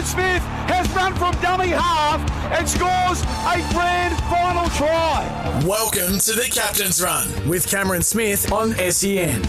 Cameron Smith has run from dummy half and scores a grand final try. Welcome to the Captain's Run with Cameron Smith on SEN.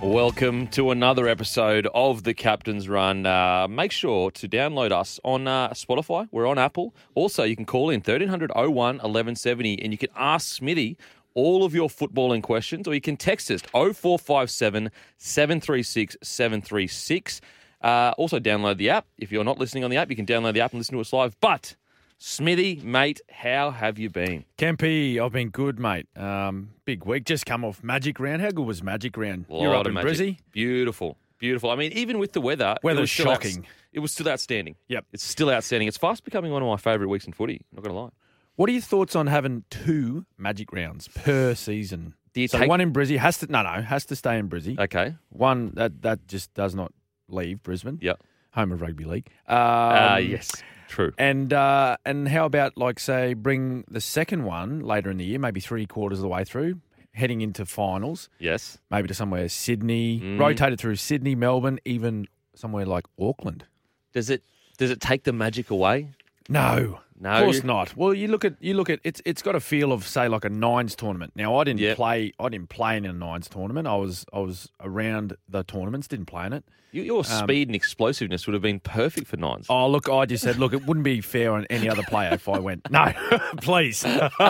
Welcome to another episode of the Captain's Run. Uh, make sure to download us on uh, Spotify. We're on Apple. Also, you can call in 1300 01 1170 and you can ask Smithy all of your footballing questions or you can text us 0457 736 736. Uh, also, download the app. If you're not listening on the app, you can download the app and listen to us live. But, Smithy, mate, how have you been? Kempy, I've been good, mate. Um, big week. Just come off Magic Round. How good was Magic Round? You're up in. Brizzy. Beautiful. Beautiful. I mean, even with the weather, it Weather's was shocking. it was still outstanding. Yep. It's still outstanding. It's fast becoming one of my favourite weeks in footy. Not going to lie. What are your thoughts on having two Magic Rounds per season? So take- one in Brizzy has to no no has to stay in Brizzy. Okay. One that that just does not leave Brisbane. Yep. Home of rugby league. Um, Ah, yes. True. And uh, and how about like say bring the second one later in the year, maybe three quarters of the way through, heading into finals, Yes. maybe to somewhere Sydney, Mm. rotate it through Sydney, Melbourne, even somewhere like Auckland. Does it does it take the magic away? No, No, of course not. Well, you look at you look at it's it's got a feel of say like a nines tournament. Now I didn't Yep. play I didn't play in a nines tournament. I was I was around the tournaments, didn't play in it. Your speed and explosiveness would have been perfect for nines. Um, Oh look, I just said look, it wouldn't be fair on any other player if I went. No, please.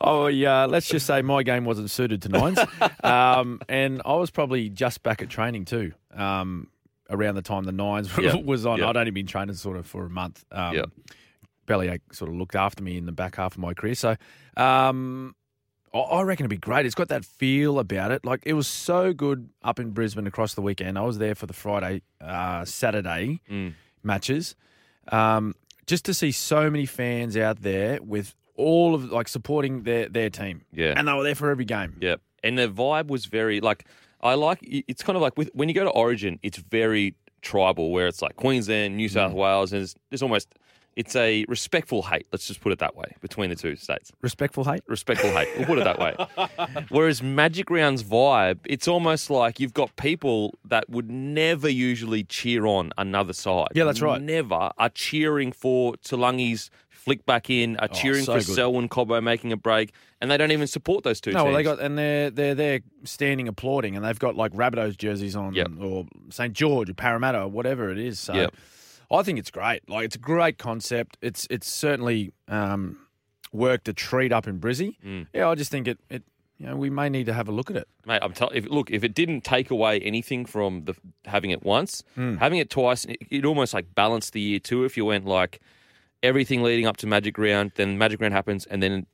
oh yeah, let's just say my game wasn't suited to nines, um, and I was probably just back at training too. Um, around the time the nines Yep. was on, Yep. I'd only been training sort of for a month. Um, Yep. Bellyache sort of looked after me in the back half of my career. So um, I- I reckon it'd be great. It's got that feel about it. Like it was so good up in Brisbane across the weekend. I was there for the Friday, uh, Saturday Mm. matches. Um, just to see so many fans out there with all of like supporting their their team. Yeah. And they were there for every game. Yeah, And the vibe was very like I like it's kind of like with when you go to Origin, it's very tribal where it's like Queensland, New South mm. Wales, and there's almost it's a respectful hate. Let's just put it that way between the two states. Respectful hate. respectful hate. We'll put it that way. Whereas Magic Round's vibe, it's almost like you've got people that would never usually cheer on another side. Yeah, that's right. Never are cheering for Tulangi's flick back in, are cheering Oh, so for good. Selwyn Cobbo making a break, and they don't even support those two No, well, they got and they're they're there standing applauding, and they've got like Rabbitohs jerseys on, Yep. or St George, or Parramatta, or whatever it is. So, Yep. I think it's great. Like it's a great concept. It's it's certainly um, worked a treat up in Brizzy. Mm. Yeah, I just think it it you know we may need to have a look at it. Mate, I'm telling. If, look, if it didn't take away anything from the having it once, Hmm. having it twice, it, it almost like balanced the year too. If you went like everything leading up to Magic Round, then Magic Round happens, and then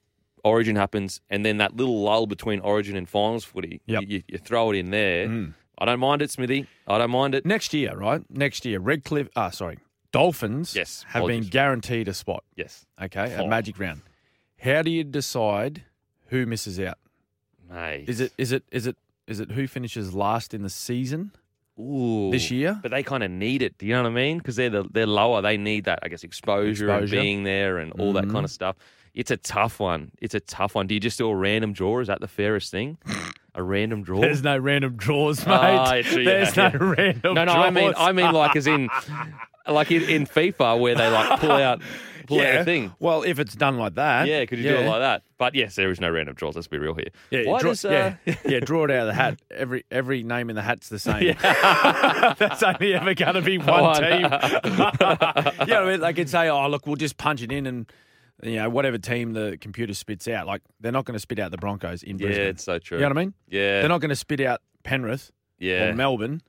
Origin happens, and then that little lull between Origin and Finals footy, Yep. You, you, throw it in there. I don't mind it, Smithy. I don't mind it. Next year, right? Next year, Redcliffe. Ah, sorry, Dolphins. Yes, have been guaranteed a spot. Yes, Okay, Oh. at Magic Round. How do you decide who misses out? mate. Is it is it is it is it who finishes last in the season? Ooh. this year? But they kind of need it. Do you know what I mean? Because they're the, they're lower. They need that, I guess, exposure, Exposure. and being there and all that Mhm. kind of stuff. It's a tough one. It's a tough one. Do you just do a random draw? Is that the fairest thing? A random draw? There's no random draws, mate. Ah, true, yeah, There's yeah. no random. no, no. I mean. I mean, like as in, like in, in FIFA where they like pull out, pull out yeah. thing. Well, if it's done like that, Yeah, could you do it like that? But yes, there is no random draws. Let's be real here. Yeah, Why draw, does, uh, yeah, yeah, draw it out of the hat. Every every name in the hat's the same. That's only ever going to be one One. team. yeah, I mean, they could say, "Oh, look, we'll just punch it in," and you know, whatever team the computer spits out, like they're not going to spit out the Broncos in Brisbane. yeah, it's so true. you know what I mean? Yeah, They're not going to spit out Penrith yeah. or Melbourne.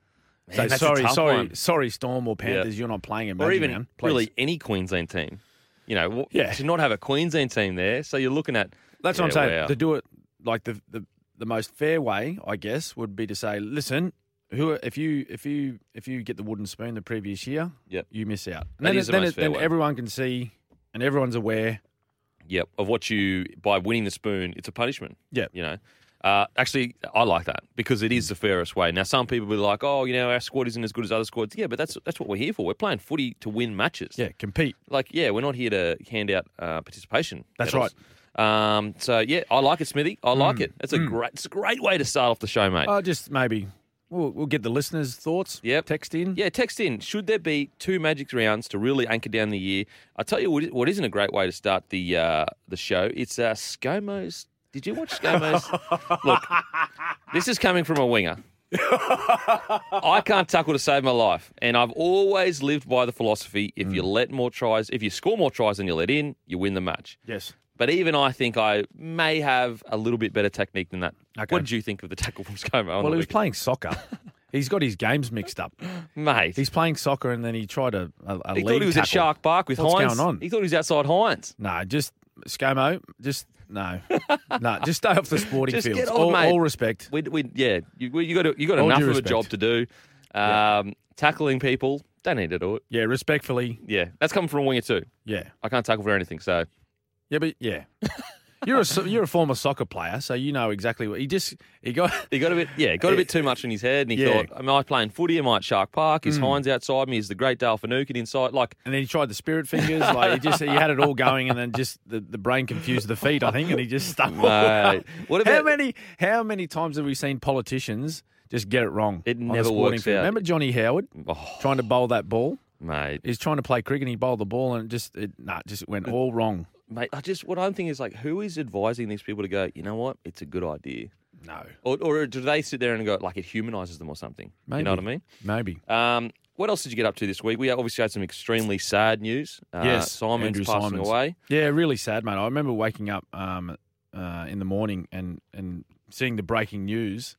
Man, so sorry, sorry, one. sorry, Storm or Panthers, you're not playing at or even Round, really any Queensland team. You know, Yeah. to not have a Queensland team there, so you're looking at. That's what I'm saying. wow. To do it like the, the the most fair way, I guess, would be to say, listen, who if you if you if you get the wooden spoon the previous year, Yep. you miss out. That then is the then, most fair then way. everyone can see and everyone's aware. Yep, of what you by winning the spoon, it's a punishment. Yeah, you know. Uh, actually, I like that because it is the fairest way. Now, some people will be like, "Oh, you know, our squad isn't as good as other squads." Yeah, but that's that's what we're here for. We're playing footy to win matches. Yeah, compete. like yeah, we're not here to hand out uh, participation. That's medals. Um, so yeah, I like it, Smithy. I Mm. like it. It's a great, it's a great way to start off the show, mate. Oh, just maybe we'll, we'll get the listeners' thoughts. Yep. Text in. Yeah, text in. Should there be two Magic rounds to really anchor down the year? I'll tell you what, what isn't a great way to start the uh, the show. It's uh, ScoMo's. Did you watch ScoMo's? Look, this is coming from a winger. I can't tackle to save my life, and I've always lived by the philosophy: if Mm. you let more tries, if you score more tries than you let in, you win the match. Yes. But even I think I may have a little bit better technique than that. Okay. What did you think of the tackle from ScoMo? Well, he was weekend? playing soccer. He's got his games mixed up. mate. He's playing soccer and then he tried a, a, a he thought he was at. Shark Park with What's Hynes. going on? He thought he was outside Hynes. No, just ScoMo, just no, no, just stay off the sporting Just fields. on, all, all respect. We, we, yeah, you, we- you got to, you got All enough of a job to do. Um, Tackling people, don't need to do it. Yeah, respectfully. Yeah, that's coming from a winger too. Yeah, I can't tackle for anything, so yeah, but yeah, you're a you're a former soccer player, so you know exactly what he just he got. he got a bit, yeah, got a bit too much in his head, and he Yeah. thought, "Am I playing footy? Am I at Shark Park? Is hmm. Hynes outside me? Is the great Dale Finucane inside?" Like, And then he tried the spirit fingers. Like he just he had it all going, and then just the, the brain confused the feet. I think, and he just stumbled. Mate, what how many how many times have we seen politicians just get it wrong? It never works field? out. Remember Johnny Howard oh, trying to bowl that ball? mate, He's trying to play cricket. and He bowled the ball, and it just it, nah, it just went all wrong. Mate, I just what I'm thinking is like, who is advising these people to go? You know what? It's a good idea. No, Or, or do they sit there and go like it humanizes them or something? maybe You know what I mean? Maybe. Um, what else did you get up to this week? We obviously had some extremely sad news. Uh, Yes, Simon's Andrew passing Symonds. away. Yeah, really sad, mate. I remember waking up um, uh, in the morning and and seeing the breaking news.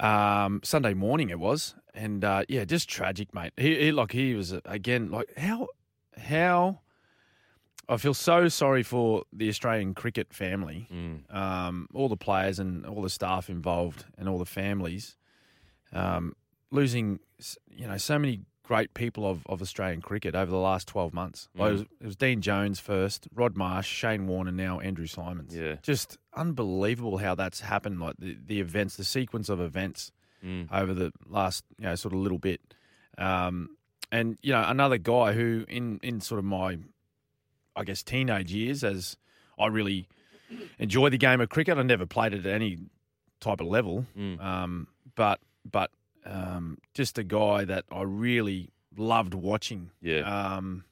Um, Sunday morning it was, and uh, yeah, just tragic, mate. He, he like he was uh, again like how how. I feel so sorry for the Australian cricket family, Mm. um, all the players and all the staff involved, and all the families. Um, losing, you know, so many great people of, of Australian cricket over the last 12 months. Like, it, was, it was Dean Jones first, Rod Marsh, Shane Warne, and now Andrew Symonds. Yeah. Just unbelievable how that's happened. Like the, the events, the sequence of events Mm. over the last, you know, sort of little bit. Um, and, you know, another guy who, in, in sort of my, I guess, teenage years, as I really enjoy the game of cricket, I never played it at any type of level. Mm. Um, but, but, um, just a guy that I really loved watching Yeah. um,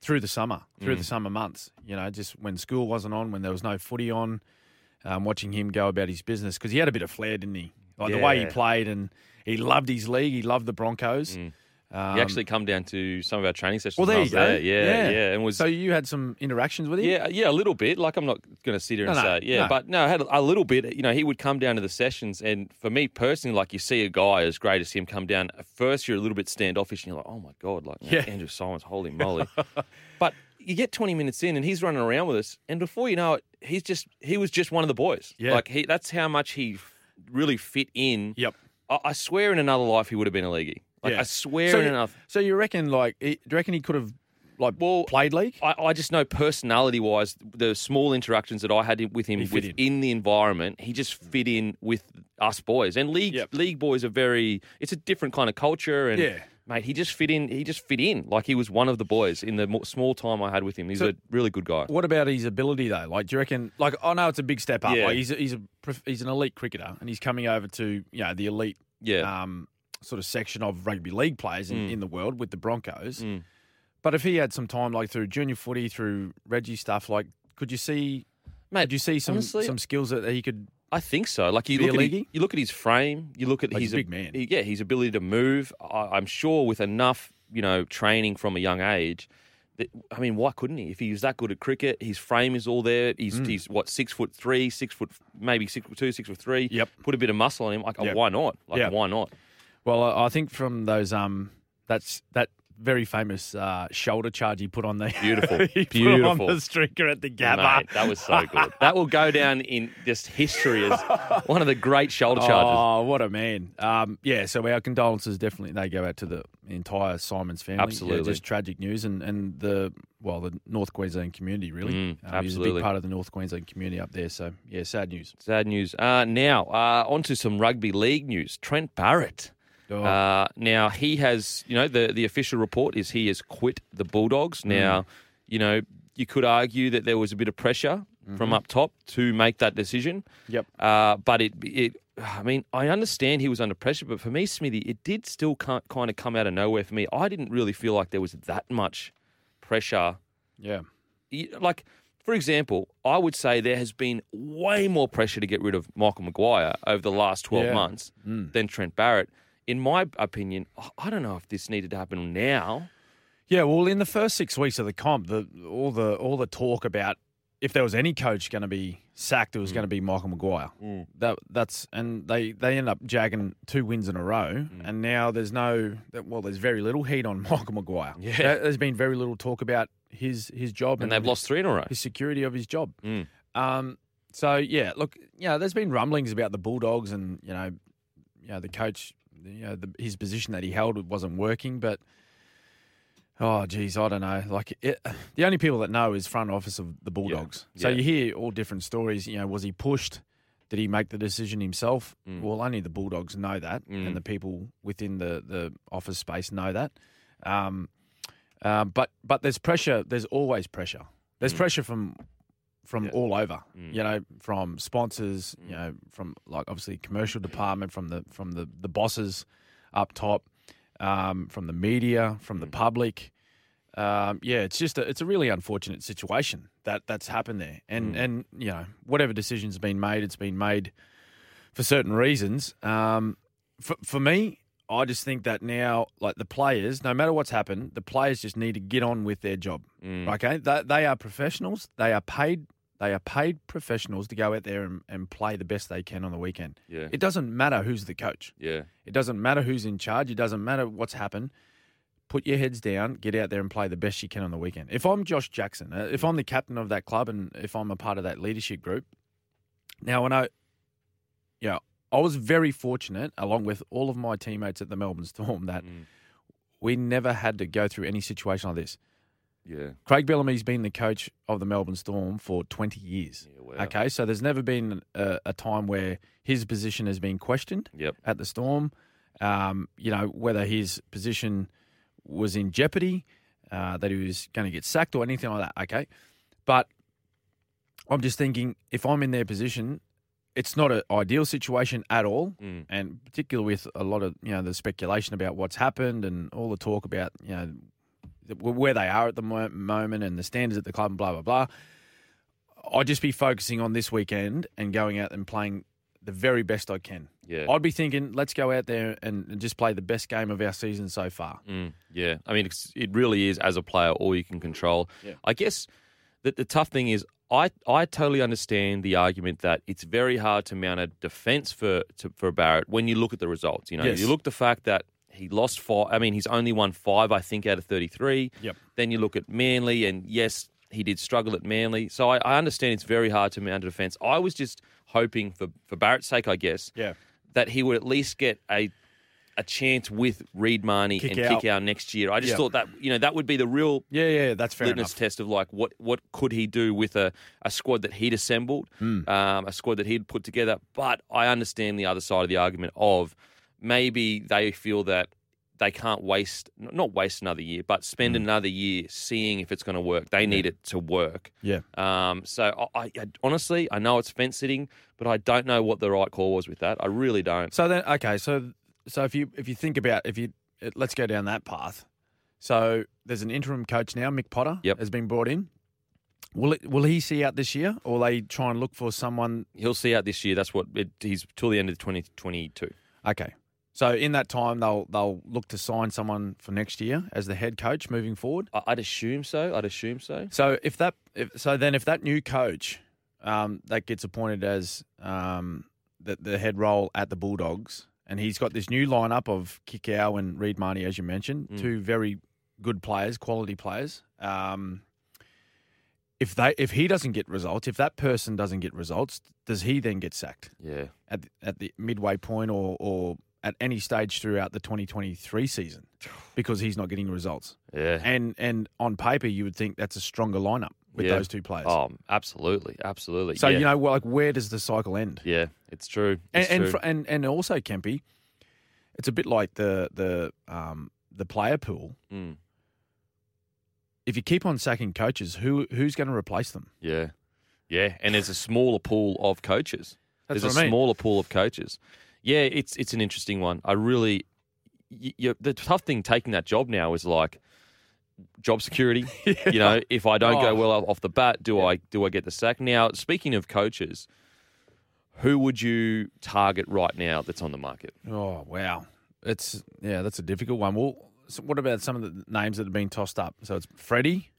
through the summer, through Mm. the summer months. You know, just when school wasn't on, when there was no footy on, um, watching him go about his business because he had a bit of flair, didn't he? Like the way he played, and he loved his league. He loved the Broncos. Mm. Um, he actually come down to some of our training sessions. well, there you go. there. Yeah, yeah, and was so you had some interactions with him. yeah, yeah, a little bit. Like I'm not going to sit here and No, no, say yeah, no. but no, I had a little bit. You know, he would come down to the sessions, and for me personally, like you see a guy as great as him come down. At first, you're a little bit standoffish, and you're like, oh my god, like Yeah. Andrew Symonds, holy moly. but you get 20 minutes in, and he's running around with us, and before you know it, he's just he was just one of the boys. Yeah. like he that's how much he really fit in. Yep. I, I swear, in another life, he would have been a leaguey. Like Yeah. I swear, So in you- So you reckon, like, he, do you reckon he could have, like, Well, played league? I, I just know personality wise, the small interactions that I had with him within the environment, he just fit in with us boys. And league Yep. league boys are very. It's a different kind of culture, and Yeah. mate, he just fit in. He just fit in like he was one of the boys in the small time I had with him. He's So- a really good guy. What about his ability though? Like, do you reckon? Like, I know it's a big step up. Yeah. Like, he's a, he's a he's an elite cricketer, and he's coming over to you know the elite Yeah, um, sort of section of rugby league players in, Mm. in the world with the Broncos. Mm. But if he had some time, like through junior footy, through Reggie stuff, like, could you see? mate. Could you see some honestly, some skills that he could? I think so. Like you look at his, you look at his frame, you look at Like, his he's a big man. yeah, his ability to move. I, I'm sure with enough, you know, training from a young age. That, I mean, why couldn't he? If he was that good at cricket, his frame is all there. He's Mm. he's what six foot three, six foot maybe six foot two, six foot three. Yep. Put a bit of muscle on him. Like, oh, Yep. why not? Like, Yeah. why not? Well, I think from those um, that's that very famous uh, shoulder charge he put on the Beautiful. put on Beautiful. the striker at the Gabba. Mate, that was so good. that will go down in just history as one of the great shoulder charges. Oh, what a man! Um, yeah, so our condolences definitely they go out to the entire Symonds family. Yeah, Absolutely. just tragic news, and, and the well, the North Queensland community really. Mm, Um, He's a big part of the North Queensland community up there. So yeah, sad news. Sad news. Uh, now, uh, on to some rugby league news. Trent Barrett. Oh, Uh, now he has, you know, the the official report is he has quit the Bulldogs. Now, you know, you could argue that there was a bit of pressure from up top to make that decision. Yep. Uh, but it it I mean, I understand he was under pressure, but for me, Smithy, it did still kind of come out of nowhere for me. I didn't really feel like there was that much pressure. Yeah. Like, for example, I would say there has been way more pressure to get rid of Michael Maguire over the last 12 Yeah. months than Trent Barrett. In my opinion, I- don't know if this needed to happen now. Yeah, well, in the first six weeks of the comp, the all the all the talk about if there was any coach going to be sacked, it was going to be Michael Maguire. That that's and they they end up jagging two wins in a row, and now there's no well, there's very little heat on Michael Maguire. Yeah. There- there's been very little talk about his his job And they've lost three in a row. his security of his job. Mm. Um, so yeah, look, you know, there's been rumblings about the Bulldogs and you know, you know the coach, you know, the, his position that he held wasn't working, but. Oh, geez, I don't know. Like, it, the only people that know is front office of the Bulldogs. So Yeah. you hear all different stories. You know, was he pushed? Did he make the decision himself? Mm. Well, only the Bulldogs know that, Mm. and the people within the, the office space know that. Um, um, but but there's pressure. There's always pressure. There's Mm. pressure from from Yeah. all over. Mm. You know, from sponsors. Mm. You know, from like obviously commercial department, from the from the the bosses up top, um, from the media, from the Mm. public. Um, yeah, it's just a, it's a really unfortunate situation that that's happened there, and Mm. and you know whatever decision's been made, it's been made for certain reasons. Um, for for me, I just think that now, like the players, no matter what's happened, the players just need to get on with their job. Mm. Okay, they, they are professionals. They are paid. They are paid professionals to go out there and, and play the best they can on the weekend. Yeah. It doesn't matter who's the coach. Yeah. It doesn't matter who's in charge. It doesn't matter what's happened. Put your heads down, get out there and play the best you can on the weekend. If I'm Josh Jackson, uh, if I'm the captain of that club and if I'm a part of that leadership group, now when I know, yeah, I was very fortunate, along with all of my teammates at the Melbourne Storm, that Mm. we never had to go through any situation like this. Yeah. Craig Bellamy's been the coach of the Melbourne Storm for 20 years. Yeah, wow. Okay, so there's never been a, a time where his position has been questioned Yep. at the Storm. Um, you know, whether his position was in jeopardy, uh, that he was going to get sacked or anything like that. Okay. But I'm just thinking if I'm in their position, it's not an ideal situation at all. Mm. And particularly with a lot of, you know, the speculation about what's happened and all the talk about, you know, where they are at the moment and the standards at the club and blah, blah, blah. I'd just be focusing on this weekend and going out and playing the very best I can. Yeah. I'd be thinking, let's go out there and, just play the best game of our season so far. Mm, yeah, I mean, it's, it really is as a player all you can control. Yeah. I guess that the tough thing is, I I totally understand the argument that it's very hard to mount a defense for to, for Barrett when you look at the results. You know, Yes. you look at the fact that he lost five. I mean, he's only won five, I think, out of thirty three. Yep. Then you look at Manly, and yes, he did struggle at Manly. So I, I understand it's very hard to mount a defense. I was just hoping for for Barrett's sake, I guess, Yeah. that he would at least get a a chance with Reed Mahoney Kick and out. kick out next year. I just Yeah. thought that you know that would be the real Yeah, yeah, that's fair litmus enough. test of like what what could he do with a, a squad that he'd assembled, Hmm. um, a squad that he'd put together. But I understand the other side of the argument of maybe they feel that they can't waste not waste another year, but spend Hmm. another year seeing if it's going to work. They need it to work. Yeah. Um, so I, I honestly I know it's fence sitting, but I don't know what the right call was with that. I really don't. So then, okay, so so if you if you think about if you uh, let's go down that path. So there's an interim coach now, Mick Potter, Yep. has been brought in. Will it, will he see out this year, or will they try and look for someone? He'll see out this year. That's what it, he's till the end of 2022. Okay, so in that time they'll they'll look to sign someone for next year as the head coach moving forward. I- I'd assume so. I'd assume so. So if that if, so then if that new coach um, that gets appointed as um, the, the head role at the Bulldogs, and he's got this new lineup of Kikau and Reed Mahoney, as you mentioned, Mm. two very good players, quality players. Um, if they if he doesn't get results, if that person doesn't get results, does he then get sacked Yeah. at at the midway point or or at any stage throughout the 2023 season because he's not getting results? Yeah. And and on paper, you would think that's a stronger lineup with Yeah. those two players. Oh, absolutely, absolutely. so yeah. you know, well, like where does the cycle end? yeah, it's true. And It's and, true. fr- and and also, Kempy, it's a bit like the the um the player pool. Mm, If you keep on sacking coaches, who who's going to replace them? yeah, yeah, and there's a smaller pool of coaches That's There's a I mean. smaller pool of coaches. Yeah, it's it's an interesting one. I really, y y the tough thing taking that job now is like job security. You know, if I don't go Oh. well off the bat, do I do I get the sack? Now, speaking of coaches, who would you target right now that's on the market? Oh wow, it's yeah, that's a difficult one. Well, so what about some of the names that have been tossed up? So it's Freddie.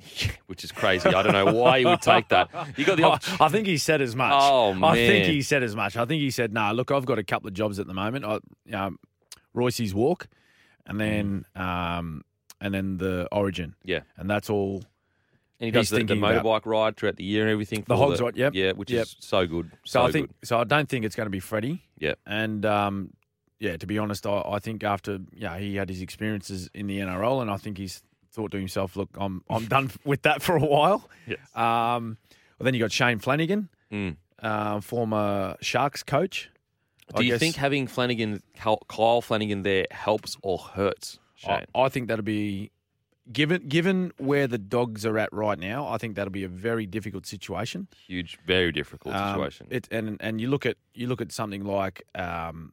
Which is crazy. I don't know why he would take that. You got the I, op- I think he said as much. Oh, man, I think he said as much. I think he said, "No, look, I've got a couple of jobs at the moment. I, um, Royce's walk, and then um, and then the Origin, yeah. and that's all." And he does the, the thinking about- motorbike ride throughout the year and everything. The Hogs ride, yep. Yeah, which Yep. is so good. So, So, I think good. so. I don't think it's going to be Freddie. Yeah. And um, yeah, to be honest, I, I think after yeah he had his experiences in the NRL, and I think he's thought to himself, "Look, I'm I'm done with that for a while." Yes. Um, well, then you got Shane Flanagan, Mm. uh, former Sharks coach. I Do you guess- think having Flanagan, Kyle Flanagan there helps or hurts Shane? I, I think that'll be given given where the dogs are at right now. I think that'll be a very difficult situation. Huge, very difficult Um, situation. it and and you look at you look at something like um,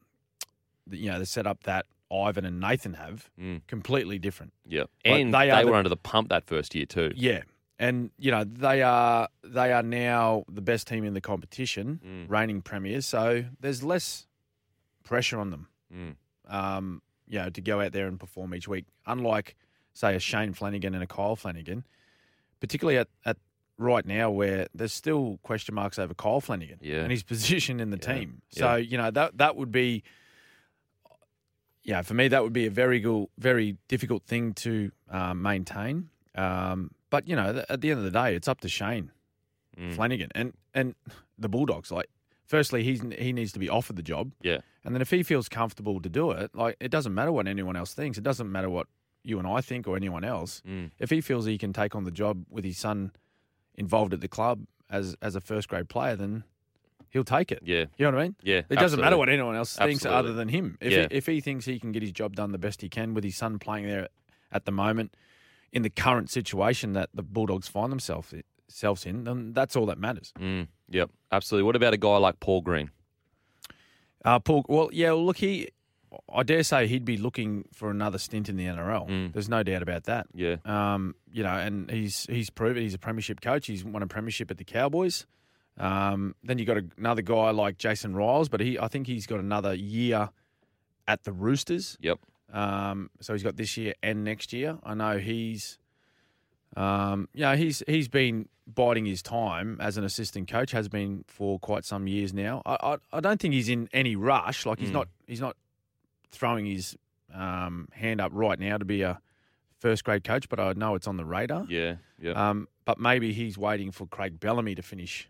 the, you know the setup that Ivan and Nathan have Mm. completely different. yeah, like, and they they, were the- under the pump that first year too. Yeah, and you know they are they are now the best team in the competition, Mm. reigning premiers. So there's less pressure on them. Mm. um, you know, to go out there and perform each week. Unlike, say, a Shane Flanagan and a Kyle Flanagan, particularly at, at right now where there's still question marks over Kyle Flanagan Yeah. and his position in the Yeah. team. So, Yeah. you know, that that would be yeah, for me that would be a very good, very difficult thing to um, maintain. Um, but you know, th- at the end of the day, it's up to Shane Mm. Flanagan and and the Bulldogs. Like, firstly, he's he needs to be offered the job. Yeah, And then if he feels comfortable to do it, like it doesn't matter what anyone else thinks. It doesn't matter what you and I think or anyone else. Mm. If he feels he can take on the job with his son involved at the club as as a first grade player, then he'll take it. yeah, You know what I mean? yeah. It doesn't matter what anyone else thinks Absolutely. other than him. If, Yeah. he, if he thinks he can get his job done the best he can with his son playing there at the moment in the current situation that the Bulldogs find themselves selves in, then that's all that matters. Mm. Yep, absolutely. What about a guy like Paul Green? Uh, Paul, well, yeah, well, look, he, I dare say he'd be looking for another stint in the NRL. Mm. There's no doubt about that. Yeah, Um, you know, and he's he's proven he's a premiership coach. He's won a premiership at the Cowboys. Um, then you got another guy like Jason Ryles, but he I think he's got another year at the Roosters. yep. Um, so he's got this year and next year. I know he's, um, yeah, he's he's been biding his time as an assistant coach. Has been for quite some years now. I I, I don't think he's in any rush. Like he's Mm. not he's not throwing his um, hand up right now to be a first grade coach, but I know it's on the radar. Yeah, yeah, Um, but maybe he's waiting for Craig Bellamy to finish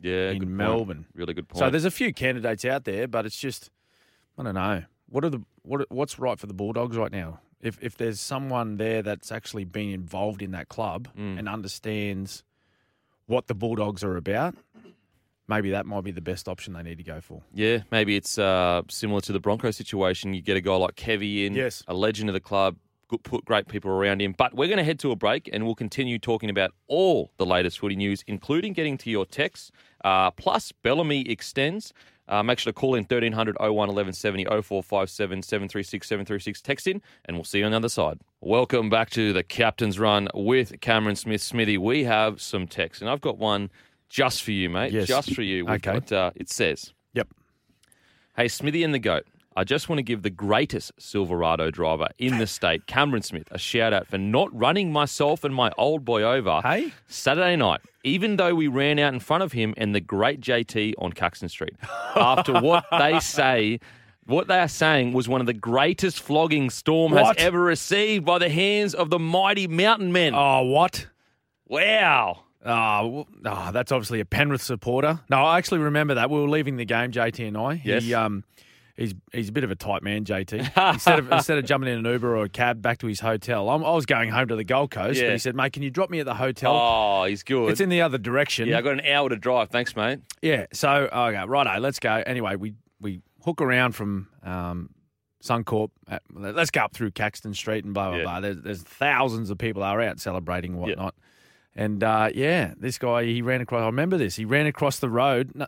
yeah. in good point. Melbourne. Really good point. So there's a few candidates out there, but it's just I don't know. What are the what what's right for the Bulldogs right now? If if there's someone there that's actually been involved in that club Mm. and understands what the Bulldogs are about, maybe that might be the best option they need to go for. Yeah, maybe it's uh, similar to the Bronco situation. You get a guy like Kevy in, Yes. a legend of the club, put great people around him. But we're going to head to a break and we'll continue talking about all the latest footy news, including getting to your texts. Uh, plus, Bellamy extends. Uh, make sure to call in 1300 01 1170 0457 736 736. Text in, and we'll see you on the other side. Welcome back to the Captain's Run with Cameron Smith Smithy. We have some texts, and I've got one just for you, mate. Yes. Just for you. We've Okay. got, uh, it says. Yep. Hey, Smithy and the Goat. I just want to give the greatest Silverado driver in the state, Cameron Smith, a shout out for not running myself and my old boy over Hey? Saturday night, even though we ran out in front of him and the great JT on Caxton Street. After what they say, what they are saying was one of the greatest flogging Storm What? has ever received by the hands of the mighty mountain men. Oh, what? Wow. Oh, oh, that's obviously a Penrith supporter. No, I actually remember that. We were leaving the game, JT and I. Yes. He, um, he's he's a bit of a tight man, JT. instead of instead of jumping in an Uber or a cab back to his hotel, I'm, I was going home to the Gold Coast. Yeah. But he said, "Mate, can you drop me at the hotel? Oh, he's good. it's in the other direction." yeah, I got an hour to drive. Thanks, mate. Yeah. So okay, righto, let's go. Anyway, we we hook around from um, Suncorp. At, let's go up through Caxton Street and blah blah Yeah. blah. There's, there's thousands of people are out celebrating and whatnot. And uh, yeah, this guy he ran across. I remember this. He ran across the road. No,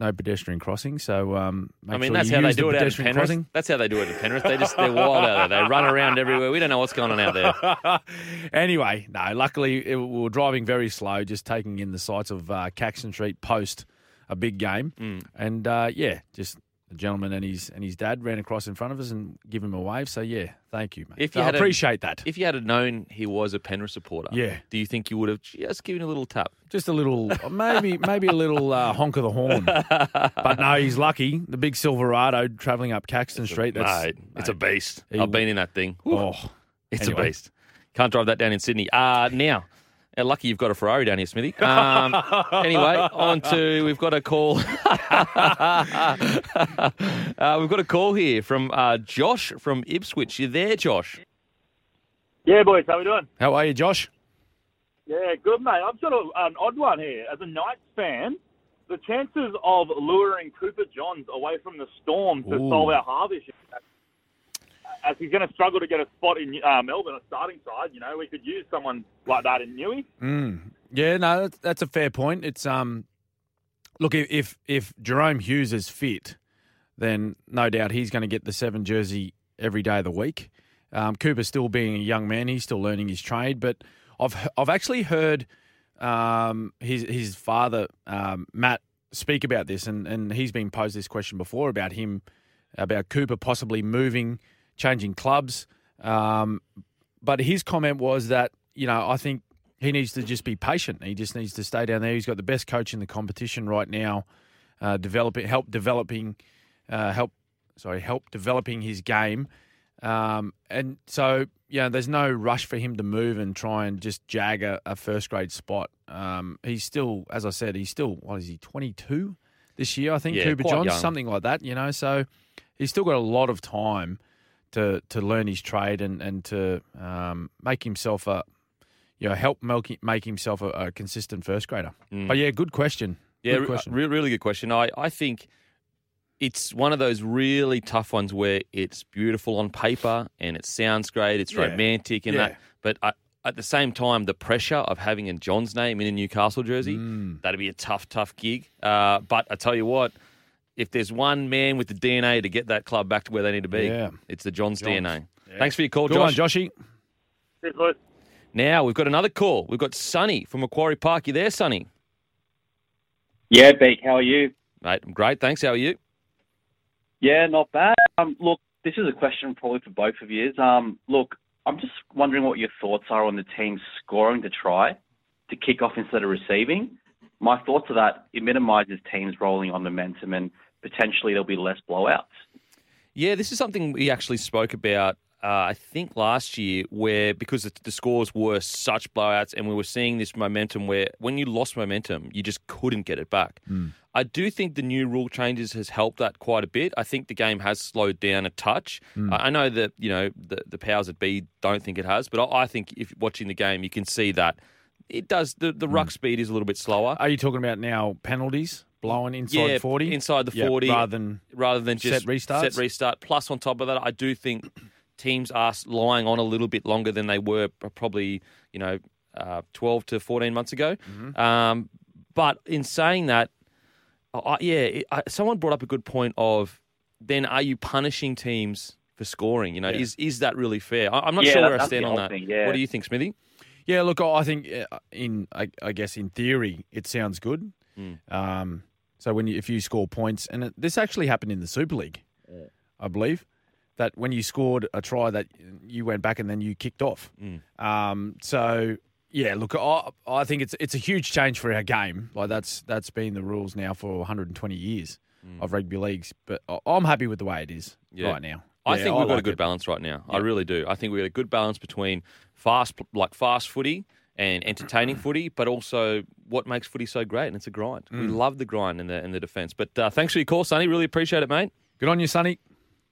no pedestrian crossing. So um, make I mean, sure that's how they use the do it out in Penrith. crossing. That's how they do it in Penrith. They just they're wild out there. They run around everywhere. We don't know what's going on out there. anyway, no, luckily it, we were driving very slow, just taking in the sights of uh, Caxton Street post a big game, Mm. and uh, yeah, just the gentleman and his and his dad ran across in front of us and give him a wave. So yeah, thank you, mate. If So you I had a- appreciate that. If you had known he was a Penrith supporter, Yeah. do you think you would have just given a little tap? Just a little, maybe maybe a little uh, honk of the horn. But no, he's lucky. The big Silverado travelling up Caxton Street. That's, Mate, it's a beast. He- I've been in that thing. Oh, It's Anyway. a beast. Can't drive that down in Sydney. Uh, now, lucky you've got a Ferrari down here, Smithy. Um, anyway, on to we've got a call. uh, we've got a call here from uh, Josh from Ipswich. You there, Josh? Yeah, boys, how we doing? how are you, Josh? Yeah, good, mate. I'm sort of an odd one here. As a Knights fan, the chances of luring Cooper Johns away from the Storm to Ooh. solve our half issue, as he's going to struggle to get a spot in uh, Melbourne, a starting side, you know, we could use someone like that in Newey. Mm. Yeah, no, that's, that's a fair point. It's um, look if if, Jahrome Hughes is fit, then no doubt he's going to get the seven jersey every day of the week. Um, Cooper still being a young man, he's still learning his trade. But I've I've actually heard um, his his father um, Matt speak about this, and and he's been posed this question before about him about Cooper possibly moving, changing clubs. Um, but his comment was that you know I think he needs to just be patient. He just needs to stay down there. He's got the best coach in the competition right now, uh, developing, help developing, uh, help, sorry, help developing his game. Um, and so, yeah, there's no rush for him to move and try and just jag a, a first grade spot. Um, he's still, as I said, he's still, what is he, 22 this year, I think, Yeah, Cooper Johns, something like that, you know. So he's still got a lot of time to to learn his trade and, and to um, make himself a, you know, help make, make himself a, a consistent first grader. But yeah, good question. Mm. Yeah, good question. re- really good question. I, I think it's one of those really tough ones where it's beautiful on paper and it sounds great, it's Yeah. romantic and Yeah. that, but I, at the same time, the pressure of having a John's name in a Newcastle jersey, Mm. that'd be a tough, tough gig. Uh, but I tell you what, if there's one man with the DNA to get that club back to where they need to be, Yeah. it's the John's, Johns. DNA. Thanks for your call, good Josh. one, Joshy. Cheers, boys. Now we've got another call. We've got Sonny from Macquarie Park. You there, Sonny? Yeah, Beak, how are you? Mate, I'm great. Thanks. How are you? Yeah, not bad. Um, look, this is a question probably for both of you. Um, look, I'm just wondering what your thoughts are on the team scoring to try to kick off instead of receiving. My thoughts are that it minimises teams rolling on momentum and potentially there'll be less blowouts. Yeah, this is something we actually spoke about, uh, I think, last year, where because the, the scores were such blowouts and we were seeing this momentum where when you lost momentum, you just couldn't get it back. Hmm. I do think the new rule changes has helped that quite a bit. I think the game has slowed down a touch. Hmm. I, I know that, you know, the, the powers that be don't think it has, but I, I think if watching the game, you can see that it does, the, the ruck hmm. speed is a little bit slower. Are you talking about now penalties blowing inside yeah, 40? inside the Yep, 40 rather than rather than just set restarts? set restart. Plus, on top of that, I do think teams are lying on a little bit longer than they were probably, you know, uh, 12 to 14 months ago. Mm-hmm. Um, but in saying that, I, yeah, it, I, someone brought up a good point of then are you punishing teams for scoring? You know, is is that really fair? I, I'm not Yeah, sure where I stand on that. thing, yeah. What do you think, Smithy? Yeah, look, I think uh, in I, I guess in theory it sounds good. Hmm. Um, so when you, if you score points, and it, this actually happened in the Super League, I believe, that when you scored a try that you went back and then you kicked off. Hmm. Um, so yeah, look, I, I think it's it's a huge change for our game. Like that's that's been the rules now for 120 years of rugby leagues. But I- I'm happy with the way it is. Yeah. right now. I Yeah, think we've got a good it. balance right now. I really do. I think we've got a good balance between fast, like fast footy and entertaining footy, but also what makes footy so great, and it's a grind. We Mm. love the grind in the in the defence. But uh, thanks for your call, Sonny. Really appreciate it, mate. Good on you, Sonny.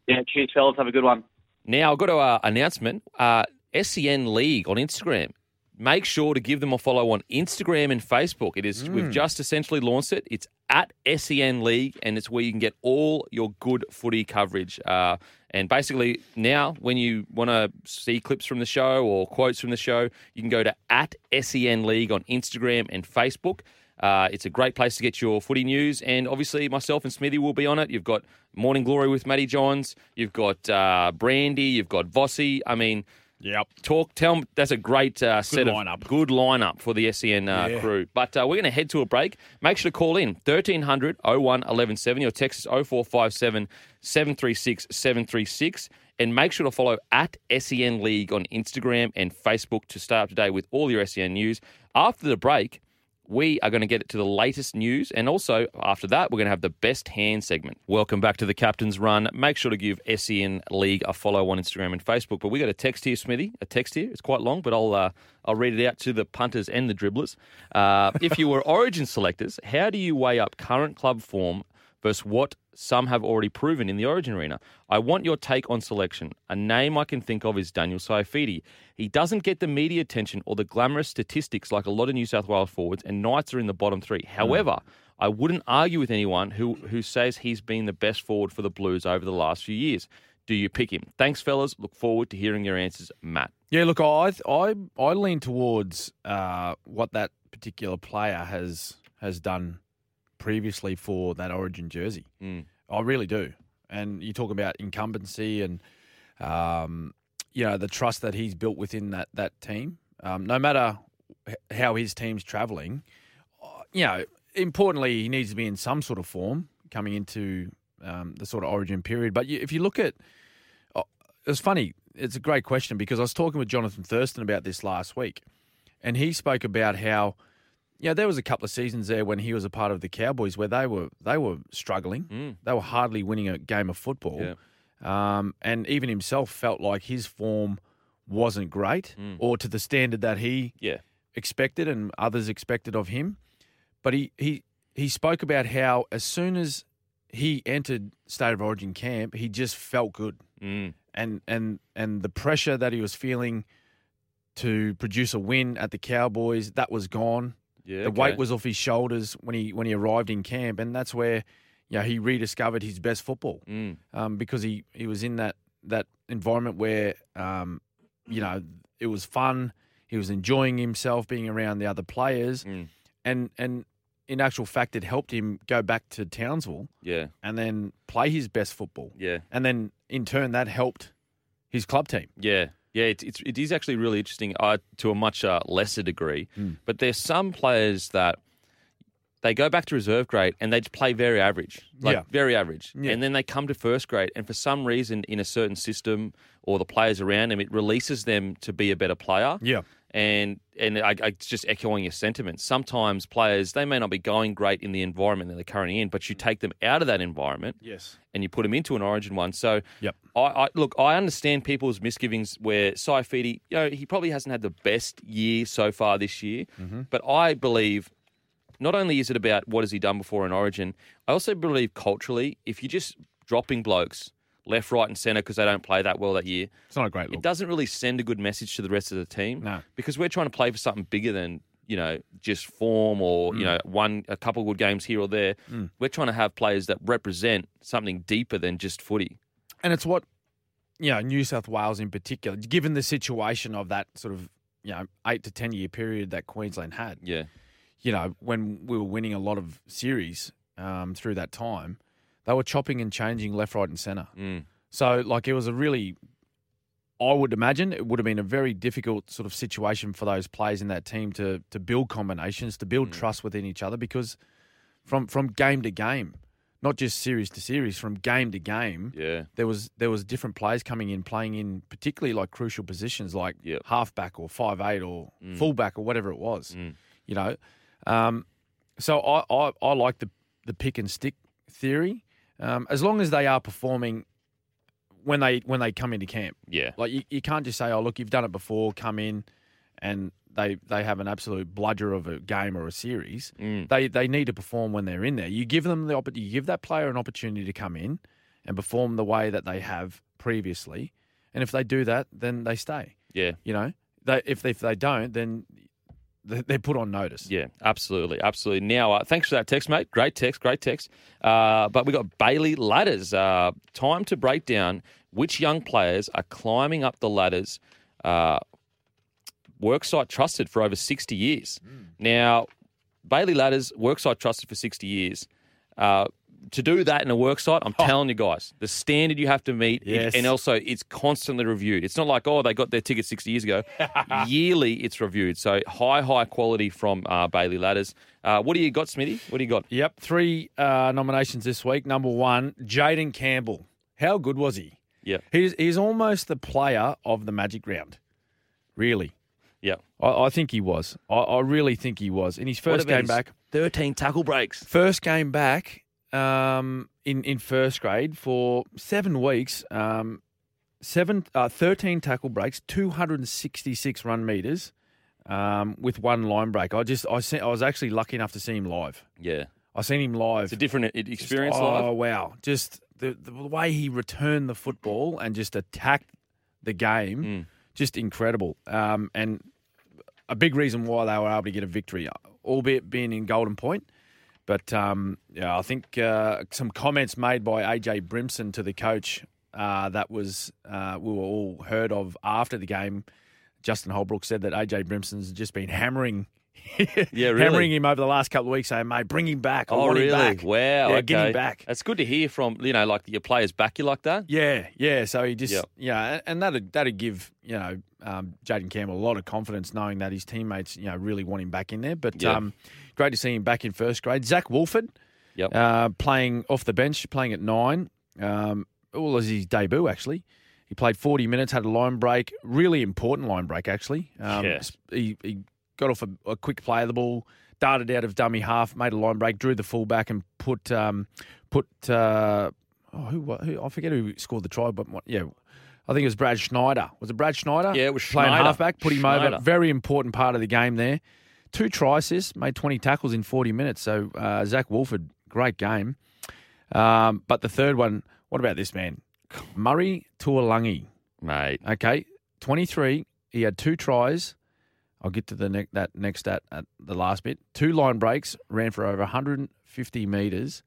Yeah, cheers, fellas. Have a good one. Now I've got an uh, announcement. Uh, SEN League on Instagram. Make sure to give them a follow on Instagram and Facebook. It is we've just essentially launched it. It's at SEN League, and it's where you can get all your good footy coverage. Uh, and basically, now when you want to see clips from the show or quotes from the show, you can go to at SEN League on Instagram and Facebook. Uh, it's a great place to get your footy news, and obviously myself and Smithy will be on it. You've got Morning Glory with Matty Johns, you've got uh, Brandy, you've got Vossi. I mean, Yep. talk. Tell that's a great uh, set lineup. of good lineup for the SEN uh, Yeah. crew. But uh, we're going to head to a break. Make sure to call in 1300 01 1170 or text us 0457 736 736. And make sure to follow at SEN League on Instagram and Facebook to stay up to date with all your SEN news. After the break, we are going to get to the latest news. And also, after that, we're going to have the best hand segment. Welcome back to the Captain's Run. Make sure to give SEN League a follow on Instagram and Facebook. But we got a text here, Smithy. A text here. It's quite long, but I'll, uh, I'll read it out to the punters and the dribblers. Uh, if you were origin selectors, how do you weigh up current club form versus what some have already proven in the Origin arena. I want your take on selection. A name I can think of is Daniel Saifiti. He doesn't get the media attention or the glamorous statistics like a lot of New South Wales forwards, and Knights are in the bottom three. However, I wouldn't argue with anyone who, who says he's been the best forward for the Blues over the last few years. Do you pick him? Thanks, fellas. Look forward to hearing your answers, Matt. Yeah, look, I I I lean towards uh, what that particular player has has done previously for that Origin jersey. Mm. I really do. And you talk about incumbency and um, you know the trust that he's built within that that team. Um, no matter how his team's travelling, uh, you know, importantly, he needs to be in some sort of form coming into um, the sort of Origin period. But you, if you look at, oh, it's funny. It's a great question because I was talking with Jonathan Thurston about this last week, and he spoke about how. Yeah, there was a couple of seasons there when he was a part of the Cowboys where they were they were struggling. They were hardly winning a game of football. Yeah. Um, and even himself felt like his form wasn't great or to the standard that he Yeah. expected and others expected of him. But he, he, he spoke about how as soon as he entered State of Origin camp, he just felt good. Mm. And, and, and the pressure that he was feeling to produce a win at the Cowboys, that was gone. Yeah. The okay. weight was off his shoulders when he when he arrived in camp, and that's where you know, he rediscovered his best football Mm. um, because he, he was in that that environment where um, you know it was fun. He was enjoying himself being around the other players, Mm. and and in actual fact, it helped him go back to Townsville Yeah. and then play his best football, Yeah. and then in turn that helped his club team. Yeah, yeah, it, it's it is actually really interesting uh, to a much uh, lesser degree. Hmm. But there's some players that they go back to reserve grade and they just play very average, like Yeah. very average, Yeah. and then they come to first grade, and for some reason, in a certain system or the players around them, it releases them to be a better player. Yeah. And and I, I it's just echoing your sentiments. Sometimes players they may not be going great in the environment that they're currently in, but you take them out of that environment Yes. and you put them into an Origin one. So, Yep. I, I look, I understand people's misgivings where Saifiti, you know, he probably hasn't had the best year so far this year, Mm-hmm. but I believe not only is it about what has he done before in Origin, I also believe culturally, if you're just dropping blokes left, right, and centre because they don't play that well that year, It's not a great look. it doesn't really send a good message to the rest of the team. No. because we're trying to play for something bigger than you know just form or Mm. you know one a couple of good games here or there. We're trying to have players that represent something deeper than just footy. And it's what, you know, New South Wales in particular, given the situation of that sort of, you know, eight to 10 year period that Queensland had, Yeah, you know, when we were winning a lot of series um, through that time, they were chopping and changing left, right, and centre. Mm. So, like, it was a really, I would imagine it would have been a very difficult sort of situation for those players in that team to to build combinations, to Mm. build trust within each other, because from from game to game, not just series to series, from game to game, yeah, there was there was different players coming in, playing in particularly like crucial positions like Yep. halfback or five eight or Mm. fullback or whatever it was. Mm. You know, um, so I, I I like the the pick and stick theory, um, as long as they are performing when they when they come into camp. yeah, Like you, you can't just say, oh look, you've done it before, come in, and they they have an absolute bludger of a game or a series. Mm. They they need to perform when they're in there. You give them the opp- you give that player an opportunity to come in and perform the way that they have previously, and if they do that, then they stay. yeah. You know, they if they, if they don't, then they're put on notice. Yeah, absolutely, absolutely. Now, uh, thanks for that text, mate. Great text, great text. Uh, but we got Bailey ladders. Uh, time to break down which young players are climbing up the ladders. Uh, worksite trusted for over sixty years. Now, Bailey Ladders, worksite trusted for 60 years. To do that in a worksite, I'm telling you guys, the standard you have to meet, Yes. and also it's constantly reviewed. It's not like, oh, they got their ticket 60 years ago. Yearly, it's reviewed. So high, high quality from uh, Bailey Ladders. Uh, what do you got, Smithy? What do you got? Yep, three uh, nominations this week. Number one, Jayden Campbell. How good was he? Yeah, He's he's almost the player of the Magic Round. Really, yeah. I, I think he was. I, I really think he was. In his first game back, 13 tackle breaks. first game back um, in in first grade for seven weeks. Um, seven, uh, 13 tackle breaks, two hundred and sixty six run meters, um, with one line break. I just I se- I was actually lucky enough to see him live. Yeah. I seen him live. It's a different experience oh, live. wow! Just the, the way he returned the football and just attacked the game, Mm. just incredible. Um, and a big reason why they were able to get a victory, albeit being in Golden Point. But um, yeah, I think uh, some comments made by AJ Brimson to the coach uh, that was uh, we were all heard of after the game. Justin Holbrook said that AJ Brimson's just been hammering. Yeah, really? hammering him over the last couple of weeks, saying, "Mate, bring him back. I Oh, want really? him back. Wow. yeah, okay. get him back." That's good to hear from, you know, like your players back you like that. Yeah, yeah. So he just, Yep. yeah, and- that'd that'd give you know um, Jayden Campbell a lot of confidence, knowing that his teammates, you know, really want him back in there. But Yeah. um, great to see him back in first grade. Zach Wolford, Yep. uh, playing off the bench, playing at nine. Um, all as his debut actually. He played 40 minutes, had a line break, really important line break actually. Um, Yeah. he, he got off a, a quick play of the ball, darted out of dummy half, made a line break, drew the fullback, and put um, put uh, oh, who, who I forget who scored the try, but yeah, I think it was Brad Schneider. Was it Brad Schneider? Yeah, it was playing Schneider. halfback, put him Schneider. over. Very important part of the game there. Two tries, made 20 tackles in 40 minutes. So uh, Zach Wolford, great game. Um, but the third one, what about this man? Murray Taulagi. Mate. Okay, 23. He had two tries. I'll get to the ne- that next stat at the last bit. Two line breaks, ran for over 150 metres,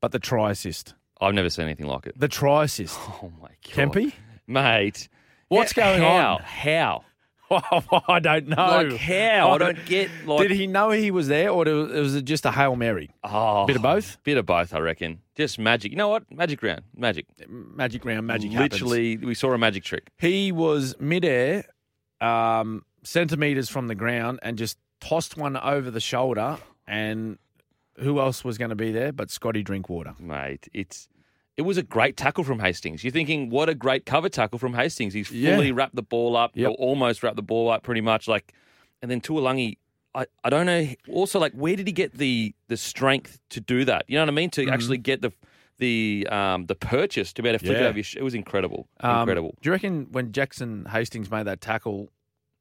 but the try assist. I've never seen anything like it. The try assist. Oh, my God. Kempy? Mate. What's how- going how? on? How? I don't know. Like, how? I don't get, like... Did he know he was there, or was it just a hail mary? Oh, Bit of both? Bit of both, I reckon. Just magic. You know what? Magic round. Magic. Magic round, magic happens. Literally, we saw a magic trick. He was midair, um, centimeters from the ground, and just tossed one over the shoulder. And who else was going to be there but Scotty Drinkwater? Mate, it's... It was a great tackle from Hastings. You're thinking, what a great cover tackle from Hastings. He's Yeah. fully wrapped the ball up, Yep. almost wrapped the ball up, pretty much. Like, and then Taulagi, I, I don't know. Also, like, where did he get the the strength to do that? You know what I mean? Mm-hmm. To actually get the the um the purchase to be able to flick it over your sh- It was incredible, Um, incredible. Do you reckon when Jackson Hastings made that tackle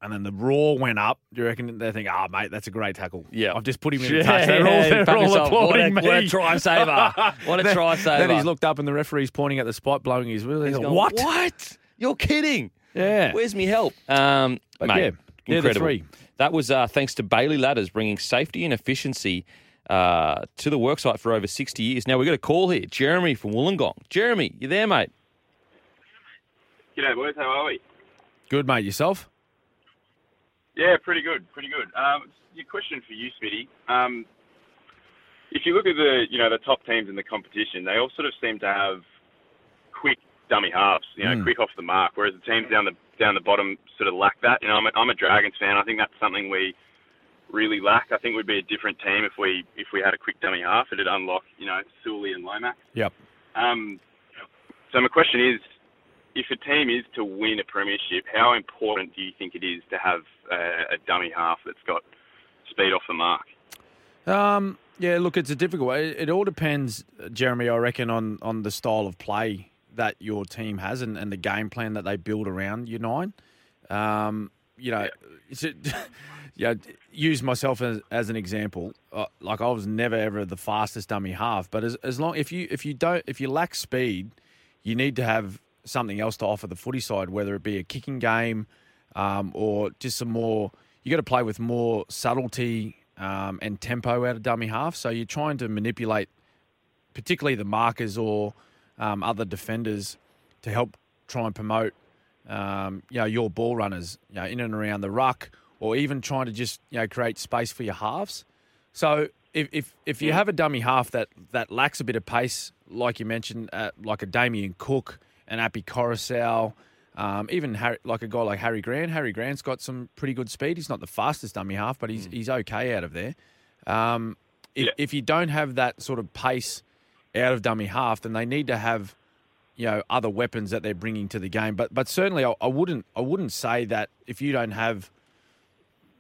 and then the roar went up, do you reckon they think, oh, mate, that's a great tackle? Yeah. I've just put him in Yeah, the touch. They're all, yeah, they're pat all yourself. What a- applauding me. what a try saver. What a Then- try saver. Then he's looked up and the referee's pointing at the spot, blowing his whistle. He's He's like, gone, what? What? You're kidding? Yeah. Where's me help? Um, But mate, yeah, they're the three. That was uh, thanks to Bailey Ladders bringing safety and efficiency uh, to the worksite for over 60 years. Now we've got a call here. Jeremy from Wollongong. Jeremy, you there, mate? G'day, boys. How are we? Good, mate. Yourself? Yeah, pretty good, pretty good. Um, your question for you, Smitty. Um, if you look at the, you know, the top teams in the competition, they all sort of seem to have quick dummy halves, you know, Mm. quick off the mark, whereas the teams down the down the bottom sort of lack that. You know, I'm a, I'm a Dragons fan. I think that's something we really lack. I think we'd be a different team if we if we had a quick dummy half. It'd unlock, you know, Sully and Lomax. Yep. Um, so my question is, if a team is to win a premiership, how important do you think it is to have a, a dummy half that's got speed off the mark? Um, yeah, look, it's a difficult way. It all depends, Jeremy, I reckon, on, on the style of play that your team has and, and the game plan that they build around your nine. Um, you know, a, yeah, use myself as, as an example. Uh, like I was never ever the fastest dummy half, but as, as long if you if you don't if you lack speed, you need to have something else to offer the footy side, whether it be a kicking game um, or just some more. You got to play with more subtlety um, and tempo out of dummy half. So you're trying to manipulate, particularly the markers or um, other defenders, to help try and promote, um, you know, your ball runners, you know, in and around the ruck, or even trying to just you know create space for your halves. So if if, if you have a dummy half that, that lacks a bit of pace, like you mentioned, uh, like a Damien Cook, an Api Koroisau, um, even Harry, like a guy like Harry Grant. Harry Grant's got some pretty good speed. He's not the fastest dummy half, but he's he's okay out of there. Um, if, Yeah. if you don't have that sort of pace out of dummy half, then they need to have you know other weapons that they're bringing to the game. But but certainly I, I wouldn't I wouldn't say that if you don't have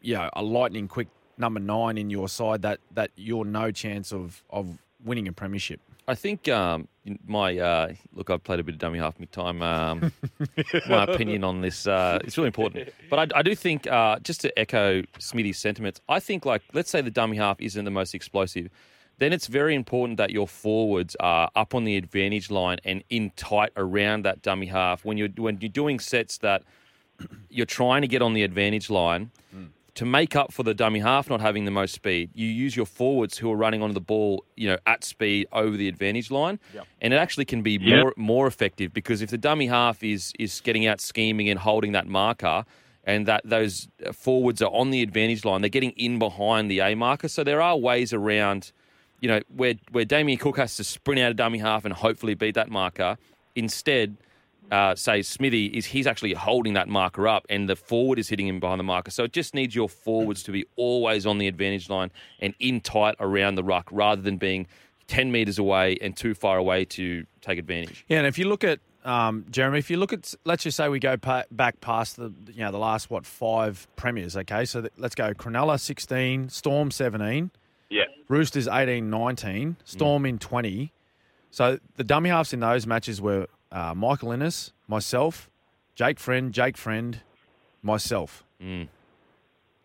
you know a lightning quick number nine in your side that that you're no chance of of winning a premiership. I think um, my uh, look. I've played a bit of dummy half my time. Um, my opinion on this uh, it's really important. But I, I do think uh, just to echo Smithy's sentiments, I think like let's say the dummy half isn't the most explosive, then it's very important that your forwards are up on the advantage line and in tight around that dummy half when you're when you're doing sets that you're trying to get on the advantage line to make up for the dummy half not having the most speed, you use your forwards who are running onto the ball, you know, at speed over the advantage line, and it actually can be Yeah. more more effective because if the dummy half is is getting out scheming and holding that marker. And that those forwards are on the advantage line, they're getting in behind the A marker. So there are ways around, you know, where where Damien Cook has to sprint out a dummy half and hopefully beat that marker. Instead, uh, say Smithy is he's actually holding that marker up, and the forward is hitting him behind the marker. So it just needs your forwards to be always on the advantage line and in tight around the ruck, rather than being ten meters away and too far away to take advantage. Yeah, and if you look at um, Jeremy, if you look at let's just say we go pa- back past the you know the last what five premiers, okay? So th- let's go Cronulla sixteen, Storm seventeen, Yeah. Roosters 18, 19, Storm in twenty. So the dummy halves in those matches were uh, Michael Ennis, myself, Jake Friend, Jake Friend, myself. You,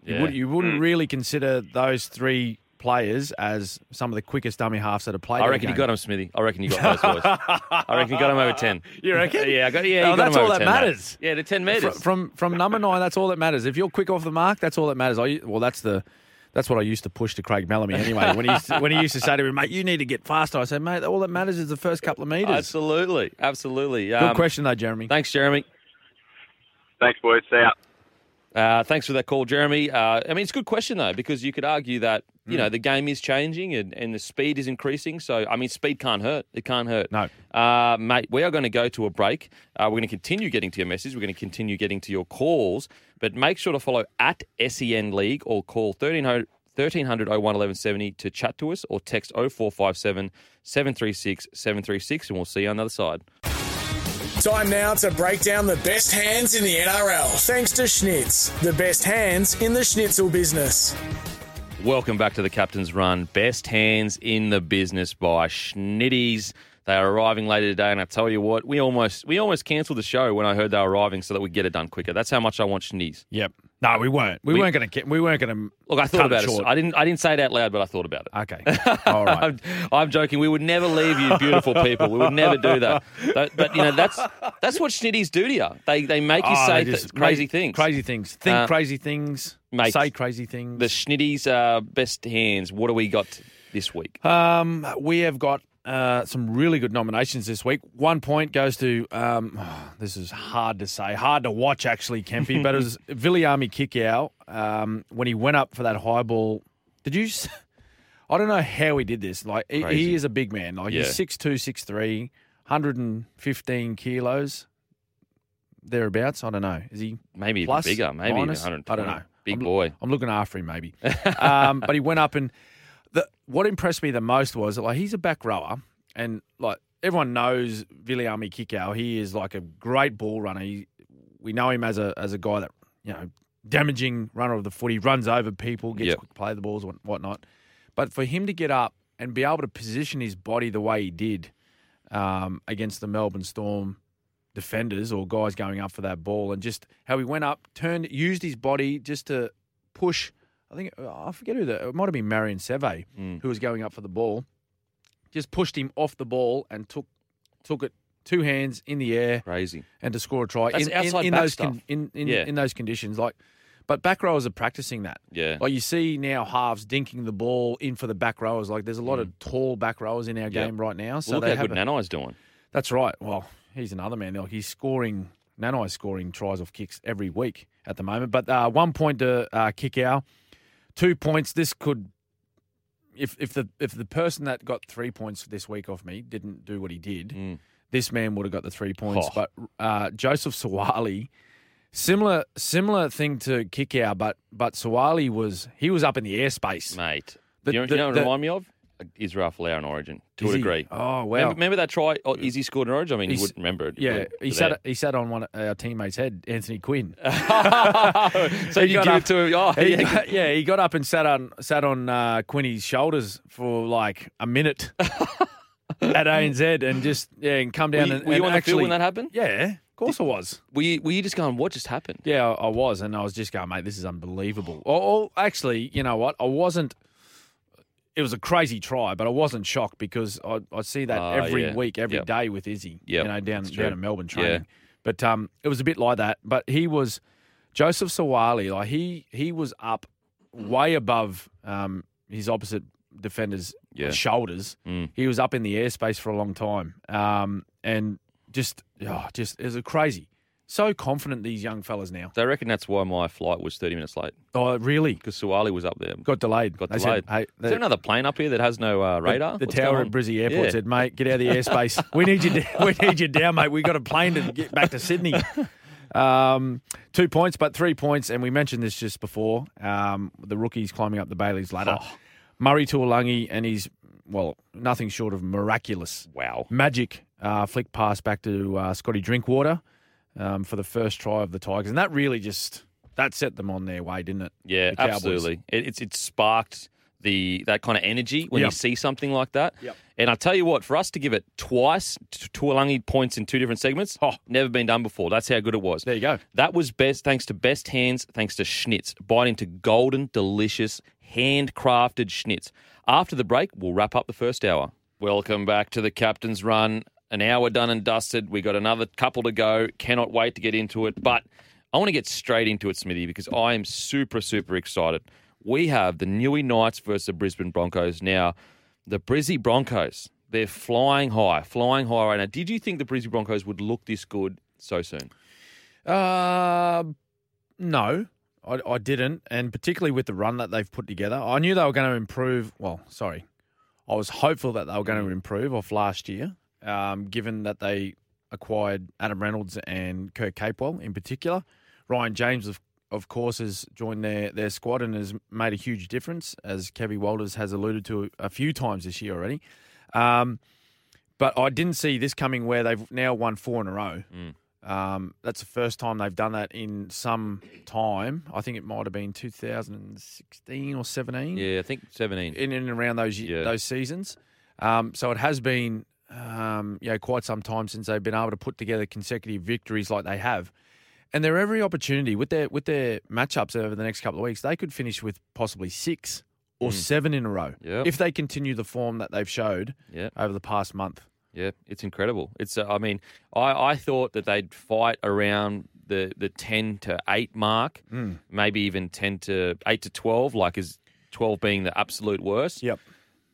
Yeah. would, you wouldn't really consider those three players as some of the quickest dummy halves that have played. I reckon you got him, Smithy. I reckon you got those boys. I reckon you got him over ten. You reckon? Yeah, I got. Yeah, Oh, you got that's all that 10, mate. matters. Yeah, the ten meters. From from number nine, that's all that matters. If you're quick off the mark, that's all that matters. I well, that's the that's what I used to push to Craig Bellamy anyway. When he used to, when he used to say to me, "Mate, you need to get faster," I said, "Mate, all that matters is the first couple of meters." absolutely, absolutely. Good Um, question though, Jeremy. Thanks, Jeremy. Thanks, boys. See ya. Uh, thanks for that call, Jeremy. Uh, I mean, it's a good question, though, because you could argue that, you know, the game is changing and, and the speed is increasing. So, I mean, speed can't hurt. It can't hurt. No. Uh, mate, we are going to go to a break. Uh, we're going to continue getting to your message. We're going to continue getting to your calls. But make sure to follow at SEN League or call 1300 1300 01 1170 to chat to us or text 0457 736 736 and we'll see you on the other side. Time now to break down the best hands in the NRL. Thanks to Schnitz, the best hands in the schnitzel business. Welcome back to the Captain's Run. Best hands in the business by Schnitties. They are arriving later today, and I tell you what, we almost we almost cancelled the show when I heard they were arriving so that we get it done quicker. That's how much I want Schnitties. Yep. No, we weren't. We, We- weren't going to. We weren't going to. Look, I thought about it. I didn't I didn't say it out loud, but I thought about it. Okay. All right. I'm, I'm joking. We would never leave you, beautiful people. We would never do that. But, but you know, that's that's what Schnitties do to you. They they make you Oh, say th- crazy make things. Crazy things. Think Uh, crazy things. mate, say crazy things. The Schnitties uh, best hands. What do we got this week? Um, we have got uh, some really good nominations this week. One point goes to um, this is hard to say, hard to watch actually, Kempy, but it was Viliami Kikau um, when he went up for that high ball. Did you? I don't know how he did this. Like he, Crazy. he is a big man. Like Yeah. he's six two, six three, 115 kilos thereabouts. I don't know. Is he Maybe even plus, bigger. Maybe even minus? I don't know. Big I'm- boy. I'm looking after him, maybe. um, but he went up and what impressed me the most was like he's a back rower and like everyone knows Viliami Kikau. He is like a great ball runner. He, we know him as a as a guy that you know damaging runner of the foot. He runs over people, gets Yep. quick play the balls, whatnot. But for him to get up and be able to position his body the way he did um, against the Melbourne Storm defenders or guys going up for that ball, and just how he went up, turned, used his body just to push. I think I forget who the it might have been Marion Seve Mm. who was going up for the ball. Just pushed him off the ball and took took it two hands in the air Crazy. and to score a try That's in, in, outside in back those stuff. con, in in, Yeah. in those conditions. Like, but back rowers are practicing that. Yeah. Like you see now, halves dinking the ball in for the back rowers. Like there's a lot of tall back rowers in our Mm. Yep. game right now. So Look they how have good Nanai's doing. that's right. Well, he's another man. Like he's scoring. Nanai's scoring tries off kicks every week at the moment. But uh, one point to uh, kick out, two points. This could if if the if the person that got three points this week off me didn't do what he did, this man would have got the three points. Oh. But uh, Joseph Suaalii, similar similar thing to Kikau, but but Suaalii was he was up in the airspace. mate. The- you know, the- you know what the- remind me of? Israel Folau in Origin, to Is a he? degree. Oh wow! Remember, remember that try? Oh, Izzy scored in Origin. I mean, you wouldn't remember it. yeah, but- he sat he sat on one of our teammates' head, Anthony Quinn. so you got give up- it to him. Oh, He yeah. got- yeah, he got up and sat on sat on uh, Quinny's shoulders for like a minute at ANZ, and just yeah, and come Were down you, and, were you and on the actually, field when that happened? Yeah, of course I was. Were you, were you just going, what just happened? Yeah, I, I was, and I was just going, mate, this is unbelievable. Or, or actually, you know what? I wasn't. It was a crazy try, but I wasn't shocked because I, I see that Oh, every yeah. week, every day Yep. with Izzy. Yep, you know, down down in Melbourne Yeah. training. But um, it was a bit like that. But he was Joseph Suaalii. Like he he was up way above um, his opposite defender's Yeah. shoulders. Mm. He was up in the airspace for a long time, um, and just oh, just it was a crazy. So confident these young fellas now. They reckon that's why my flight was 30 minutes late Oh, really? because Suaalii was up there. Got delayed. Got They delayed. Said, hey, Is there another plane up here that has no uh, radar? the What's tower at Brizzy Airport Yeah. said, "Mate, get out of the airspace. we need you. da- we need you down, mate. We got a plane to get back to Sydney." Um, two points, but three points, and we mentioned this just before. Um, the rookies climbing up the Bailey's ladder. Oh. Murray Taulagi and he's well, nothing short of miraculous Wow. magic uh, flick pass back to uh, Scotty Drinkwater um, for the first try of the Tigers, and that really just that set them on their way, didn't it? Yeah, absolutely. It, it's it's sparked the that kind of energy when you see something like that. Yep. And I tell you what, for us to give it twice, Taulagi points in two different segments, Oh. never been done before. That's how good it was. There you go. That was best thanks to best hands, thanks to Schnitz, biting to golden, delicious, handcrafted Schnitz. After the break, we'll wrap up the first hour. Welcome back to the captain's run. An hour done and dusted. We got another couple to go. Cannot wait to get into it. But I want to get straight into it, Smithy, because I am super, super excited. We have the Newey Knights versus the Brisbane Broncos. Now, the Brizzy Broncos, they're flying high, flying high right now. Did you think the Brizzy Broncos would look this good so soon? Uh, no, I, I didn't, and particularly with the run that they've put together, I knew they were going to improve. Well, sorry, I was hopeful that they were going to improve off last year, um, given that they acquired Adam Reynolds and Kurt Capewell in particular. Ryan James, of of course, has joined their their squad and has made a huge difference, as Kevy Walters has alluded to a few times this year already. Um, but I didn't see this coming where they've now won four in a row. Um, that's the first time they've done that in some time. I think it might have been 2016 or 17. Yeah, I think 17. In and around those Yeah. those seasons. Um, so it has been um, you know, quite some time since they've been able to put together consecutive victories like they have. And they're every opportunity with their with their matchups over the next couple of weeks, they could finish with possibly six or seven in a row. Yep. if they continue the form that they've showed Yeah. over the past month. Yeah, it's incredible. It's uh, I mean, I, I thought that they'd fight around the the 10 to 8 mark, Hmm. maybe even 10 to 8 to 12 like is 12 being the absolute worst. Yep.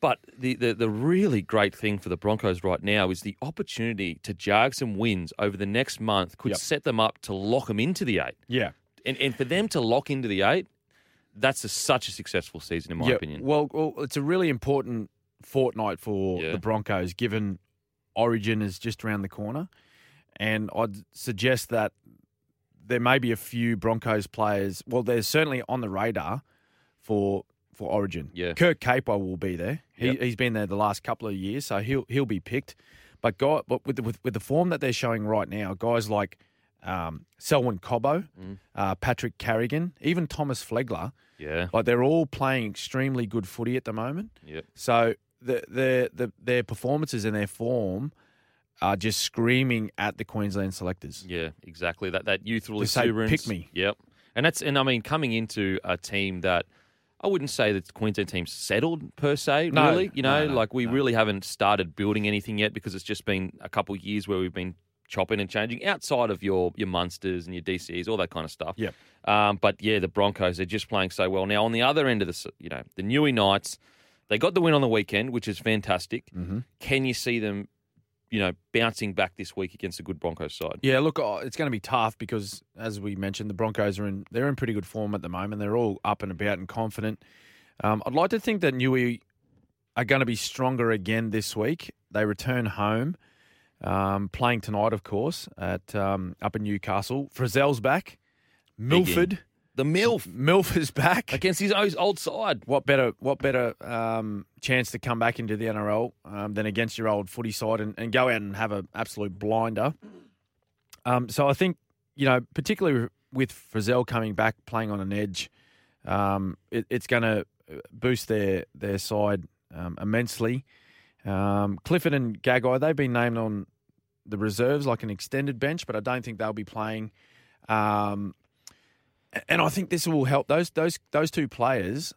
But the, the, the really great thing for the Broncos right now is the opportunity to jag some wins over the next month could Yep. set them up to lock them into the eight. Yeah. And, and for them to lock into the eight, that's a, such a successful season, in my yeah, opinion. Well, well, it's a really important fortnight for Yeah. the Broncos, given Origin is just around the corner, and I'd suggest that there may be a few Broncos players. Well, they're certainly on the radar for for Origin. Yeah. Kirk Capo will be there. He, Yep. He's been there the last couple of years, so he'll he'll be picked. But guy, but with the, with, with the form that they're showing right now, guys like um, Selwyn Cobbo, Mm. uh, Patrick Carrigan, even Thomas Flegler. yeah. Like they're all playing extremely good footy at the moment. Yep. So the, the, the, their performances and their form are just screaming at the Queensland selectors. Yeah, exactly. That that youthful To say. "Pick me." Yep. And that's and I mean coming into a team that I wouldn't say that the Queensland team's settled per se. No, really, you know, no, no, like we really haven't started building anything yet because it's just been a couple of years where we've been chopping and changing outside of your your Munsters and your DCs, all that kind of stuff. Yep. Um, but yeah, the Broncos they're just playing so well now. On the other end of the you know the Newey Knights, they got the win on the weekend, which is fantastic. Mm-hmm. Can you see them? You know, bouncing back this week against a good Broncos side. Yeah, look, oh, it's going to be tough because, as we mentioned, the Broncos are in they're in pretty good form at the moment. They're all up and about and confident. Um, I'd like to think that Newey are going to be stronger again this week. They return home, um, playing tonight, of course, at um, up in Newcastle. Frizzell's back. Milford. The MILF Milford's back. against his old- side. What better? What better um, chance to come back into the NRL um, than against your old footy side and, and go out and have an absolute blinder? Um, so I think you know, particularly with Frizzell coming back, playing on an edge, um, it, it's going to boost their their side um, immensely. Um, Clifford and Gagai, they've been named on the reserves like an extended bench, but I don't think they'll be playing. Um, and I think this will help those those those two players.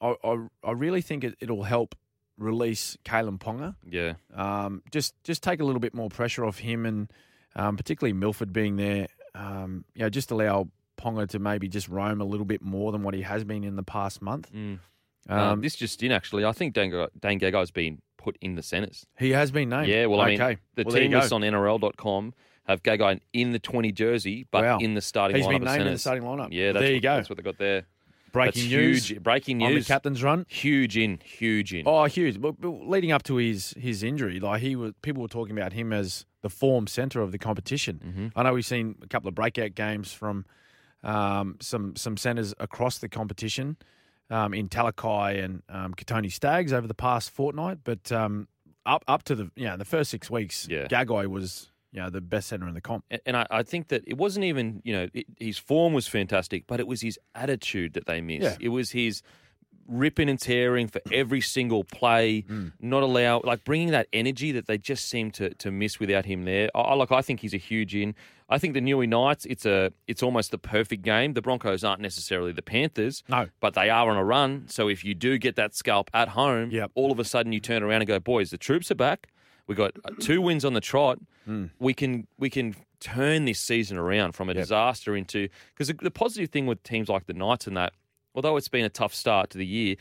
I I, I really think it, it'll help release Kalyn Ponga. Yeah. Um, just just take a little bit more pressure off him, and um, particularly Milford being there. Um, you know, just allow Ponga to maybe just roam a little bit more than what he has been in the past month. Mm. Um, this just in, actually. I think Dane, Dane Gagai's been put in the centres. he has been named. Yeah, well, I mean, okay. the Well, team lists on NRL.com have Gagai in the 20 jersey, but Wow. in the starting He's lineup been named in the starting lineup. Yeah, that's there you go. That's what they got there. Breaking that's news Huge, breaking on the news. captain's run. Huge in, huge in. Oh, huge! Leading up to his his injury, like he was, people were talking about him as the form centre of the competition. Mm-hmm. I know we've seen a couple of breakout games from um, some some centres across the competition um, in Talakai and um, Kotoni Staggs over the past fortnight, but um, up up to the you know the first six weeks, Yeah. Gagai was you know the best centre in the comp. A- And I, I think that it wasn't even, you know, it, his form was fantastic, but it was his attitude that they missed. Yeah. It was his ripping and tearing for every single play, Mm. not allow, like bringing that energy that they just seem to to miss without him there. I, I- like, I think he's a huge in. I think the Newey Knights, it's a, it's almost the perfect game. The Broncos aren't necessarily the Panthers, No. but they are on a run. So if you do get that scalp at home, Yep. all of a sudden you turn around and go, boys, the troops are back. We got uh, two wins on the trot. We can we can turn this season around from a disaster into because the, the positive thing with teams like the Knights and that, although it's been a tough start to the year,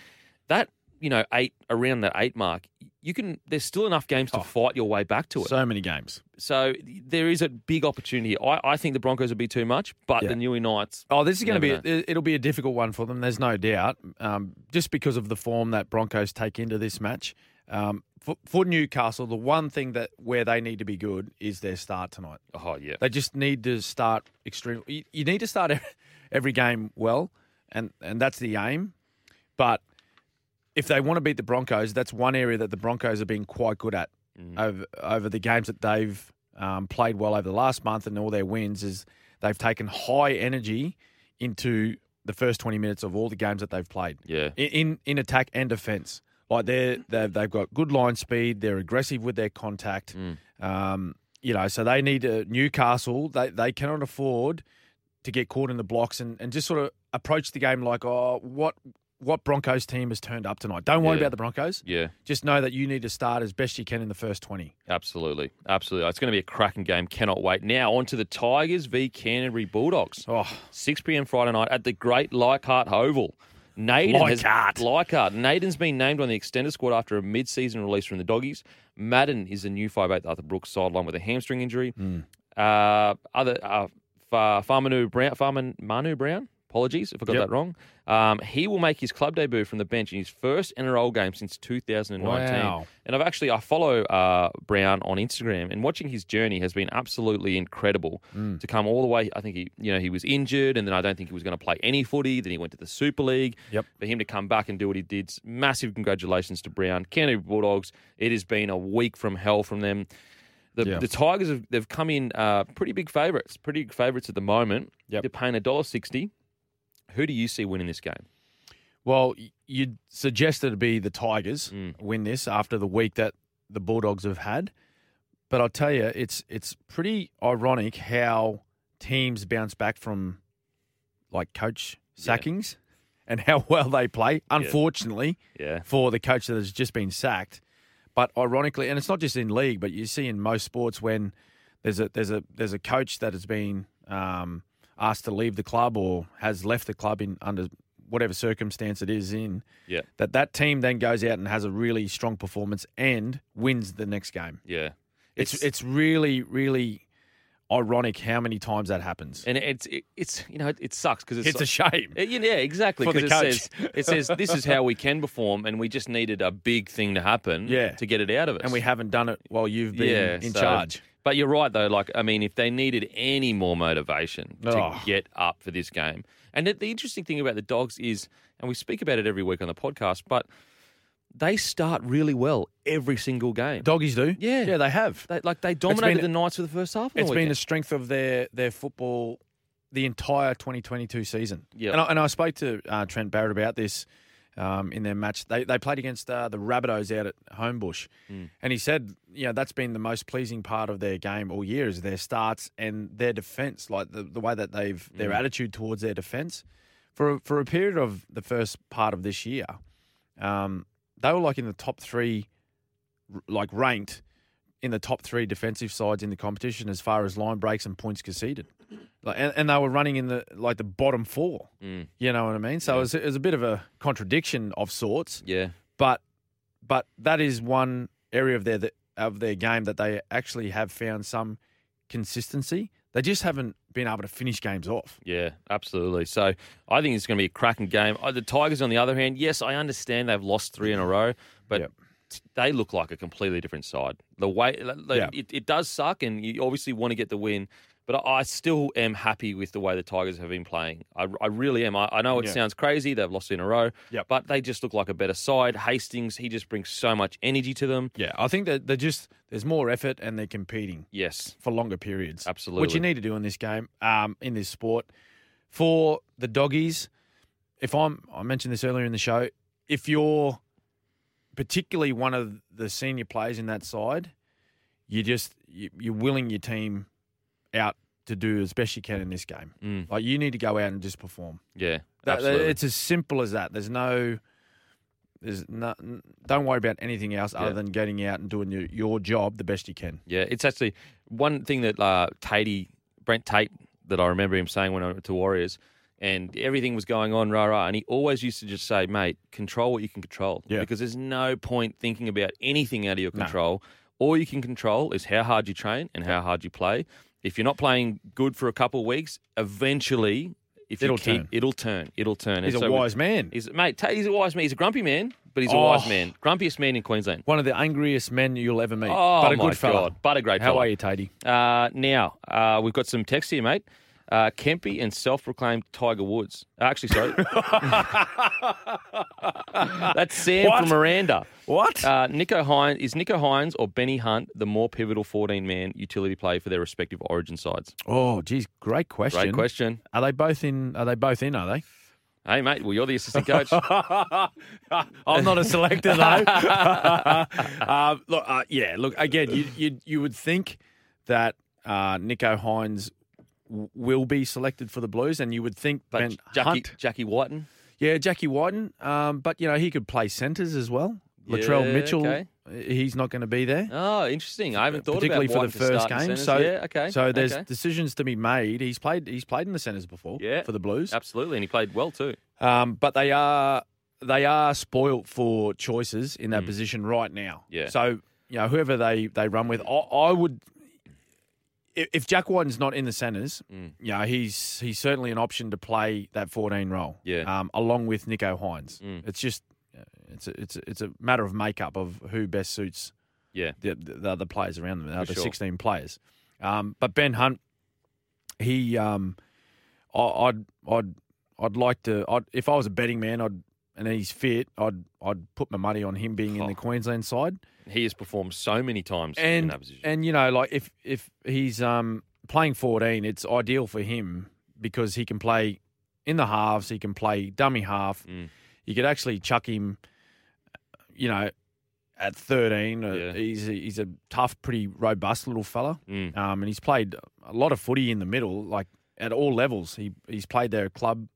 that you know eight around that eight mark, you can. There's still enough games to fight your way back to it. So many games. So there is a big opportunity. I, I think the Broncos would be too much, but Yeah. the Newey Knights. Oh, this is going to be it- it'll be a difficult one for them. There's no doubt, um, just because of the form that Broncos take into this match. Um, for, for Newcastle, the one thing that where they need to be good is their start tonight. Oh yeah, They just need to start extremely. You, you need to start every game well, and and that's the aim. But if they want to beat the Broncos, that's one area that the Broncos have been quite good at over over the games that they've um, played well over the last month and all their wins. Is they've taken high energy into the first twenty minutes of all the games that they've played yeah. in in, in attack and defence. Like they're, they've they've got good line speed. They're aggressive with their contact. Um, you know, so they need uh, Newcastle. They they cannot afford to get caught in the blocks and, and just sort of approach the game like, oh, what what Broncos team has turned up tonight. Don't worry Yeah. about the Broncos. Yeah, Just know that you need to start as best you can in the first twenty. absolutely, absolutely. It's going to be a cracking game. Cannot wait. Now on to the Tigers v Canterbury Bulldogs. Oh, 6 p.m. Friday night at the Great Leichhardt Oval. Naden has, Leichhardt. Leichhardt. Naden's been named on the extended squad after a mid-season release from the Doggies. Madden is the new 5'8 Arthur Brooks sideline with a hamstring injury. Uh, other uh, Fa- Fa'amanu Brown, Farman Manu Brown. Apologies if I got Yep. that wrong. Um, he will make his club debut from the bench in his first NRL game since 2019. Wow. And I've actually I follow uh, Brown on Instagram, and watching his journey has been absolutely incredible. Mm. To come all the way, I think he you know he was injured, and then I don't think he was going to play any footy. Then he went to the Super League. Yep. For him to come back and do what he did, massive congratulations to Brown. Canterbury Bulldogs. It has been a week from hell from them. The, Yeah. the Tigers have they've come in uh, pretty big favourites, pretty big favourites at the moment. Yep. They're paying a dollar sixty. Who do you see winning this game? Well, you'd suggest it'd be the Tigers Mm. win this after the week that the Bulldogs have had. But I'll tell you, it's it's pretty ironic how teams bounce back from like coach Yeah. sackings and how well they play. Unfortunately, Yeah, for the coach that has just been sacked. But ironically, and it's not just in league, but you see in most sports when there's a there's a there's a coach that has been um, asked to leave the club or has left the club in under whatever circumstance it is in. Yeah. That that team then goes out and has a really strong performance and wins the next game. yeah. It's it's, really really ironic how many times that happens. And it's it, it's you know it, it sucks because it's It's a shame. Uh, Yeah, exactly. For the 'cause coach. It says, it says this is how we can perform, and we just needed a big thing to happen Yeah. to get it out of us. and we haven't done it while you've been yeah, in so- charge. But you're right, though. Like, I mean, if they needed any more motivation to Oh. get up for this game, and the, interesting thing about the Dogs is, and we speak about it every week on the podcast, but they start really well every single game. Doggies do. Yeah. Yeah, they have. They, like they dominated been- the Knights for the first half. The It's been the strength of their their football the entire 2022 season. Yeah, And I, and I spoke to uh, Trent Barrett about this um, in their match. They they played against uh, the Rabbitohs out at Homebush, Mm. and he said, you know, that's been the most pleasing part of their game all year is their starts and their defense, like the, the way that they've their Mm. attitude towards their defense. For a- for a period of the first part of this year, um, they were like in the top three, like ranked in the top three defensive sides in the competition as far as line breaks and points conceded. Like, and, and they were running in the like the bottom four. Mm. You know what I mean? So it, was, it was a bit of a contradiction of sorts. yeah, But but that is one area of their that, of their game that they actually have found some consistency. They just haven't been able to finish games off. yeah, absolutely. So I think it's going to be a cracking game. Uh, The Tigers, on the other hand, yes, I understand they've lost three in a row, but Yep. They look like a completely different side. The way like, Yeah. it, it does suck, and you obviously want to get the win. But I I still am happy with the way the Tigers have been playing. I, I really am. I, I know it Yeah. sounds crazy; they've lost in a row, Yep. but they just look like a better side. Hastings, he just brings so much energy to them. Yeah, I think that they're just there's more effort and they're competing. Yes, for longer periods. Absolutely. Which you need to do in this game, um, in this sport. For the doggies, if I'm, I mentioned this earlier in the show, if you're particularly one of the senior players in that side, you just you, you're willing your team out to do as best you can in this game. Mm. Like you need to go out and just perform. yeah, That- absolutely. it's as simple as that. There's no. There's no, don't worry about anything else Yeah. other than getting out and doing your, your job the best you can. Yeah, it's actually one thing that uh, Tatey, Brent Tate, that I remember him saying when I went to Warriors, and everything was going on rah rah, and he always used to just say, "Mate, control what you can control." Yeah. Because there's no point thinking about anything out of your No. control. All you can control is how hard you train and how hard you play. If you're not playing good for a couple of weeks, eventually, if you It'll keep, turn. it'll turn. It'll turn. He's And a so wise man. He's mate. He's a wise man. He's a grumpy man, but he's a Oh. wise man. Grumpiest man in Queensland. One of the angriest men you'll ever meet. Oh but a my good fella. God. But a great How fella. are you, Tatey? Uh, now, uh, we've got some text here, mate. Uh, Kempy and self-proclaimed Tiger Woods. Uh, Actually, sorry. That's Sam What? from Miranda. What? Uh, Nicho Hynes is Nicho Hynes or Benny Hunt the more pivotal 14-man utility play for their respective Origin sides? oh, geez, great question. Great question. Are they both in? Are they both in? Are they? Hey, mate. Well, you're the assistant coach. I'm not a selector though. uh, look, uh, yeah, look again. You you you would think that uh, Nicho Hynes will be selected for the Blues, and you would think But Ben Jackie, Hunt, Jackie Wighton. yeah, Jackie Wighton. Um, but you know he could play centres as well. Latrell Yeah, Mitchell, okay. he's not going to be there. Oh, interesting. I haven't thought particularly about for the first game. So yeah, okay. So there's okay. decisions to be made. He's played. He's played in the centres before. Yeah. for the Blues. absolutely, and he played well too. Um, but they are they are spoilt for choices in that Mm. position right now. Yeah. So you know whoever they they run with, I, I would. If Jack Wighton's not in the centres, Mm. you know, he's he's certainly an option to play that 14 role. Yeah. Um, along with Nicho Hynes. Mm. It's just it's a, it's a, it's a matter of makeup of who best suits Yeah. the, the other players around them, the other sure. 16 players. Um, but Ben Hunt, he, um, I, I'd, I'd, I'd like to. I'd, if I was a betting man, I'd, and he's fit, I'd, I'd put my money on him being in the Oh. Queensland side. He has performed so many times in And that position. and you know, like if if he's um playing 14, it's ideal for him because he can play in the halves, he can play dummy half. Mm. You could actually chuck him, you know, at 13. Uh, Yeah. He's a, he's a tough, pretty robust little fella. Mm. Um, and he's played a lot of footy in the middle, like at all levels. He he's played there at club,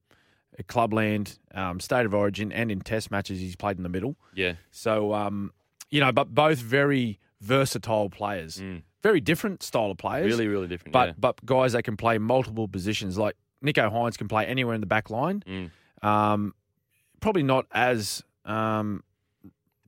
clubland, um, state of origin, and in test matches. He's played in the middle. Yeah. So um, you know, but both very versatile players, Mm. very different style of players. Really, really different. but yeah. but guys that can play multiple positions. Like Nicho Hynes can play anywhere in the back line. Mm. Um, probably not as um,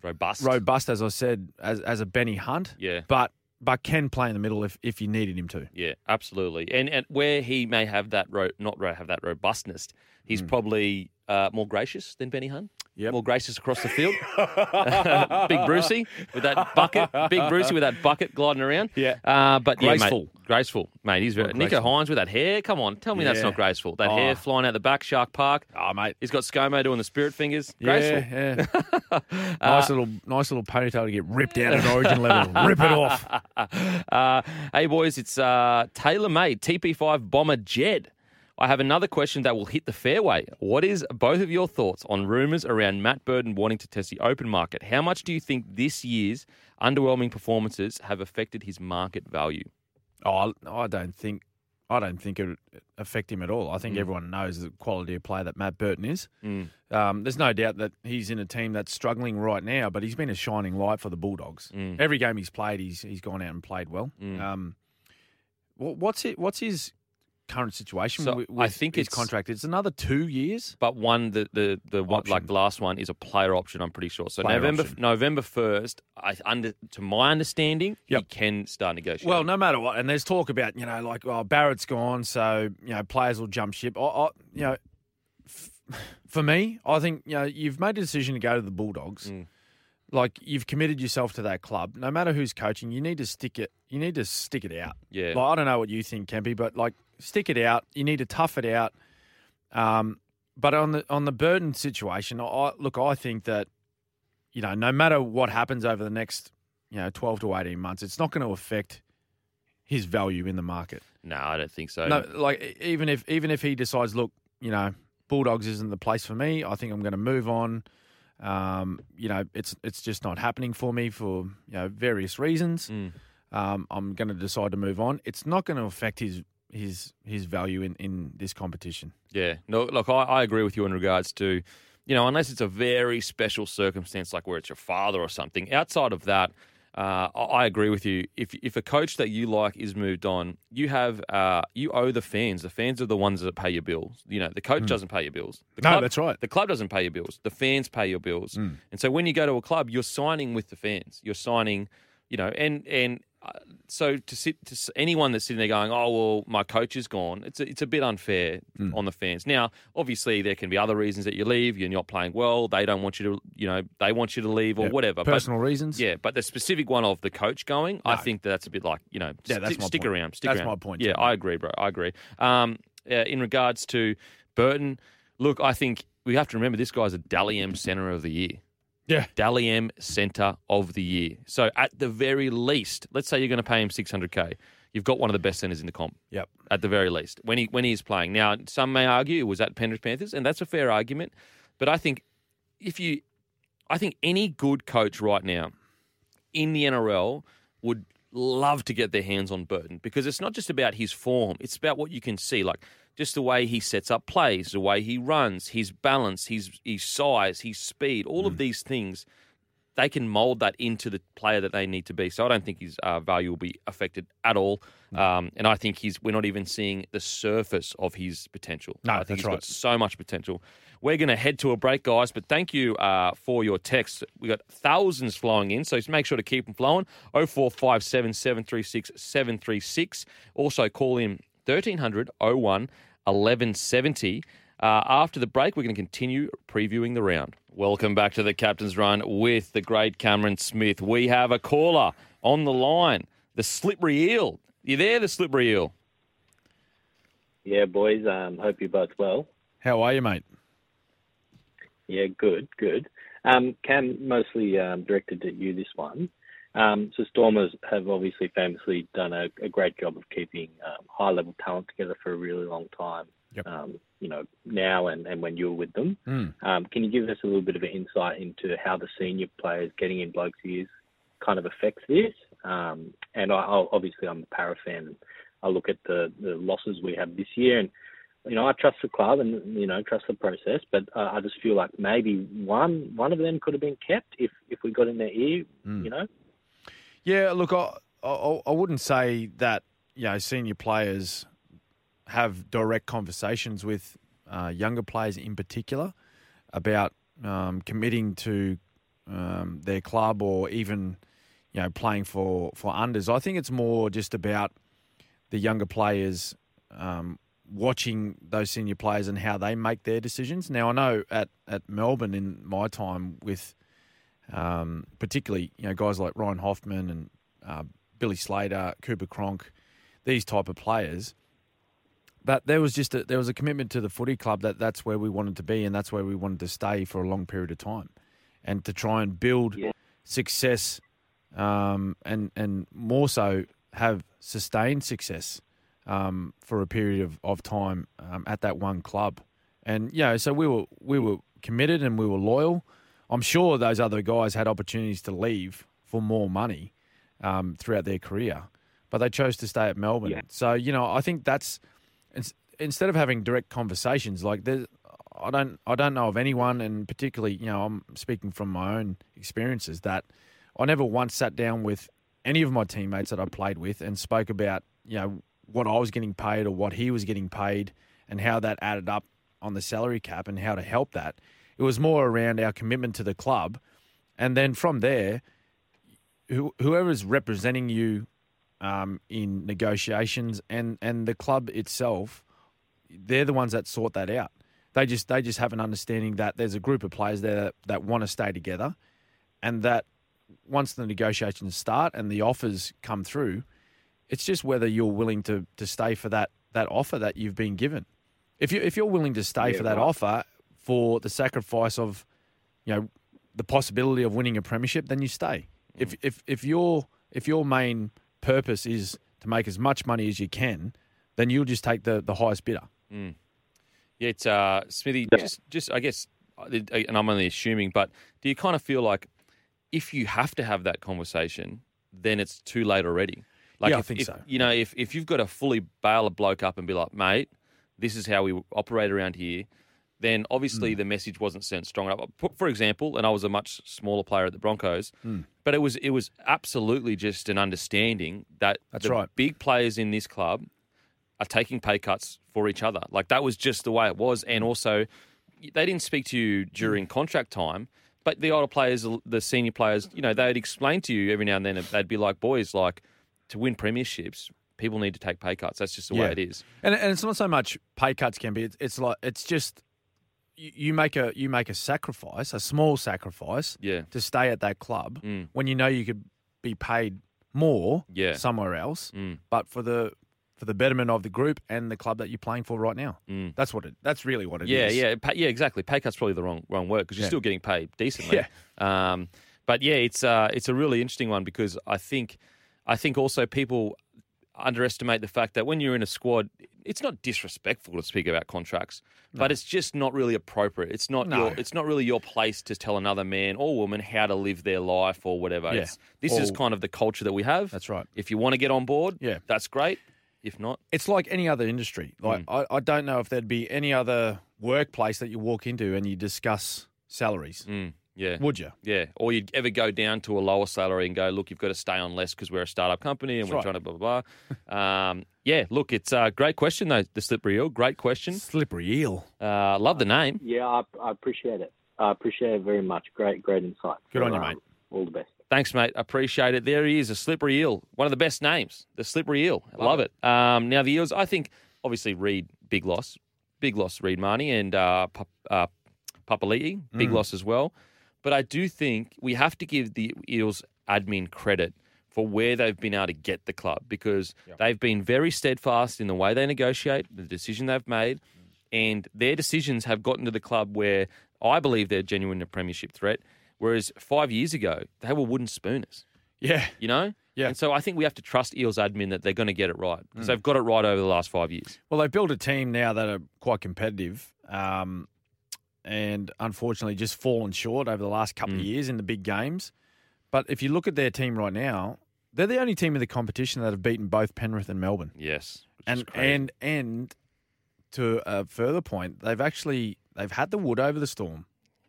Robust. robust as I said as as a Benny Hunt Yeah. but but can play in the middle if, if you needed him to. Yeah, absolutely. And and where he may have that ro- not ro- have that robustness, he's probably uh, more gracious than Benny Hunt. Yep. More gracious across the field. Big Brucey with that bucket. Big Brucey with that bucket gliding around. Yeah. Uh, but yeah, Graceful. mate, graceful, mate. He's very, Nicho. Hynes with that hair. Come on, tell me that's not graceful. That Oh. hair flying out the back, Shark Park. Oh, mate. He's got ScoMo doing the spirit fingers. Graceful. Yeah, yeah. nice little, nice little ponytail to get ripped out at origin level. Rip it off. Uh, hey, boys, it's uh, tailor made TP5 Bomber Jed. I have another question that will hit the fairway. What is both of your thoughts on rumours around Matt Burton wanting to test the open market? How much do you think this year's underwhelming performances have affected his market value? Oh, I don't think, I don't think it would affect him at all. I think everyone knows the quality of player that Matt Burton is. Mm. Um, there's no doubt that he's in a team that's struggling right now, but he's been a shining light for the Bulldogs. Mm. Every game he's played, he's he's gone out and played well. Mm. Um, what's it? What's his current situation So, with, I think his it's- contract? It's another two years. But one, the the the one, like the last one is a player option. I'm pretty sure. So Player November option. November first, I under to my understanding, Yep. he can start negotiating. Well, no matter what, and there's talk about you know like oh Barrett's gone, so you know players will jump ship. I, I, you know, f- for me, I think you know you've made a decision to go to the Bulldogs. Mm. Like you've committed yourself to that club. No matter who's coaching, you need to stick it. You need to stick it out. yeah, Like, I don't know what you think, Kempy, but like stick it out. You need to tough it out. Um, but on the on the Burton situation, I look, I think that you know, no matter what happens over the next you know twelve to eighteen months, it's not going to affect his value in the market. no, I don't think so. No, like even if even if he decides, look, you know, Bulldogs isn't the place for me. I think I'm going to move on. Um, you know, it's it's just not happening for me for you know various reasons. Mm. Um, I'm going to decide to move on. It's not going to affect his his his value in in this competition. Yeah, no, look, I, I agree with you in regards to, you know, unless it's a very special circumstance like where it's your father or something. Outside of that, uh, I, agree with you. If if a coach that you like is moved on, you have uh, you owe the fans. The fans are the ones that pay your bills. You know, the coach doesn't pay your bills. The No, club- that's right. The club doesn't pay your bills. The fans pay your bills. And so when you go to a club, you're signing with the fans. You're signing, you know, and and. So to sit to anyone that's sitting there going, oh well, my coach is gone. It's a, it's a bit unfair on the fans. Now, obviously, there can be other reasons that you leave. You're not playing well. They don't want you to, you know, they want you to leave or Yeah, whatever. But- Personal reasons. yeah, but the specific one of the coach going, I think that that's a bit like you know, Yeah, that's stick, point. around. Stick That's around. my point, Yeah, too. I agree, bro. I agree. Um, uh, in regards to Burton, look, I think we have to remember this guy's a Dally M Centre of the Year. Yeah. Dally M Centre of the Year. So at the very least, let's say you're going to pay him 600k. You've got one of the best centres in the comp. Yep. At the very least, when he when he is playing. Now, some may argue it was at Penrith Panthers, and that's a fair argument. But I think if you, I think any good coach right now in the NRL would love to get their hands on Burton because it's not just about his form, it's about what you can see. Like just the way he sets up plays, the way he runs, his balance, his his size, his speed, all of these things. They can mold that into the player that they need to be. So I don't think his uh, value will be affected at all. Um, and I think he's we're not even seeing the surface of his potential. No, I think that's he's right. got so much potential. We're going to head to a break, guys, but thank you uh, for your texts. we got thousands flowing in, so make sure to keep them flowing. 0457 736 736. Also, call in 1300 01 1170. Uh, after the break, we're going to continue previewing the round. Welcome back to the Captain's Run with the great Cameron Smith. We have a caller on the line, the slippery eel. You there, the slippery eel? Yeah, boys. Um, hope you're both well. How are you, mate? Yeah, good, good. Um, Cam, mostly um, directed at you this one. Um, so Stormers have obviously famously done a, a great job of keeping um, high-level talent together for a really long time. Yep. Um, you know, now and, and when you were with them. Mm. Um, can you give us a little bit of an insight into how the senior players getting in blokes years kind of affects this? Um, and I, I'll, obviously, I'm a Parra fan. I look at the, the losses we have this year, and you know, I trust the club and you know trust the process, but uh, I just feel like maybe one one of them could have been kept if if we got in their ear. You know, Yeah, look, I, I I wouldn't say that you know senior players have direct conversations with uh, younger players in particular about um, committing to um, their club or even you know, playing for for unders. I think it's more just about the younger players um, watching those senior players and how they make their decisions. Now, I know at at Melbourne in my time with, um, particularly you know guys like Ryan Hoffman and uh, Billy Slater, Cooper Cronk, these type of players. But there was just a, there was a commitment to the footy club that that's where we wanted to be and that's where we wanted to stay for a long period of time, and to try and build success, um, and and more so have sustained success um, for a period of, of time um, at that one club. And you know, so we were we were committed and we were loyal. I'm sure those other guys had opportunities to leave for more money um, throughout their career, but they chose to stay at Melbourne. So you know, I think that's instead of having direct conversations like there's. I don't. I don't know of anyone, and particularly, you know, I'm speaking from my own experiences that I never once sat down with any of my teammates that I played with and spoke about, you know, what I was getting paid or what he was getting paid and how that added up on the salary cap and how to help that. It was more around our commitment to the club. And then from there, who, whoever's representing you um, in negotiations and, and the club itself, they're the ones that sort that out. They just they just have an understanding that there's a group of players there that, that want to stay together, and that once the negotiations start and the offers come through, it's just whether you're willing to to stay for that that offer that you've been given. If you if you're willing to stay Yeah, for that right. offer for the sacrifice of, you know, the possibility of winning a premiership, then you stay. If if if your if your main purpose is to make as much money as you can, then you'll just take the the highest bidder. Mm. Yeah, it's uh, Smithy. Just, just I guess, and I'm only assuming, but do you kind of feel like if you have to have that conversation, then it's too late already? Like Yeah, I if, think if- so. You know, if if you've got to fully bail a bloke up and be like, mate, this is how we operate around here. Then obviously Hmm. the message wasn't sent strong enough. For- For example, and I was a much smaller player at the Broncos, Hmm. but it was it was absolutely just an understanding that That's the right. big players in this club are taking pay cuts for each other. Like that was just the way it was. And also, they didn't speak to you during contract time, but the older players, the senior players, you know, they'd explain to you every now and then. They'd be like, "Boys, like to win premierships, people need to take pay cuts. That's just the way it is." And and it's not so much pay cuts can be. It's, it's like it's just you, make a you make a sacrifice, a small sacrifice, Yeah. to stay at that club Mm. when you know you could be paid more, Yeah. somewhere else, Mm. but for the for the betterment of the group and the club that you're playing for right now. Mm. That's what it. That's really what it is. yeah, yeah, yeah, exactly. Pay cut's probably the wrong wrong word because you're Yeah. still getting paid decently. Yeah. Um, but yeah, it's uh, it's a really interesting one because I think I think also people underestimate the fact that when you're in a squad, it's not disrespectful to speak about contracts, but it's just not really appropriate. It's not No. your, it's not really your place to tell another man or woman how to live their life or whatever. Yeah. It's, this is kind of the culture that we have. That's right. If you want to get on board, Yeah. that's great. If not, It's like any other industry. Like Mm. I, I don't know if there'd be any other workplace that you walk into and you discuss salaries. mm, yeah. Would you? Yeah, or you'd ever go down to a lower salary and go, look, you've got to stay on less because we're a startup company and That's we're right. trying to blah blah blah. um, yeah, look, it's a great question though. The slippery eel, great question. Slippery eel. Uh, love the name. Yeah, I, I appreciate it. I appreciate it very much. Great, great insight. Good on you, Um, mate. All the best. Thanks, mate. Appreciate it. There he is, a slippery eel. One of the best names, the slippery eel. I love, it. Um, now the eels, I think, obviously Reed, big loss, big loss. Reed Mahoney and uh, Pap- uh, Papali'i, big Mm. loss as well. But I do think we have to give the eels admin credit for where they've been able to get the club because they've been very steadfast in the way they negotiate, the decision they've made, and their decisions have gotten to the club where I believe they're genuine a premiership threat. Whereas five years ago, they were wooden spooners Yeah. you know? Yeah. And so I think we have to trust Eels admin that they're going to get it right Mm. because they've got it right over the last five years. Well, they've built a team now that are quite competitive, um, and unfortunately just fallen short over the last couple of Mm. years in the big games. But if you look at their team right now, they're the only team in the competition that have beaten both Penrith and Melbourne. Yes. And and and to a further point, they've actually they've had the wood over the storm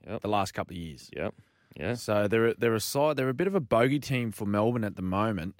Yep. the last couple of years. Yep. Yeah. So they're they're a side they're a bit of a bogey team for Melbourne at the moment.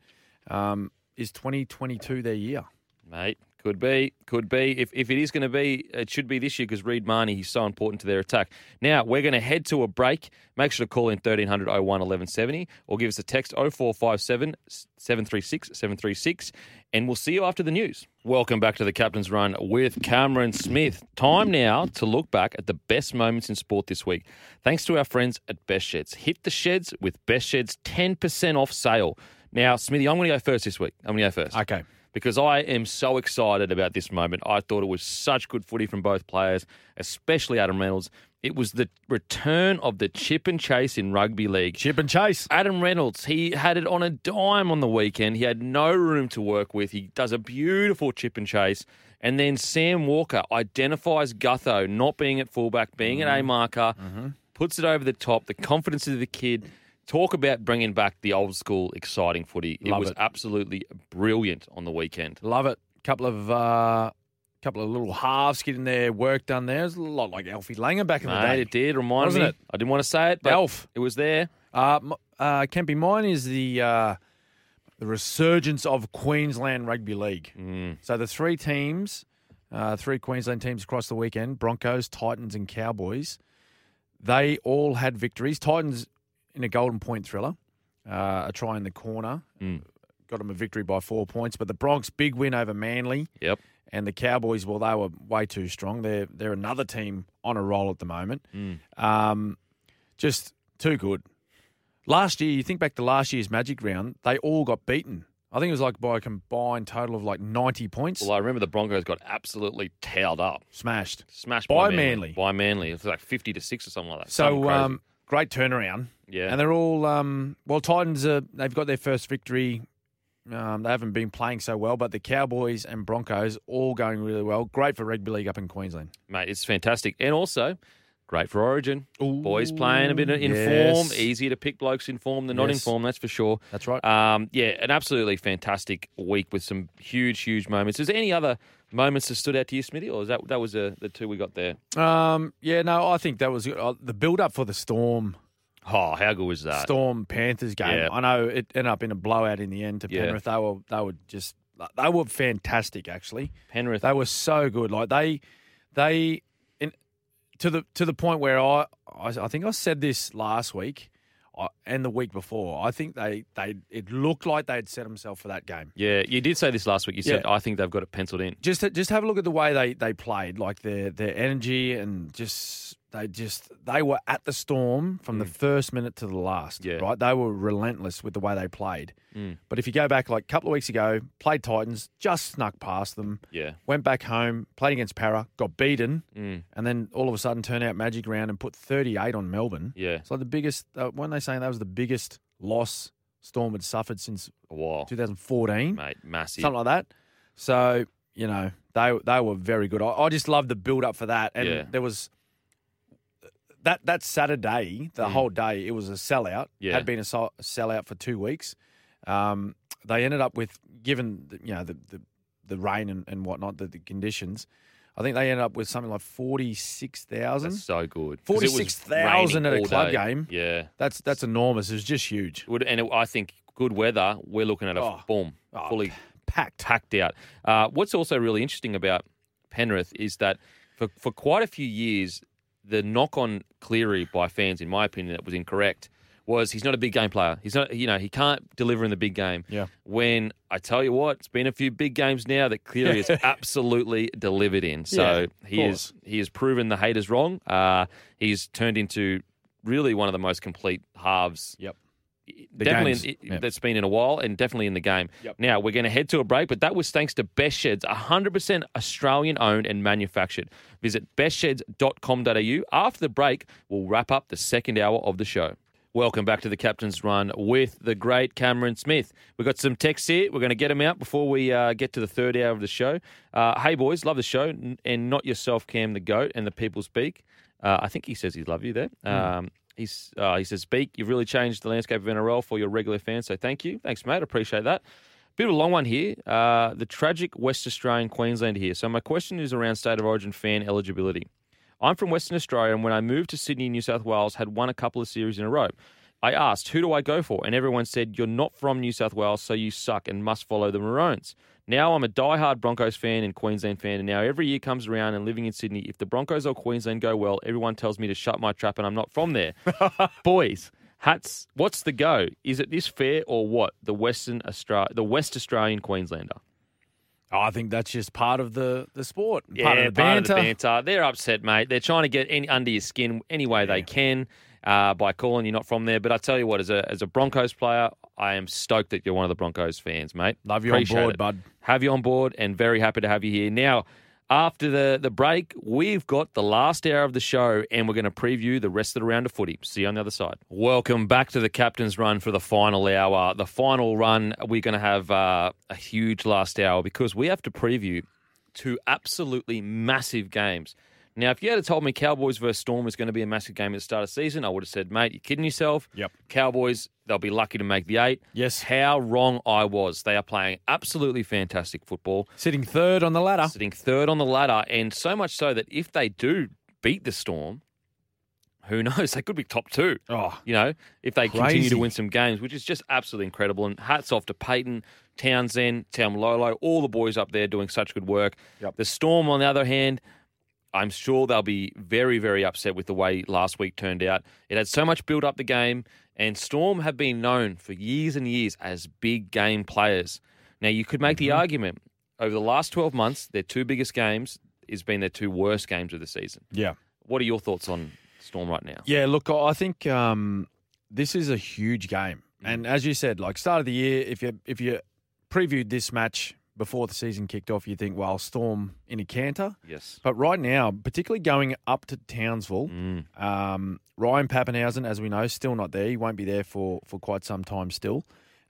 Um, is twenty twenty two their year? Mate, Could be, could be. If, if it is going to be, it should be this year because Reed Mahoney, he's so important to their attack. Now, we're going to head to a break. Make sure to call in 1300 01 1170 or give us a text 0457 736 736 and we'll see you after the news. Welcome back to the Captain's Run with Cameron Smith. Time now to look back at the best moments in sport this week. Thanks to our friends at Best Sheds. Hit the sheds with Best Sheds 10% off sale. Now, Smithy, I'm going to go first this week. I'm going to go first Okay. Because I am so excited about this moment. I thought it was such good footy from both players, especially Adam Reynolds. It was the return of the chip and chase in rugby league. Chip and chase. Adam Reynolds, he had it on a dime on the weekend. He had no room to work with. He does a beautiful chip and chase. And then Sam Walker identifies Gutho not being at fullback, being Mm-hmm. an A marker, puts it over the top. The confidence of the kid. Talk about bringing back the old school exciting footy. It Love was it. absolutely brilliant on the weekend. Love it. Couple of uh, couple of little halves getting their work done there. It was a lot like Alfie Langer back in the Mate, day. it did remind Wasn't me. it? I didn't want to say it, but Elf. it was there. Uh, m- uh, Kempy, mine is the uh, the resurgence of Queensland Rugby League. Mm. So the three teams, uh, three Queensland teams across the weekend: Broncos, Titans, and Cowboys. They all had victories. Titans in a golden point thriller, uh, a try in the corner, Mm. got them a victory by four points. But the Bronx big win over Manly. Yep. And the Cowboys, well, they were way too strong. They're they're another team on a roll at the moment. Mm. Um, just too good. Last year, you think back to last year's Magic round, they all got beaten. I think it was like by a combined total of like ninety points. Well, I remember the Broncos got absolutely towed up, Smashed. smashed By by, Manly. By Manly, it was like fifty to six or something like that. So um, great turnaround. Yeah, And they're all um, well. Titans are they've got their first victory. Um, they haven't been playing so well, but the Cowboys and Broncos all going really well. Great for rugby league up in Queensland. mate, it's fantastic, and also great for Origin. Boys playing a bit in yes. form. Easier to pick blokes in form than not in form. That's for sure. That's right. Um, yeah, an absolutely fantastic week with some huge, huge moments. Is there any other moments that stood out to you, Smithy, or is that that was uh, the two we got there? Um, yeah, no, I think that was uh, the build up for the Storm Oh, how good was that? Storm Panthers game. Yeah. I know it ended up in a blowout in the end to Yeah. Penrith. They were they were just they were fantastic actually. Penrith. They were so good. Like they they in to the to the point where I I, I think I said this last week uh, and the week before. I think they they it looked like they'd set themselves for that game. yeah, you did say this last week. You said Yeah. I think they've got it penciled in. Just just have a look at the way they they played, like their their energy and just they just they were at the storm from the first minute to the last. Mm. Yeah. Right, they were relentless with the way they played. Mm. But if you go back like a couple of weeks ago, played Titans, just snuck past them, Yeah. went back home, played against Parra, got beaten, Mm. and then all of a sudden turn out Magic Round and put 38 on Melbourne. Yeah. So like the biggest. Uh, weren't they saying that was the biggest loss Storm had suffered since Wow. 2014? Mate, massive. something like that. So you know they they were very good. I, I just love the build up for that, and Yeah. there was that that Saturday, the Mm. whole day, it was a sellout. Yeah. had been a, so- sellout for two weeks. Um, they ended up with given the, you know the the, the rain and, and whatnot, the, the conditions. I think they ended up with something like forty six thousand. That's so good. 46,000 at a club day. game. Yeah. That's that's enormous. It was just huge. Would, and it, I think good weather, we're looking at a Oh. boom, Oh, fully Packed. packed out. Uh, what's also really interesting about Penrith is that for, for quite a few years, the knock on Cleary by fans, in my opinion, that was incorrect, was he's not a big game player. He's not, you know, he can't deliver in the big game. Yeah. When I tell you what, it's been a few big games now that Cleary has absolutely delivered in. So Yeah, he is he has proven the haters wrong. Uh, he's turned into really one of the most complete halves Yep. Definitely games, in, yeah. that's been in a while and definitely in the game. Yep. Now we're going to head to a break, but that was thanks to Best Sheds, 100% Australian owned and manufactured. Visit bestsheds.com.au. After the break, we'll wrap up the second hour of the show. Welcome back to the Captain's Run with the great Cameron Smith. We've got some texts here. We're going to get them out before we uh, get to the third hour of the show. Uh, hey, boys, love the show. And not yourself, Cam the GOAT and the people speak. Uh, I think he says he love you there. Um, he's, uh, he says, Beak, you've really changed the landscape of NRL for your regular fans. So thank you. Thanks, mate. Appreciate that. Bit of a long one here. Uh, the tragic West Australian Queensland here. So my question is around state of origin fan eligibility. I'm from Western Australia, and when I moved to Sydney, New South Wales, had won a couple of series in a row. I asked, who do I go for? And everyone said, you're not from New South Wales, so you suck and must follow the Maroons. Now I'm a diehard Broncos fan and Queensland fan, and now every year comes around and living in Sydney, if the Broncos or Queensland go well, everyone tells me to shut my trap, and I'm not from there. Boys, hats. What's the go? Is it this fair or what? The Western Australia, the West Australian Queenslander. Oh, I think that's just part of the, the sport. Yeah, part of the banter. banter. They're upset, mate. They're trying to get any, under your skin any way they can uh, by calling you not from there. But I tell you what, as a as a Broncos player, I am stoked that you're one of the Broncos fans, mate. Love you on board, it. bud. Have you on board, and very happy to have you here. Now, after the the break, we've got the last hour of the show, and we're going to preview the rest of the round of footy. See you on the other side. Welcome back to the captain's run for the final hour. The final run, we're going to have uh, a huge last hour because we have to preview two absolutely massive games. Now, if you had told me Cowboys versus Storm was going to be a massive game at the start of the season, I would have said, mate, you're kidding yourself. Yep. Cowboys, they'll be lucky to make the eight. Yes. How wrong I was. They are playing absolutely fantastic football, Sitting third on the ladder. sitting third on the ladder, and so much so that if they do beat the Storm, who knows? They could be top two. Oh, You know, if they continue to win some games, which is just absolutely incredible. And hats off to Payten, Townsend, Taumalolo, all the boys up there doing such good work. Yep. The Storm, on the other hand, I'm sure they'll be very, very upset with the way last week turned out. It had so much build up the game, and Storm have been known for years and years as big game players. Now, you could make the Mm-hmm. argument over the last 12 months, their two biggest games has been their two worst games of the season. yeah. What are your thoughts on Storm right now? Yeah, look, I think um, this is a huge game, and as you said, like start of the year, if you if you previewed this match before the season kicked off, you think, well, Storm in a canter. Yes. But right now, particularly going up to Townsville, Mm. um, Ryan Papenhuyzen, as we know, still not there. He won't be there for for quite some time still.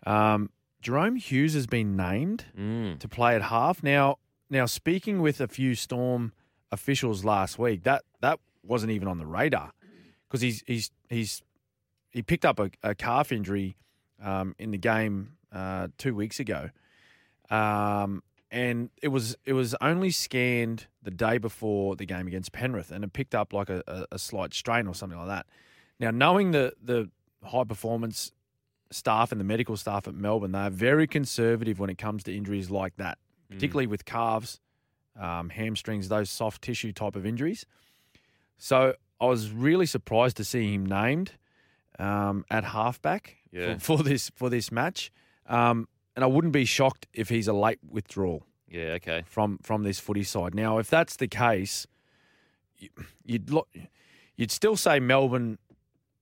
Um, Jahrome Hughes has been named Mm. to play at half. Now, now speaking with a few Storm officials last week, that that wasn't even on the radar because he's he's he's he picked up a, a calf injury um, in the game uh, two weeks ago, um, and it was it was only scanned the day before the game against Penrith, and it picked up like a, a, a slight strain or something like that. Now, knowing the the high performance staff and the medical staff at Melbourne, they're very conservative when it comes to injuries like that, particularly with calves, um, hamstrings, those soft tissue type of injuries. So I was really surprised to see him named um, at halfback Yeah. for, for this for this match, um, and I wouldn't be shocked if he's a late withdrawal Yeah, okay. from from this footy side. Now, if that's the case, you- you'd look, you'd still say Melbourne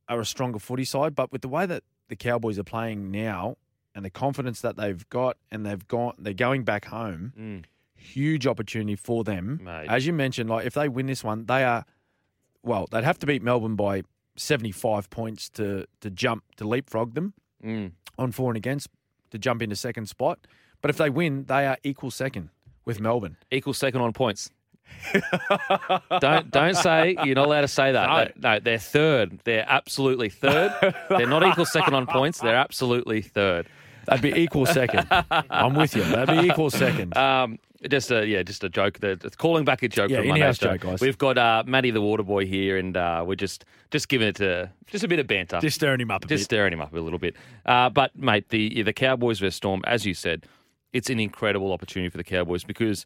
are a stronger footy side, but with the way that the Cowboys are playing now and the confidence that they've got, and they've gone, they're going back home. Mm. Huge opportunity for them, Mate. as you mentioned. Like if they win this one, they are well. They'd have to beat Melbourne by seventy-five points to to jump to leapfrog them Mm. on for and against to jump into second spot. But if they win, they are equal second with Melbourne. Equal second on points. don't don't say you're not allowed to say that. No. They- no, they're third. They're absolutely third. they're not equal second on points. They're absolutely third. They'd be equal second. I'm with you. They'd be equal second. Um, just a yeah, just a joke. It's calling back a joke Yeah, from in-house joke, guys. We've got uh, Matty the Water Boy here, and uh, we're just just giving it to just a bit of banter. Just stirring him up a just bit. stirring him up a little bit. Uh, but mate, the the Cowboys versus Storm, as you said, it's an incredible opportunity for the Cowboys because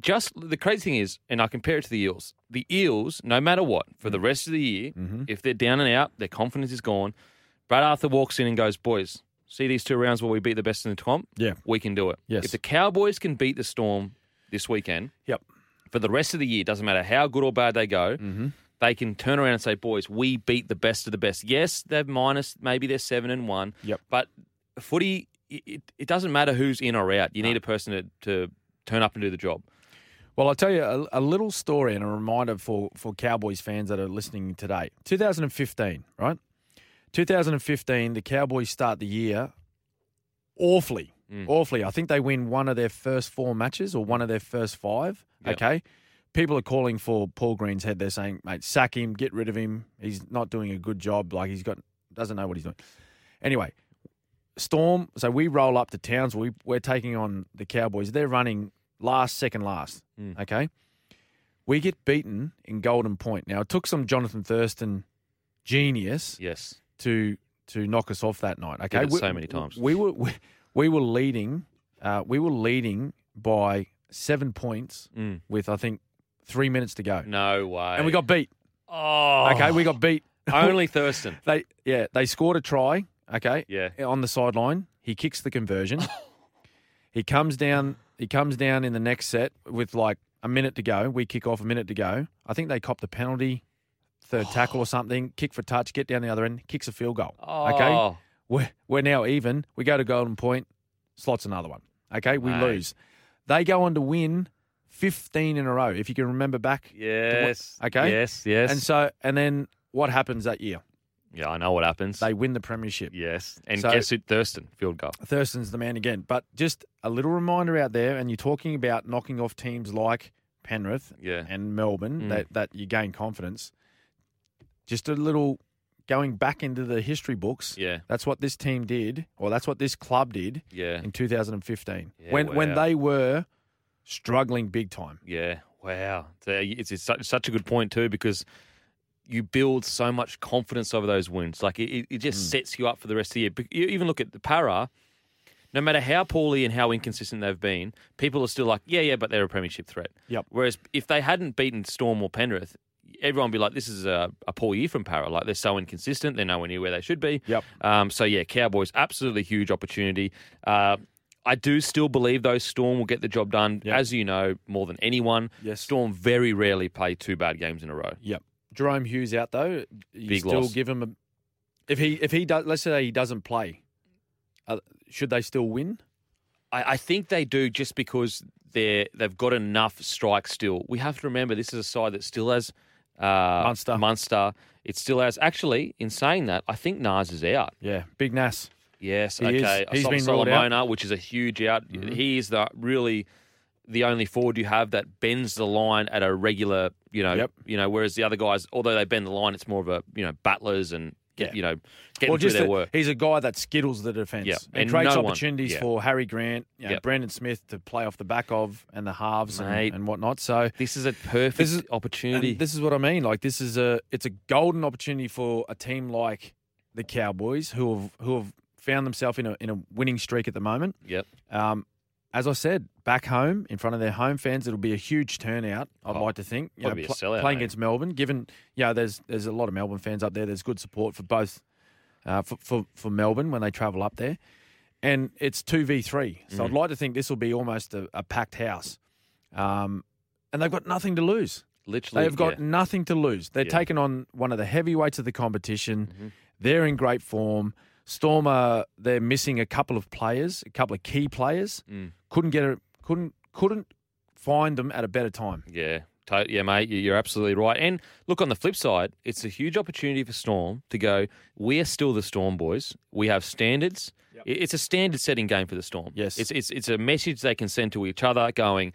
just the crazy thing is, and I compare it to the Eels. The Eels, no matter what, for Mm. the rest of the year, Mm-hmm. if they're down and out, their confidence is gone. Brad Arthur walks in and goes, "Boys, see these two rounds where we beat the best in the comp. Yeah. we can do it. Yes. If the Cowboys can beat the Storm this weekend, Yep. for the rest of the year, doesn't matter how good or bad they go, Mm-hmm. they can turn around and say, "Boys, we beat the best of the best." Yes, they're minus, maybe they're seven and one. Yep. But footy, it, it doesn't matter who's in or out. You need a person to, to turn up and do the job. Well, I'll tell you a, a little story and a reminder for, for Cowboys fans that are listening today. 2015, right? 2015, the Cowboys start the year awfully, Mm. awfully. I think they win one of their first four matches or one of their first five. Yep. Okay. People are calling for Paul Green's head. They're saying, mate, sack him, get rid of him. He's not doing a good job. Like he's got, doesn't know what he's doing. Anyway, Storm. So we roll up to Towns. We, we're taking on the Cowboys. They're running last, second last. Mm. Okay. We get beaten in Golden Point. Now, it took some Jonathan Thurston genius Yes. To to knock us off that night. Okay, it so many times. We were we, we were leading Uh, we were leading by seven points Mm. with I think three minutes to go, No way. and we got beat. oh Okay, we got beat. only Thurston. They yeah, they scored a try. Okay, Yeah. on the sideline. He kicks the conversion. he comes down. He comes down in the next set with like a minute to go. We kick off a minute to go. I think they copped a penalty, third tackle or something. Kick for touch. Get down the other end. Kicks a field goal. Okay, Oh, we're we're now even. We go to Golden Point. Slots another one. Okay, we Mate. lose. They go on to win fifteen in a row. If you can remember back. yes. Okay. Yes. Yes. And so and then what happens that year? yeah, I know what happens. They win the premiership. yes. And So- guess who? Thurston field goal. Thurston's the man again. But just a little reminder out there, and you're talking about knocking off teams like Penrith Yeah. and Melbourne Mm. that, that you gain confidence. Just a little going back into the history books. Yeah. That's what this team did, or that's what this club did Yeah. in 2015 Yeah, when when they were struggling big time. Yeah. Wow. It's, it's such, a good point too because you build so much confidence over those wins. Like it, it- it Mm. just sets you up for the rest of the year. But You even look at the Parra. No matter how poorly and how inconsistent they've been, people are still like, yeah, yeah, but they're a premiership threat. Yep. Whereas if they hadn't beaten Storm or Penrith, everyone be like, this is a, a poor year from Parra. Like they're so inconsistent, they're nowhere near where they should be. Yep. Um, so yeah, Cowboys absolutely huge opportunity. Uh, I do still believe though Storm will get the job done, Yep. as you know more than anyone. Yes. Storm very rarely play two bad games in a row. Yep. Jahrome Hughes out though. You Big still loss. give him a. If he if he does, let's say he doesn't play, uh, should they still win? I, I think they do just because they're they've got enough strikes still. We have to remember this is a side that still has uh, Munster. Munster. It still has. Actually, in saying that, I think Nas is out. Yeah, big Nas. Yes, He is. okay. He's been ruled out. Mm-hmm. Which is a huge out. He is the really the only forward you have that bends the line at a regular, you know, Yep. you know. Whereas the other guys, although they bend the line, it's more of a you know battlers and get Yeah. you know getting Well, just their that work. he's a guy that skittles the defence Yeah, and, and creates no opportunities yeah. for Harry Grant, you know. Brandon Smith to play off the back of, and the halves and, Mate. and whatnot. So This is a perfect This is- opportunity. and this is what I mean. Like this is a it's a golden opportunity for a team like the Cowboys who have who have found themselves in a in a winning streak at the moment. yep. Um, as I said, back home in front of their home fans, it'll be a huge turnout. I'd Oh, like to think. You be a sellout, playing mate. against Melbourne, given you know, there's there's a lot of Melbourne fans up there. There's good support for both uh, for, for for Melbourne when they travel up there, and it's two v three. So Mm. I'd like to think this will be almost a, a packed house, um, and they've got nothing to lose. Literally, They've got yeah. nothing to lose. They're Yeah. taking on one of the heavyweights of the competition. Mm-hmm. They're in great form. Storm are they're missing a couple of players, a couple of key players. Mm. Couldn't get a couldn't couldn't find them at a better time. Yeah, to- yeah, mate, you- you're absolutely right. And look, on the flip side, it's a huge opportunity for Storm to go. We're still the Storm boys. We have standards. I- It's a standard-setting game for the Storm. Yes. it's it's it's a message they can send to each other, going,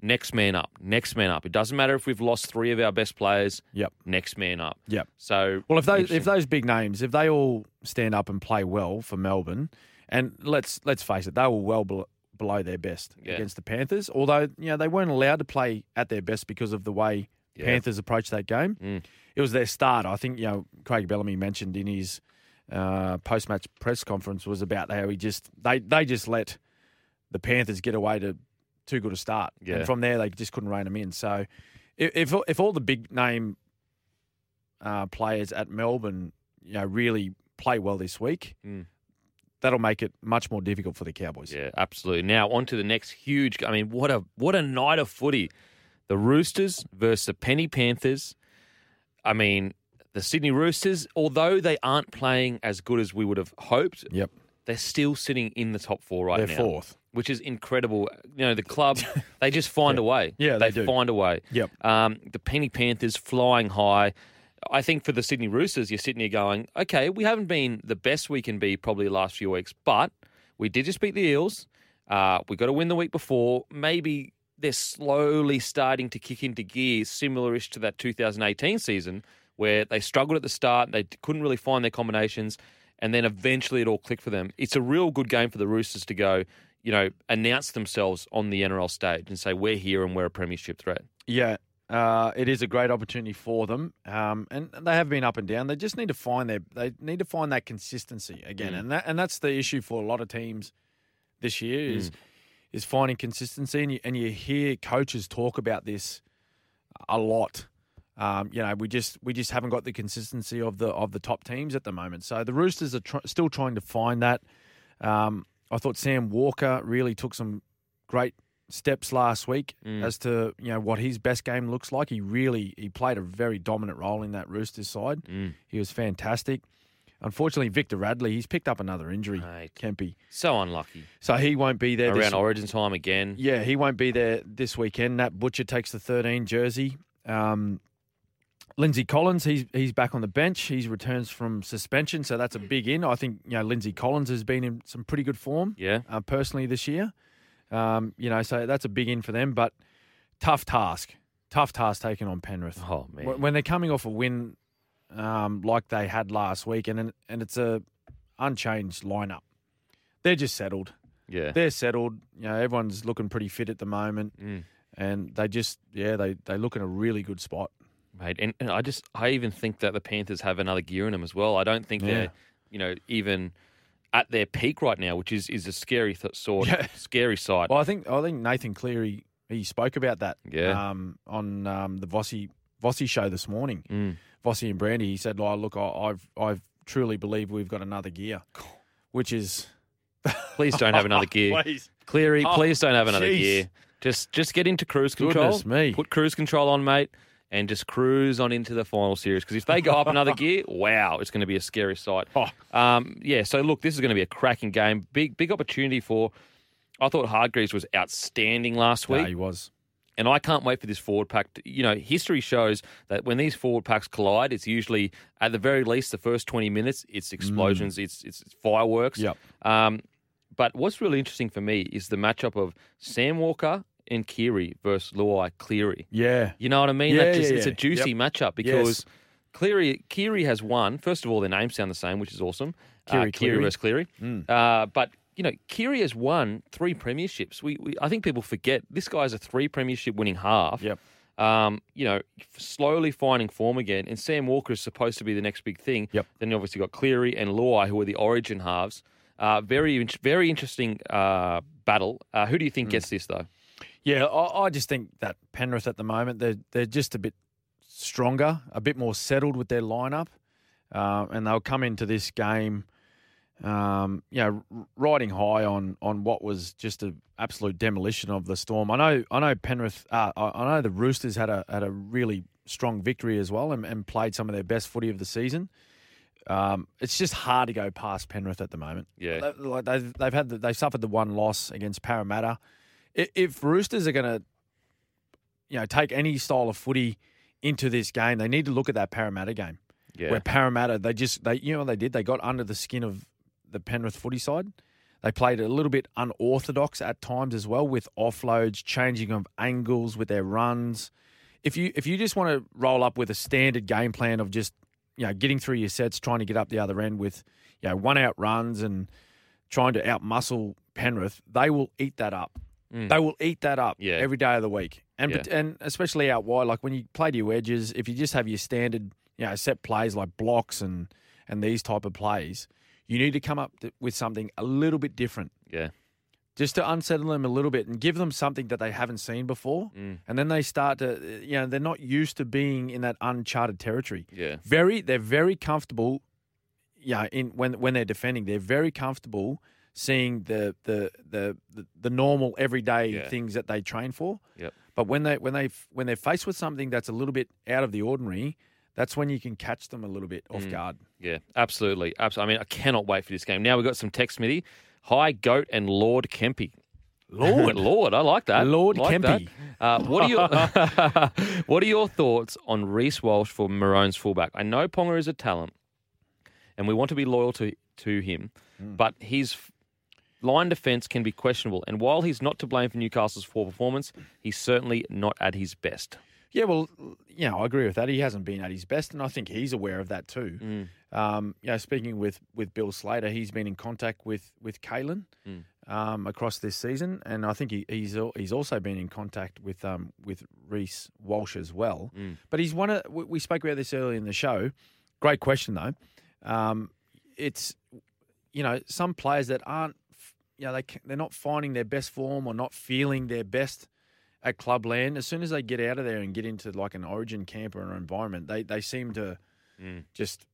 "Next man up, next man up." It doesn't matter if we've lost three of our best players. Yep. Next man up. Yep. So Well, if those if those big names, if they all stand up and play well for Melbourne, and let's let's face it, they were well below, below their best Yeah. against the Panthers. Although you know they weren't allowed to play at their best because of the way Yeah. Panthers approached that game. Mm. It was their start. I think you know Craig Bellamy mentioned in his uh, post match press conference was about how he just they they just let the Panthers get away to too good a start, Yeah. and from there they just couldn't rein them in. So if if, if all the big name uh, players at Melbourne, you know, really play well this week, Mm. that'll make it much more difficult for the Cowboys. Yeah, absolutely. Now on to the next huge. I mean, what a what a night of footy. The Roosters versus the Penny Panthers. I mean, the Sydney Roosters, although they aren't playing as good as we would have hoped, Yep, they're still sitting in the top four right they're now, fourth. Which is incredible. You know, the club they just find a way. Yeah, they do. find a way. Yep. Um, the Penny Panthers flying high. I think for the Sydney Roosters, you're sitting here going, okay, we haven't been the best we can be probably the last few weeks, but we did just beat the Eels. Uh, we got to win the week before. Maybe they're slowly starting to kick into gear, similar-ish to that 2018 season where they struggled at the start, they couldn't really find their combinations, and then eventually it all clicked for them. It's a real good game for the Roosters to go, you know, announce themselves on the NRL stage and say we're here and we're a premiership threat. Yeah, uh, it is a great opportunity for them, um, and they have been up and down. They just need to find their they need to find that consistency again, Mm. and that and that's the issue for a lot of teams this year. Is is finding consistency, and you, and you hear coaches talk about this a lot. Um, you know, we just we just haven't got the consistency of the of the top teams at the moment. So the Roosters are tr- still trying to find that. Um, I thought Sam Walker really took some great steps last week Mm. as to you know what his best game looks like. He really he played a very dominant role in that Roosters side. Mm. He was fantastic. Unfortunately, Victor Radley he's picked up another injury. Mate. Kempy, So unlucky. so he won't be there Around Origin time again. yeah, he won't be there this weekend. Nat Butcher takes the 13 jersey. Um, Lindsay Collins, he's he's back on the bench. He's returns from suspension, so that's a big in. I think you know Lindsay Collins has been in some pretty good form Yeah. uh, personally this year. Um, you know, so that's a big in for them. But tough task, tough task taking on Penrith Oh man. When they're coming off a win um, like they had last week, and and it's a unchanged lineup. They're just settled yeah. they're settled. You know, everyone's looking pretty fit at the moment, Mm. and they just yeah they they look in a really good spot. Mate. And, and I just, I even think that the Panthers have another gear in them as well. I don't think Yeah. they're, you know, even at their peak right now, which is is a scary th- sort, Yeah. scary sight. Well, I think I think Nathan Cleary he spoke about that Yeah. um, on um, the Vossi Vossi show this morning. Mm. Vossi and Brandy. He said, "Oh, look, I, I've I've truly believe we've got another gear, which is Please don't have another gear. Please. Cleary, Oh, please don't have another jeez. gear. Just just get into cruise control. Goodness me. Put cruise control on, mate, and just cruise on into the final series. Because if they go up another gear, wow, it's going to be a scary sight. Oh. Um, yeah, so look, this is going to be a cracking game. Big big opportunity for. I thought Hardgreaves was outstanding last week. Yeah, he was. And I can't wait for this forward pack. To, you know, history shows that when these forward packs collide, it's usually at the very least the first twenty minutes. It's explosions. It's it's fireworks. Mm. Yep. Um, but what's really interesting for me is the matchup of Sam Walker and Keary versus Luai Cleary. Yeah. You know what I mean? Yeah, That just, yeah, It's a juicy Yep. matchup because Cleary Keary has won. First of all, their names sound the same, which is awesome. Keary uh, Keary Cleary. versus Cleary. Mm. Uh, but you know, Keary has won three premierships. We, we I think people forget this guy's a three premiership winning half. Yep. Um, you know, slowly finding form again. And Sam Walker is supposed to be the next big thing. Yep. Then you obviously got Cleary and Luai, who are the origin halves. Uh, very, very interesting uh, battle. Uh, who do you Mm. think gets this though? Yeah, I, I just think that Penrith at the moment they're they're just a bit stronger, a bit more settled with their lineup, uh, and they'll come into this game, um, you know, riding high on on what was just an absolute demolition of the Storm. I know, I know Penrith, uh, I, I know the Roosters had a had a really strong victory as well and, and played some of their best footy of the season. Um, it's just hard to go past Penrith at the moment. Yeah. Like they've they've had the, they suffered the one loss against Parramatta. If Roosters are going to, you know, take any style of footy into this game, they need to look at that Parramatta game Yeah. where Parramatta they just they you know what they did they got under the skin of the Penrith footy side. They played a little bit unorthodox at times as well with offloads, changing of angles with their runs. If you if you just want to roll up with a standard game plan of just you know getting through your sets, trying to get up the other end with you know one out runs and trying to outmuscle Penrith, they will eat that up. Mm. They will eat that up Yeah. every day of the week, and Yeah. and especially out wide. Like when you play to your edges, if you just have your standard, you know, set plays like blocks and and these type of plays, you need to come up th- with something a little bit different, yeah. just to unsettle them a little bit and give them something that they haven't seen before, Mm. and then they start to, you know, they're not used to being in that uncharted territory. Yeah. Very, they're very comfortable. Yeah, in when when they're defending, they're very comfortable seeing the the the the, the normal everyday Yeah. things that they train for. Yep. But when they when they when they're faced with something that's a little bit out of the ordinary, that's when you can catch them a little bit off Mm. guard. Yeah, absolutely. Absolutely. I mean, I cannot wait for this game. Now we've got some text, Smithy. Hi, Goat and Lord Kempy. Lord, Lord, I like that. Lord Like that. Kempy. Uh, what are your What are your thoughts on Reece Walsh for Maroon's fullback? I know Ponga is a talent, and we want to be loyal to to him, Hmm. but his f- line defence can be questionable. And while he's not to blame for Newcastle's poor performance, he's certainly not at his best. Yeah, well, you know, I agree with that. He hasn't been at his best, and I think he's aware of that too. Mm. Um, you know, speaking with, with Bill Slater, he's been in contact with with Kalyn Mm. um, across this season, and I think he, he's he's also been in contact with um, with Reece Walsh as well. Mm. But he's one of we we spoke about this earlier in the show. Great question though. Um, it's you know some players that aren't you know they they're not finding their best form or not feeling their best at clubland. As soon as they get out of there and get into like an Origin camp or an environment, they they seem to Mm. just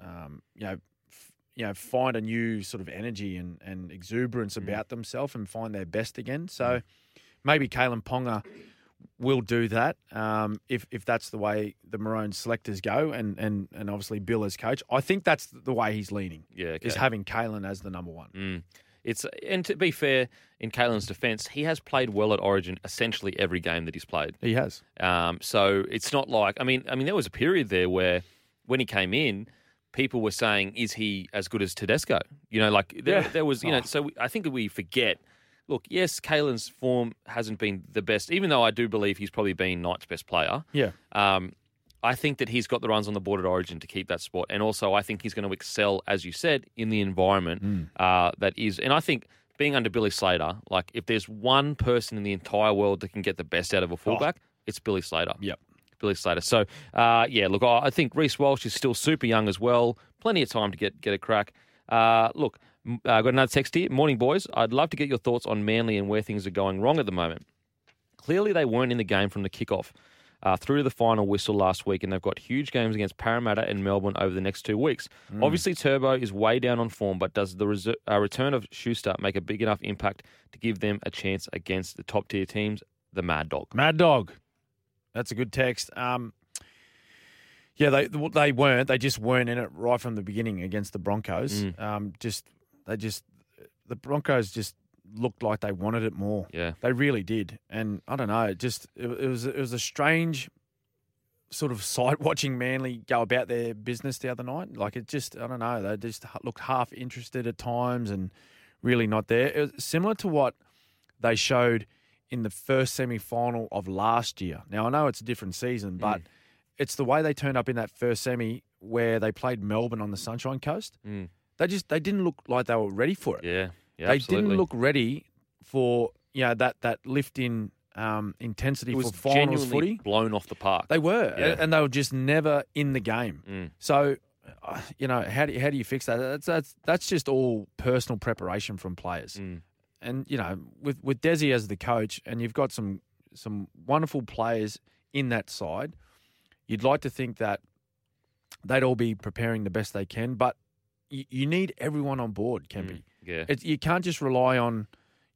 um, you know. f- You know, find a new sort of energy and, and exuberance Mm. about themselves and find their best again. So maybe Kalyn Ponga will do that um, if if that's the way the Maroon selectors go, and and and obviously Bill as coach. I think that's the way he's leaning. Yeah, is having Kalyn as the number one. Mm. It's and to be fair, in Kalyn's defence, he has played well at Origin essentially every game that he's played. He has. Um, so it's not like I mean, I mean, there was a period there where when he came in, people were saying, "Is he as good as Tedesco?" You know, like there, Yeah. there was, you know. Oh. So we, I think that we forget. Look, yes, Kalyn's form hasn't been the best, even though I do believe he's probably been Knight's best player. Yeah. Um, I think that he's got the runs on the board at Origin to keep that spot, and also I think he's going to excel, as you said, in the environment Hmm. uh, that is. And I think being under Billy Slater, like if there's one person in the entire world that can get the best out of a fullback, it's Billy Slater. Yep. Billy Slater. So, uh, yeah, look, I I think Reece Walsh is still super young as well. Plenty of time to get get a crack. Uh, look, m- uh, got another text here. Morning, boys. I'd love to get your thoughts on Manly and where things are going wrong at the moment. Clearly, they weren't in the game from the kickoff uh, through to the final whistle last week, and they've got huge games against Parramatta and Melbourne over the next two weeks. Mm. Obviously, Turbo is way down on form, but does the reser- uh, return of Schuster make a big enough impact to give them a chance against the top tier teams, the Mad Dog? Mad Dog. That's a good text. Um, yeah, they they weren't. They just weren't in it right from the beginning against the Broncos. Mm. Um, just they just the Broncos just looked like they wanted it more. Yeah. They really did, and I don't know. It just it, it was it was a strange sort of sight watching Manly go about their business the other night. Like it just I don't know. They just looked half interested at times and really not there. It was similar to what they showed in the first semi final of last year. Now I know it's a different season, but Mm. it's the way they turned up in that first semi where they played Melbourne on the Sunshine Coast. Mm. They just they didn't look like they were ready for it Yeah. Yeah, they absolutely. didn't look ready for you know that that lift in um, intensity for finals footy. blown off the park. They were, Yeah. and they were just never in the game. Mm. So, uh, you know, how do you, how do you fix that? That's that's that's just all personal preparation from players. Mm. And you know, with with Desi as the coach, and you've got some some wonderful players in that side, you'd like to think that they'd all be preparing the best they can, but you, you need everyone on board, Kempy. Mm. Yeah. It, you can't just rely on,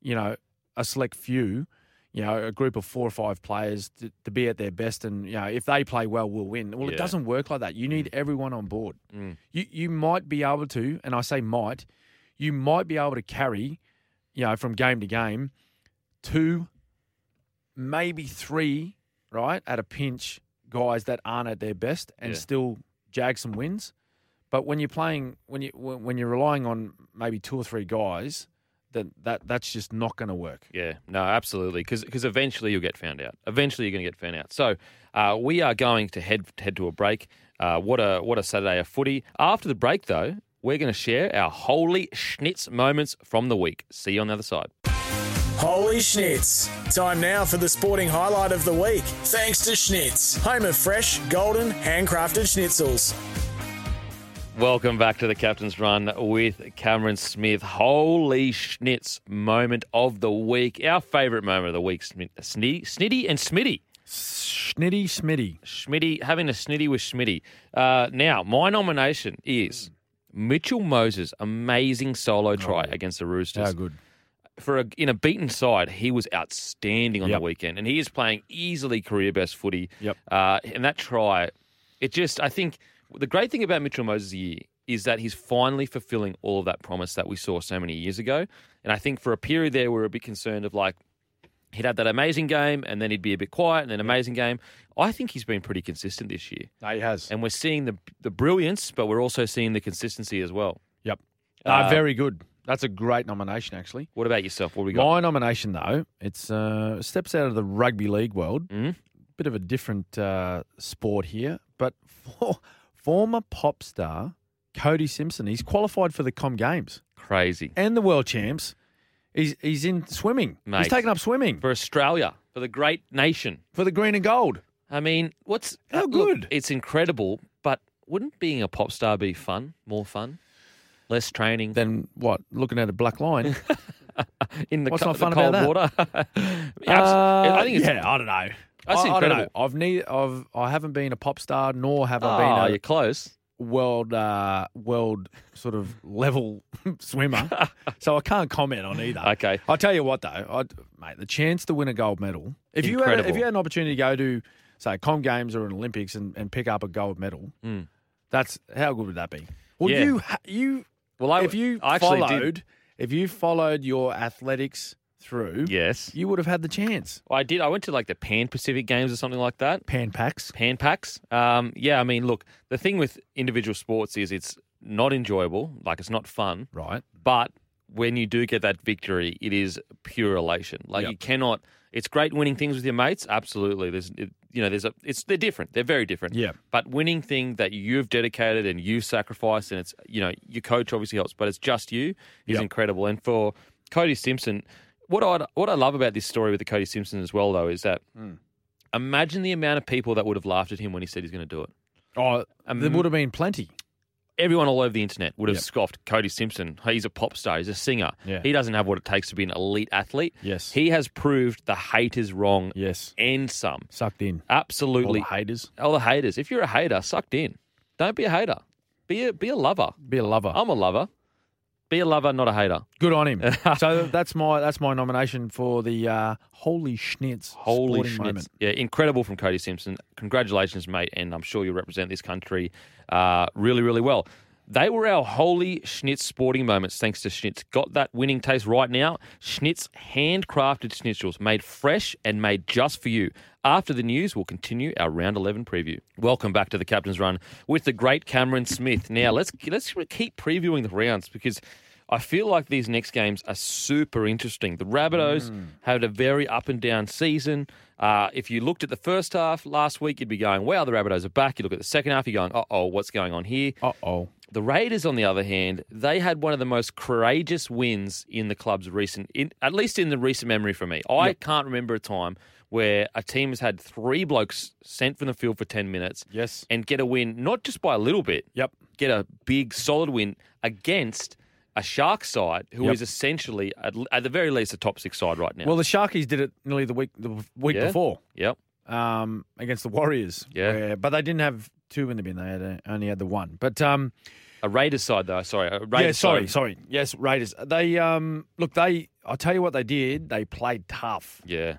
you know, a select few, you know, a group of four or five players to, to be at their best, and you know, if they play well, we'll win. Well, Yeah. it doesn't work like that. You need everyone on board. Mm. You you might be able to, and I say might, you might be able to carry, you know, from game to game, two, maybe three, right, at a pinch, guys that aren't at their best, and Yeah. still jag some wins. But when you're playing, when you when when you're relying on maybe two or three guys, then that that's just not going to work. Yeah, no, absolutely, because eventually you'll get found out. Eventually you're going to get found out. So uh, we are going to head head to a break. Uh, what a what a Saturday of footy. After the break, though, we're going to share our holy schnitz moments from the week. See you on the other side. Holy Schnitz. Time now for the sporting highlight of the week. Thanks to Schnitz, home of fresh, golden, handcrafted schnitzels. Welcome back to the Captain's Run with Cameron Smith. Holy schnitz moment of the week. Our favourite moment of the week, Snitty, Snitty and Smitty. Schnitty Smitty. Schmitty, having a snitty with Schmitty. Uh, now, my nomination is Mitchell Moses' amazing solo try against the Roosters. How good. For a, in a beaten side, he was outstanding on Yep. the weekend, and he is playing easily career best footy. Yep. Uh, and that try, it just, I think, the great thing about Mitchell Moses' year is that he's finally fulfilling all of that promise that we saw so many years ago. And I think for a period there, we were a bit concerned of like, he'd have that amazing game and then he'd be a bit quiet and then amazing game. I think he's been pretty consistent this year. No, he has. And we're seeing the the brilliance, but we're also seeing the consistency as well. Yep. Uh, Uh, very good. That's a great nomination, actually. What about yourself? What we got? My nomination, though, it's uh, steps out of the rugby league world. Mhm. Bit of a different uh, sport here, but for, former pop star Cody Simpson, he's qualified for the Com Games Crazy. and the World Champs. He's he's in swimming. Mate. He's taken up swimming For Australia, for the great nation. for the green and gold. I mean, what's How look, good. it's incredible, but wouldn't being a pop star be fun? More fun? Less training? Than what? Looking at a black line. in the, What's co- not the fun cold about that? water. Uh, I think it's yeah, I don't know. That's I, I don't know. incredible. I've neither. I've I haven't been a pop star, nor have Oh, I been you're a close. world uh, world sort of level swimmer, so I can't comment on either. Okay. I'll tell you what though, I'd, mate, the chance to win a gold medal. If you had, if you had an opportunity to go to say Com Games or an Olympics and, and pick up a gold medal, Mm. that's how good would that be? Well, Yeah. you you Well, I, if you I actually followed did. if you followed your athletics through, Yes, you would have had the chance. I did. I went to like the Pan Pacific Games or something like that. Pan packs. Pan packs. Um, yeah, I mean, look, the thing with individual sports is it's not enjoyable, like it's not fun, Right. but when you do get that victory, it is pure elation. Like Yep. you cannot. It's great winning things with your mates. Absolutely, there's it, you know there's a it's they're different. They're very different. Yeah. But winning thing that you've dedicated and you've sacrificed, and it's you know your coach obviously helps, but it's just you is Yep. incredible. And for Cody Simpson, what I what I love about this story with the Cody Simpson as well though is that Hmm. imagine the amount of people that would have laughed at him when he said he's going to do it. Oh, Um, there would have been plenty. Everyone all over the internet would have Yep. scoffed Cody Simpson. He's a pop star. He's a singer. Yeah. He doesn't have what it takes to be an elite athlete. Yes. He has proved the haters wrong Yes. and some. Sucked in. Absolutely. All the haters. All the haters. If you're a hater, sucked in. Don't be a hater. Be a be a lover. Be a lover. I'm a lover. Be a lover, not a hater. Good on him. so that's my that's my nomination for the uh, holy schnitz Holy sporting schnitz. moment. Yeah, incredible from Cody Simpson. Congratulations, mate, and I'm sure you'll represent this country uh, really, really well. They were our holy Schnitz sporting moments, thanks to Schnitz. Got that winning taste right now? Schnitz handcrafted schnitzels, made fresh and made just for you. After the news, we'll continue our round 11 preview. Welcome back to the Captain's Run with the great Cameron Smith. Now, let's let's keep previewing the rounds because I feel like these next games are super interesting. The Rabbitohs had a very up and down season. Uh, if you looked at the first half last week, you'd be going, wow, the Rabbitohs are back. You look at the second half, you're going, uh oh, what's going on here? Uh oh. The Raiders, on the other hand, they had one of the most courageous wins in the club's recent, in, at least in the recent memory for me. I can't remember a time where a team has had three blokes sent from the field for 10 minutes Yes. and get a win, not just by a little bit, Yep. get a big, solid win against a Shark side who is Yep. essentially, at, at the very least, a top six side right now. Well, the Sharkies did it nearly the week the week Yeah. before yep. um, against the Warriors. Yeah. where- but they didn't have two in the bin. They had a, only had the one. But um, A Raiders side, though. Sorry. A Raiders yeah, sorry, side. sorry. Yes, Raiders. They um, look. They. I'll tell you what they did. They played tough. Yeah.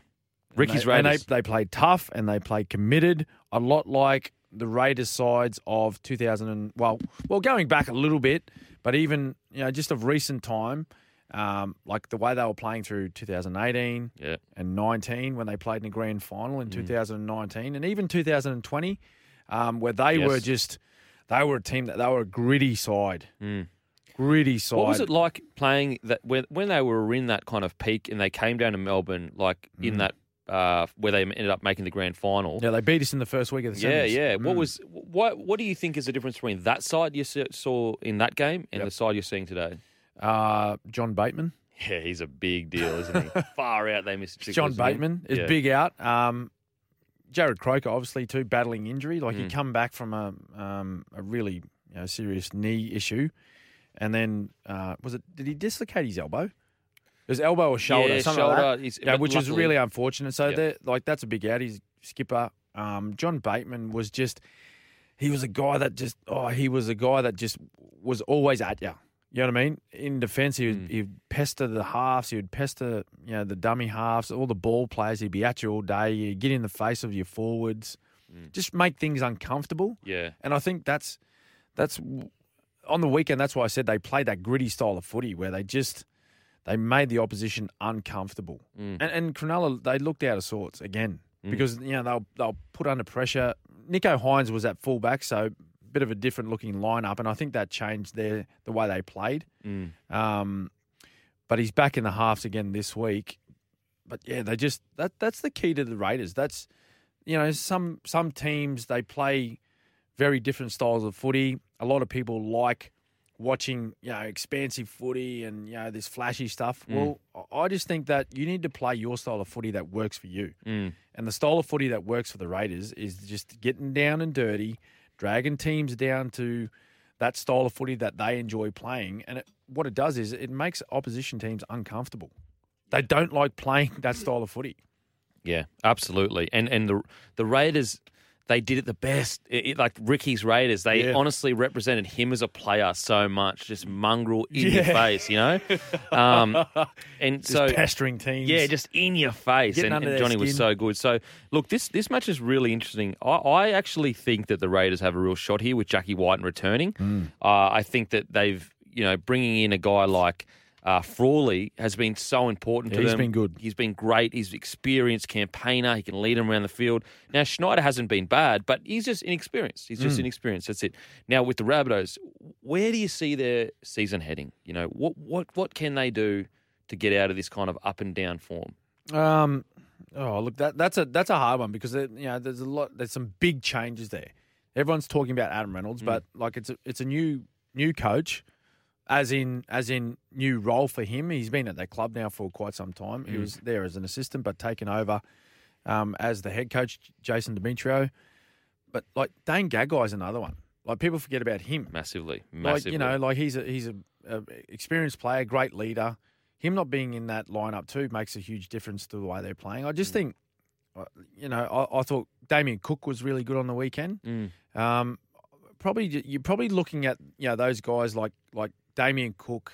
And Ricky's they, and Raiders. they, they played tough and they played committed, a lot like the Raiders sides of 2000 and well, well going back a little bit, but even you know just of recent time, um, like the way they were playing through 2018 yeah. and 19 when they played in the grand final Mm. in 2019 and even 2020, um, where they were just they were a team that they were a gritty side, Mm. gritty side. What was it like playing that when when they were in that kind of peak and they came down to Melbourne, like Mm. in that uh, where they ended up making the grand final? Yeah, they beat us in the first week of the Yeah, semis. yeah. What Mm. was what? What do you think is the difference between that side you saw in that game and Yep. the side you're seeing today? uh, John Bateman? Yeah, he's a big deal, isn't he? Far out, they missed. John Bateman is Yeah. big out. Um, Jarrod Croker, obviously, too, battling injury. Like he Mm. come back from a um, a really you know, serious knee issue, and then uh, was it? Did he dislocate his elbow? Was elbow or shoulder, Yeah, something like that. Yeah, which is really unfortunate. So Yeah. like that's a big out. He's skipper. Um, John Bateman was just he was a guy that just oh he was a guy that just was always at you. You know what I mean? In defence, he would Mm. he'd pester the halves. He would pester you know the dummy halves, all the ball players. He'd be at you all day. you'd get in the face of your forwards, Mm. just make things uncomfortable. Yeah, And I think that's that's on the weekend. That's why I said they played that gritty style of footy where they just they made the opposition uncomfortable. Mm. And, and Cronulla they looked out of sorts again Mm. because you know they'll they'll put under pressure. Nicho Hynes was at fullback, so a bit of a different looking lineup, and I think that changed their the way they played. Mm. Um, but he's back in the halves again this week. But yeah, they just that that's the key to the Raiders. That's you know some some teams they play very different styles of footy. A lot of people like watching you know expansive footy and you know this flashy stuff. Mm. Well, I just think that you need to play your style of footy that works for you. Mm. And the style of footy that works for the Raiders is just getting down and dirty, dragging teams down to that style of footy that they enjoy playing. And it, what it does is it makes opposition teams uncomfortable. They don't like playing that style of footy. Yeah, absolutely. And and the the Raiders, they did it the best. It, it- like Ricky's Raiders, they Yeah. honestly represented him as a player so much. Just mongrel in your face, you know. Um, and Just so pestering teams. Yeah, just in your face. Getting And, and Johnny was so good. So, look, this this match is really interesting. I, I actually think that the Raiders have a real shot here with Jack Wighton and returning. Hmm. Uh, I think that they've, you know, bringing in a guy like uh, Frawley has been so important Yeah, to he's them. He's been good. He's been great. He's an experienced campaigner. He can lead them around the field. Now, Schneider hasn't been bad, but he's just inexperienced. He's just Mm. inexperienced. That's it. Now, with the Rabbitohs, where do you see their season heading? You know, what what what can they do to get out of this kind of up and down form? Um, oh, look, that that's a that's a hard one because there, you know there's a lot there's some big changes there. Everyone's talking about Adam Reynolds, but like it's a it's a new new coach, as in as in new role for him. He's been at that club now for quite some time. He Mm. was there as an assistant, but taken over um, as the head coach, Jason Demetriou. But like Dane Gagai is another one. Like people forget about him. Massively, Like you know, like he's a he's a, a experienced player, great leader. Him not being in that lineup too makes a huge difference to the way they're playing. I Mm. just think, uh, you know, I, I thought Damien Cook was really good on the weekend. Mm. Um, probably you're probably looking at you know those guys like like Damien Cook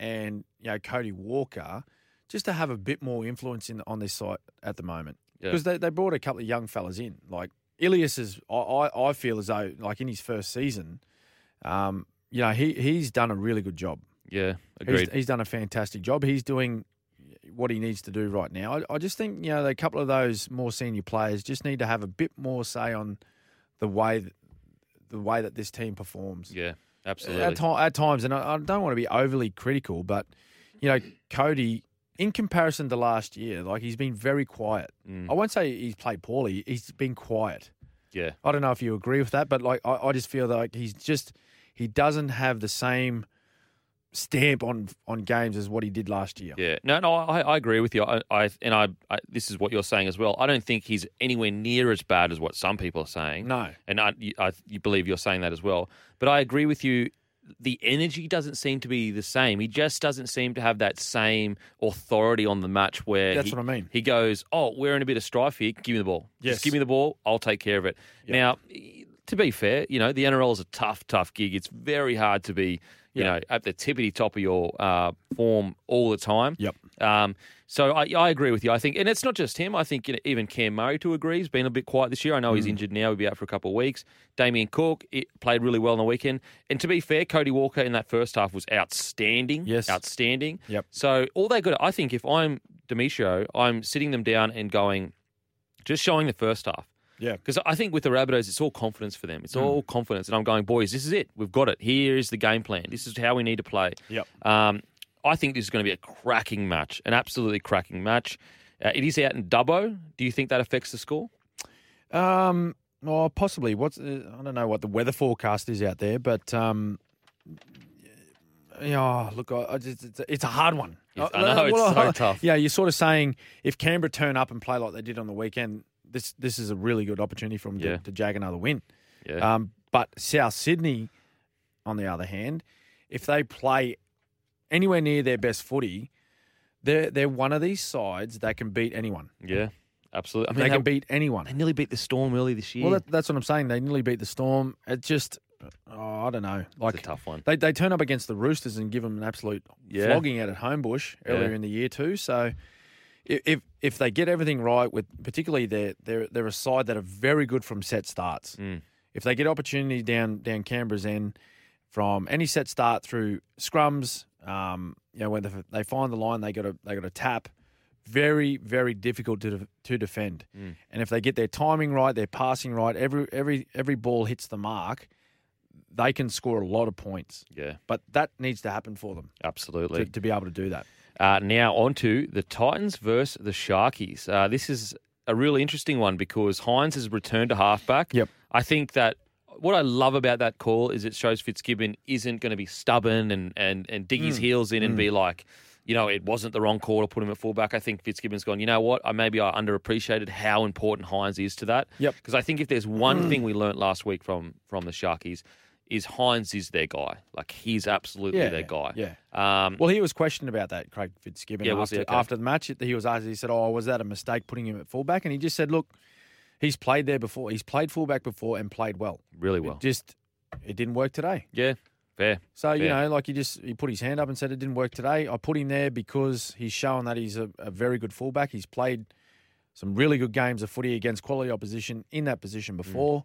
and you know Cody Walker just to have a bit more influence in on this site at the moment Yeah. because they, they brought a couple of young fellas in like Ilias is I, I I feel as though like in his first season, um, you know he he's done a really good job. yeah, He's, agreed. he's done a fantastic job. He's doing what he needs to do right now. I, I just think you know a couple of those more senior players just need to have a bit more say on the way that, the way that this team performs. yeah, absolutely. At, at times, and I, I don't want to be overly critical, but you know Cody, in comparison to last year, like he's been very quiet. Mm. I won't say he's played poorly. He's been quiet. yeah, I don't know if you agree with that, but like I, I just feel like he's just he doesn't have the same stamp on on games as what he did last year. yeah. No, no, I, I agree with you. I, I and I, I, this is what you're saying as well. I don't think he's anywhere near as bad as what some people are saying. No. and I, I, you believe you're saying that as well. But I agree with you. The energy doesn't seem to be the same. He just doesn't seem to have that same authority on the match where That's he, what I mean. He goes, "Oh, we're in a bit of strife here. Give me the ball. Yes. Just give me the ball. I'll take care of it." Now, to be fair, you know the NRL is a tough, tough gig. It's very hard to be, you know, at the tippity top of your uh, form all the time. Yep. Um, so I, I agree with you. I think, and it's not just him. I think you know, even Cam Murray to agree. He's been a bit quiet this year. I know Mm. he's injured now. He'll be out for a couple of weeks. Damien Cook it played really well on the weekend. And to be fair, Cody Walker in that first half was outstanding. Yes. outstanding. Yep. So all they got, I think, if I'm Demetriou, I'm sitting them down and going, just showing the first half. Yeah. Because I think with the Rabbitohs, it's all confidence for them. It's Mm. all confidence. And I'm going, boys, this is it. We've got it. Here is the game plan. This is how we need to play. Yep. Um, I think this is going to be a cracking match, an absolutely cracking match. Uh, it is out in Dubbo. Do you think that affects the score? Um, well, possibly. What's uh, I don't know what the weather forecast is out there, but um, yeah. Look, I, I just, it's, a, it's a hard one. Yes, Uh, I know, it's well, so uh, tough. Yeah, you're sort of saying if Canberra turn up and play like they did on the weekend, this this is a really good opportunity for them Yeah. to, to jag another win. Yeah. Um, but South Sydney, on the other hand, if they play anywhere near their best footy, they're they're one of these sides that can beat anyone. yeah, absolutely. I mean, they mean, can beat anyone. They nearly beat the Storm early this year. Well, that, that's what I'm saying. They nearly beat the Storm. It just, oh, I don't know. Like it's a tough one. they they turn up against the Roosters and give them an absolute Yeah. flogging out at Homebush earlier Yeah. in the year too. So if if, if they get everything right with particularly they're they're they're a side that are very good from set starts. Mm. If they get opportunity down down Canberra's end from any set start through scrums, um, you know when they, they find the line, they got to they got to tap. Very very difficult to to defend. Mm. And if they get their timing right, their passing right, every every every ball hits the mark, they can score a lot of points. Yeah, But that needs to happen for them absolutely. to, to be able to do that. Uh, now on to the Titans versus the Sharkies. Uh, this is a really interesting one because Hynes has returned to halfback. Yep. I think that what I love about that call is it shows Fitzgibbon isn't going to be stubborn and, and, and dig his Mm. heels in and be like, you know, it wasn't the wrong call to put him at fullback. I think Fitzgibbon's gone, you know what? I maybe I underappreciated how important Hynes is to that. Yep. Because I think if there's one thing we learnt last week from from the Sharkies is Hynes is their guy. Like he's absolutely Yeah, their guy. yeah. Um, Well, he was questioned about that, Craig Fitzgibbon. Yeah, after. Okay. after the match, he was asked. He said, "Oh, was that a mistake putting him at fullback?" And he just said, "Look, he's played there before. He's played fullback before and played well. really It well. just it didn't work today. yeah. Fair. So you know, like he just he put his hand up and said it didn't work today. I put him there because he's shown that he's a, a very good fullback. He's played some really good games of footy against quality opposition in that position before.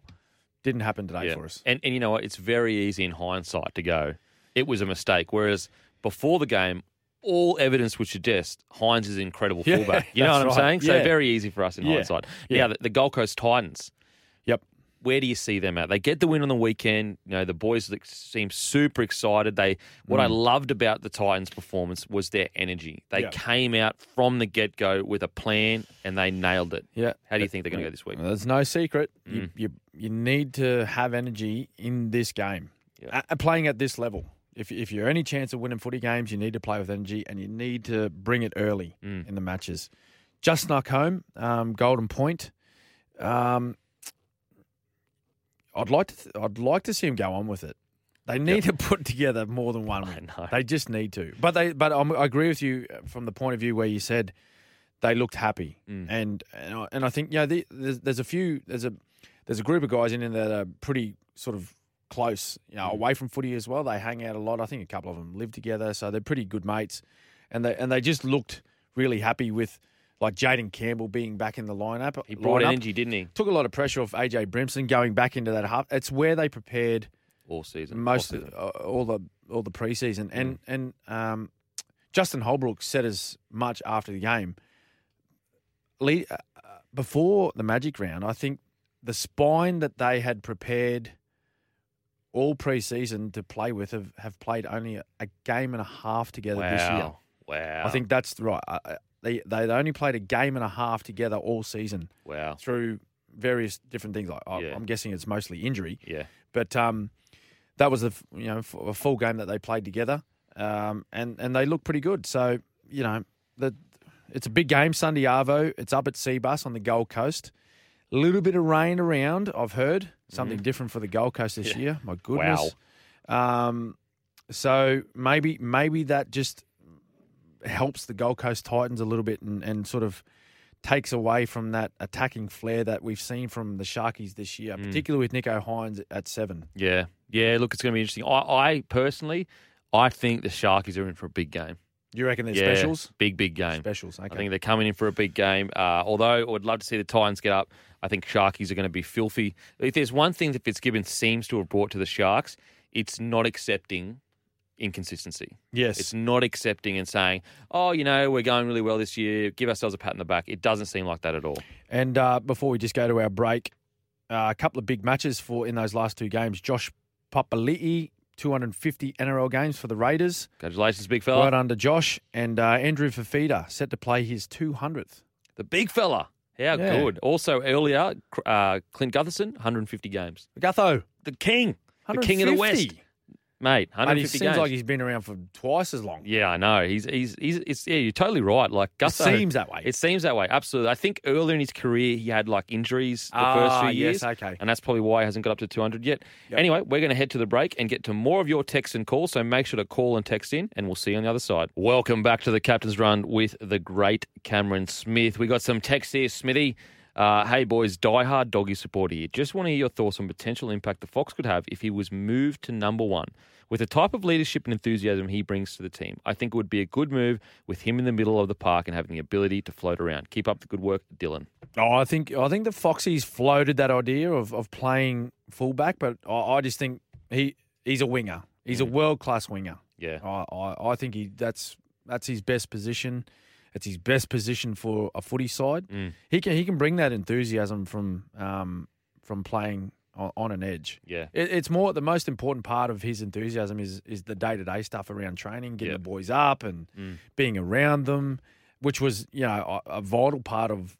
Didn't happen today. Yeah. for us. And and you know what? It's very easy in hindsight to go, it was a mistake. Whereas before the game, all evidence would suggest Hynes is an incredible Yeah, fullback. You know what I'm right. saying? So Yeah. very easy for us in Yeah. hindsight. Yeah. Now the, the Gold Coast Titans. Where do you see them at? They get the win on the weekend. You know the boys seem super excited. They what I loved about the Titans' performance was their energy. They Mm. Yeah. came out from the get go with a plan and they nailed it. Yeah. How do you think they're going to go this week? Well, There's no secret. Mm. You, you you need to have energy in this game. Yeah. A- playing at this level. If if you're any chance of winning footy games, you need to play with energy and you need to bring it early Mm. in the matches. Just snuck home, um, Golden Point. Um, I'd like to th- I'd like to see him go on with it. They need to put together more than one win. know. They just need to. But they but I'm, I agree with you from the point of view where you said they looked happy, Mm. and and I, and I think you know the, there's, there's a few there's a there's a group of guys in there that are pretty sort of close, you know, away from footy as well. They hang out a lot. I think a couple of them live together, so they're pretty good mates, and they and they just looked really happy with like Jayden Campbell being back in the lineup. He brought lineup. energy, didn't he? Took a lot of pressure off AJ Brimson going back into that half. It's where they prepared All season. most All season. uh, all the all the preseason, and and um, Justin Holbrook said as much after the game. Le- uh, before the Magic round, I think the spine that they had prepared all preseason to play with have, have played only a, a game and a half together this year. Wow. Wow. I think that's right. Uh, uh, they they only played a game and a half together all season Wow. through various different things. Like I, Yeah. I'm guessing it's mostly injury. Yeah. But um, that was a you know a full game that they played together, um, and and they look pretty good. So you know the it's a big game Sunday Arvo. It's up at Cbus on the Gold Coast. A little bit of rain around. I've heard something different for the Gold Coast this. Yeah. year. My goodness. Um, so maybe maybe that just helps the Gold Coast Titans a little bit and, and sort of takes away from that attacking flair that we've seen from the Sharkies this year, Mm. particularly with Nicho Hynes at seven. Yeah. Yeah. Look, it's going to be interesting. I, I personally, I think the Sharkies are in for a big game. You reckon they're Yeah, specials? Big, big game. Specials. Okay. I think they're coming in for a big game. Uh, although I would love to see the Titans get up, I think Sharkies are going to be filthy. If there's one thing that Fitzgibbon seems to have brought to the Sharks, it's not accepting inconsistency. yes. It's not accepting and saying, "Oh, you know, we're going really well this year. Give ourselves a pat in the back." It doesn't seem like that at all. And uh, before we just go to our break, uh, a couple of big matches for in those last two games. Josh Papali'i, 250 NRL games for the Raiders. Congratulations, big fella. Right under Josh. And uh, Andrew Fifita set to play his 200th. The big fella. How Yeah. good. Also, earlier, uh, Clint Gutherson, 150 games. Gutho, The king. The king of the West. 150. Mate, Mate, he 150 seems games. like he's been around for twice as long. yeah, I know. He's, he's, he's, it's, yeah, you're totally right. Like, It seems that way. It seems that way, absolutely. I think earlier in his career, he had like injuries the Ah, first few yes, years. okay. And that's probably why he hasn't got up to 200 yet. Anyway, we're going to head to the break and get to more of your texts and calls. So make sure to call and text in, and we'll see you on the other side. Welcome back to the Captain's Run with the great Cameron Smith. We got some texts here, Smithy. Uh, hey, boys, diehard doggy supporter here. Just want to hear your thoughts on potential impact the Fox could have if he was moved to number one. With the type of leadership and enthusiasm he brings to the team, I think it would be a good move with him in the middle of the park and having the ability to float around. Keep up the good work, Dylan. Oh, I think I think the Foxies floated that idea of, of playing fullback, but I, I just think he he's a winger. He's a world class winger. Yeah. I, I, I think he that's that's his best position. It's his best position for a footy side. Mm. He can he can bring that enthusiasm from um, from playing on, on an edge. Yeah. It, it's more the most important part of his enthusiasm is is the day to day stuff around training, getting Yep. the boys up and Mm. being around them, which was you know a, a vital part of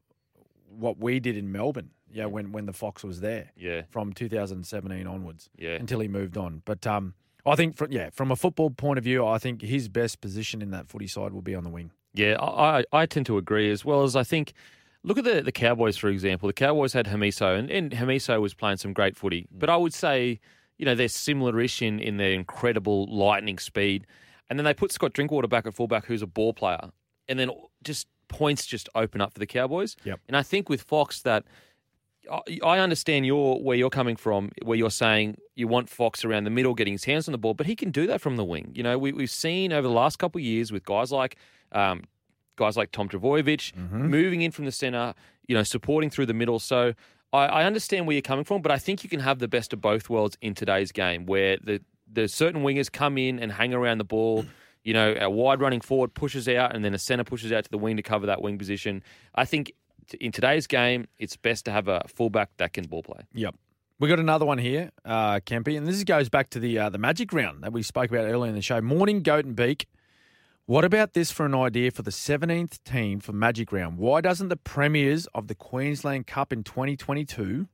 what we did in Melbourne. Yeah, when when the Fox was there Yeah. from 2017 onwards Yeah. until he moved on. But um, I think from yeah from a football point of view, I think his best position in that footy side will be on the wing. Yeah, I, I tend to agree as well as I think. Look at the, the Cowboys, for example. The Cowboys had Hamiso, and, and Hamiso was playing some great footy. Mm. But I would say, you know, they're similar-ish in, in their incredible lightning speed. And then they put Scott Drinkwater back at fullback, who's a ball player. And then just points just open up for the Cowboys. Yep. And I think with Fox that I- I understand your where you're coming from, where you're saying you want Fox around the middle, getting his hands on the ball, but he can do that from the wing. You know, we, we've seen over the last couple of years with guys like um, guys like Tom Trbojevic moving in from the center, you know, supporting through the middle. So I, I understand where you're coming from, but I think you can have the best of both worlds in today's game, where the the certain wingers come in and hang around the ball. You know, a wide running forward pushes out, and then a centre pushes out to the wing to cover that wing position. I think t- in today's game, it's best to have a fullback that can ball play. Yep. We got another one here, uh, Kempy, and this goes back to the uh, the magic round that we spoke about earlier in the show. Morning Goat and Beak. What about this for an idea for the 17th team for Magic Round? Why doesn't the premiers of the Queensland Cup in 2022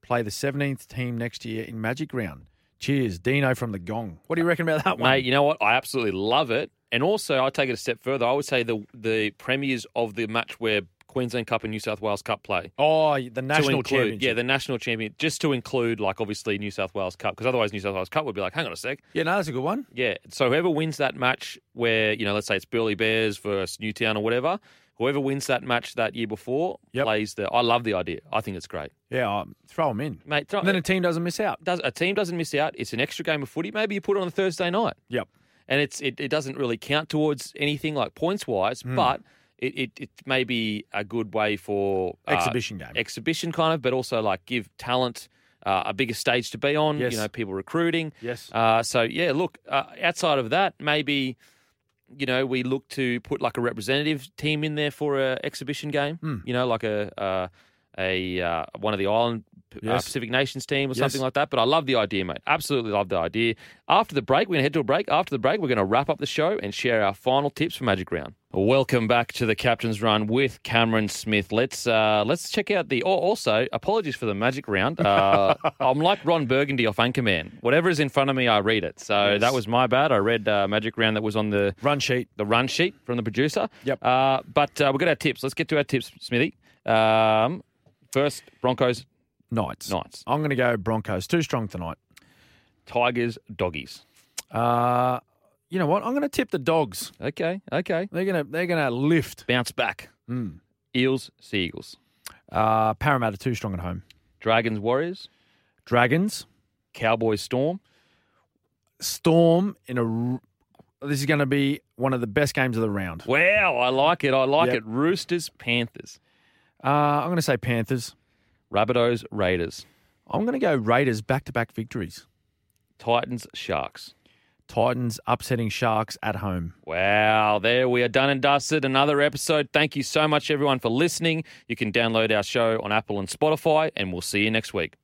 play the 17th team next year in Magic Round? Cheers, Dino from the Gong. What do you reckon about that one? Mate, you know what? I absolutely love it. And also, I take it a step further. I would say the the premiers of the match where Queensland Cup and New South Wales Cup play. Oh, the national include, championship. yeah, the national champion, just to include, like, obviously New South Wales Cup, because otherwise New South Wales Cup would be like, hang on a sec, yeah, no, that's a good one. yeah. So whoever wins that match, where you know, let's say it's Burleigh Bears versus Newtown or whatever, whoever wins that match that year before Yep. plays the. I love the idea. I think it's great, Yeah, um, throw them in. mate. throw- And then a team doesn't miss out. does a team doesn't miss out. It's an extra game of footy. Maybe you put it on a Thursday night. Yep. and it's it, it doesn't really count towards anything like points wise, Hmm. but it, it, it may be a good way for uh, Exhibition game. exhibition kind of, but also like give talent uh, a bigger stage to be on. Yes. You know, people recruiting. Yes. Uh, so yeah, look, uh, outside of that, maybe you know we look to put like a representative team in there for a exhibition game. Hmm. You know, like a uh, a uh, one of the island. Uh, Pacific Nations team or Yes. something like that, but I love the idea, mate. Absolutely love the idea. After the break, we're going to head to a break. After the break, we're going to wrap up the show and share our final tips for Magic Round. Welcome back to the Captain's Run with Cameron Smith. Let's uh, let's check out the. Oh, also, apologies for the Magic Round. Uh, I'm like Ron Burgundy off Anchorman. Whatever is in front of me, I read it. So Yes. that was my bad. I read uh, Magic Round that was on the Run sheet. the run sheet from the producer. Yep. Uh, but uh, we've got our tips. Let's get to our tips, Smithy. Um, first, Broncos, Knights. Knights. I'm going to go Broncos. Too strong tonight. Tigers, Doggies. Uh, you know what? I'm going to tip the dogs. Okay, okay. They're going to they're going to lift. Bounce back. Eels, Seagulls. Uh, Parramatta too strong at home. Dragons, Warriors. Dragons, Cowboys, Storm. Storm in a. This is going to be one of the best games of the round. Wow, I like it. I like Yep. it. Roosters, Panthers. Uh, I'm going to say Panthers. Rabbitohs, Raiders. I'm going to go Raiders back to back victories. Titans, Sharks. Titans upsetting Sharks at home. Wow, there we are done and dusted. Another episode. Thank you so much, everyone, for listening. You can download our show on Apple and Spotify, and we'll see you next week.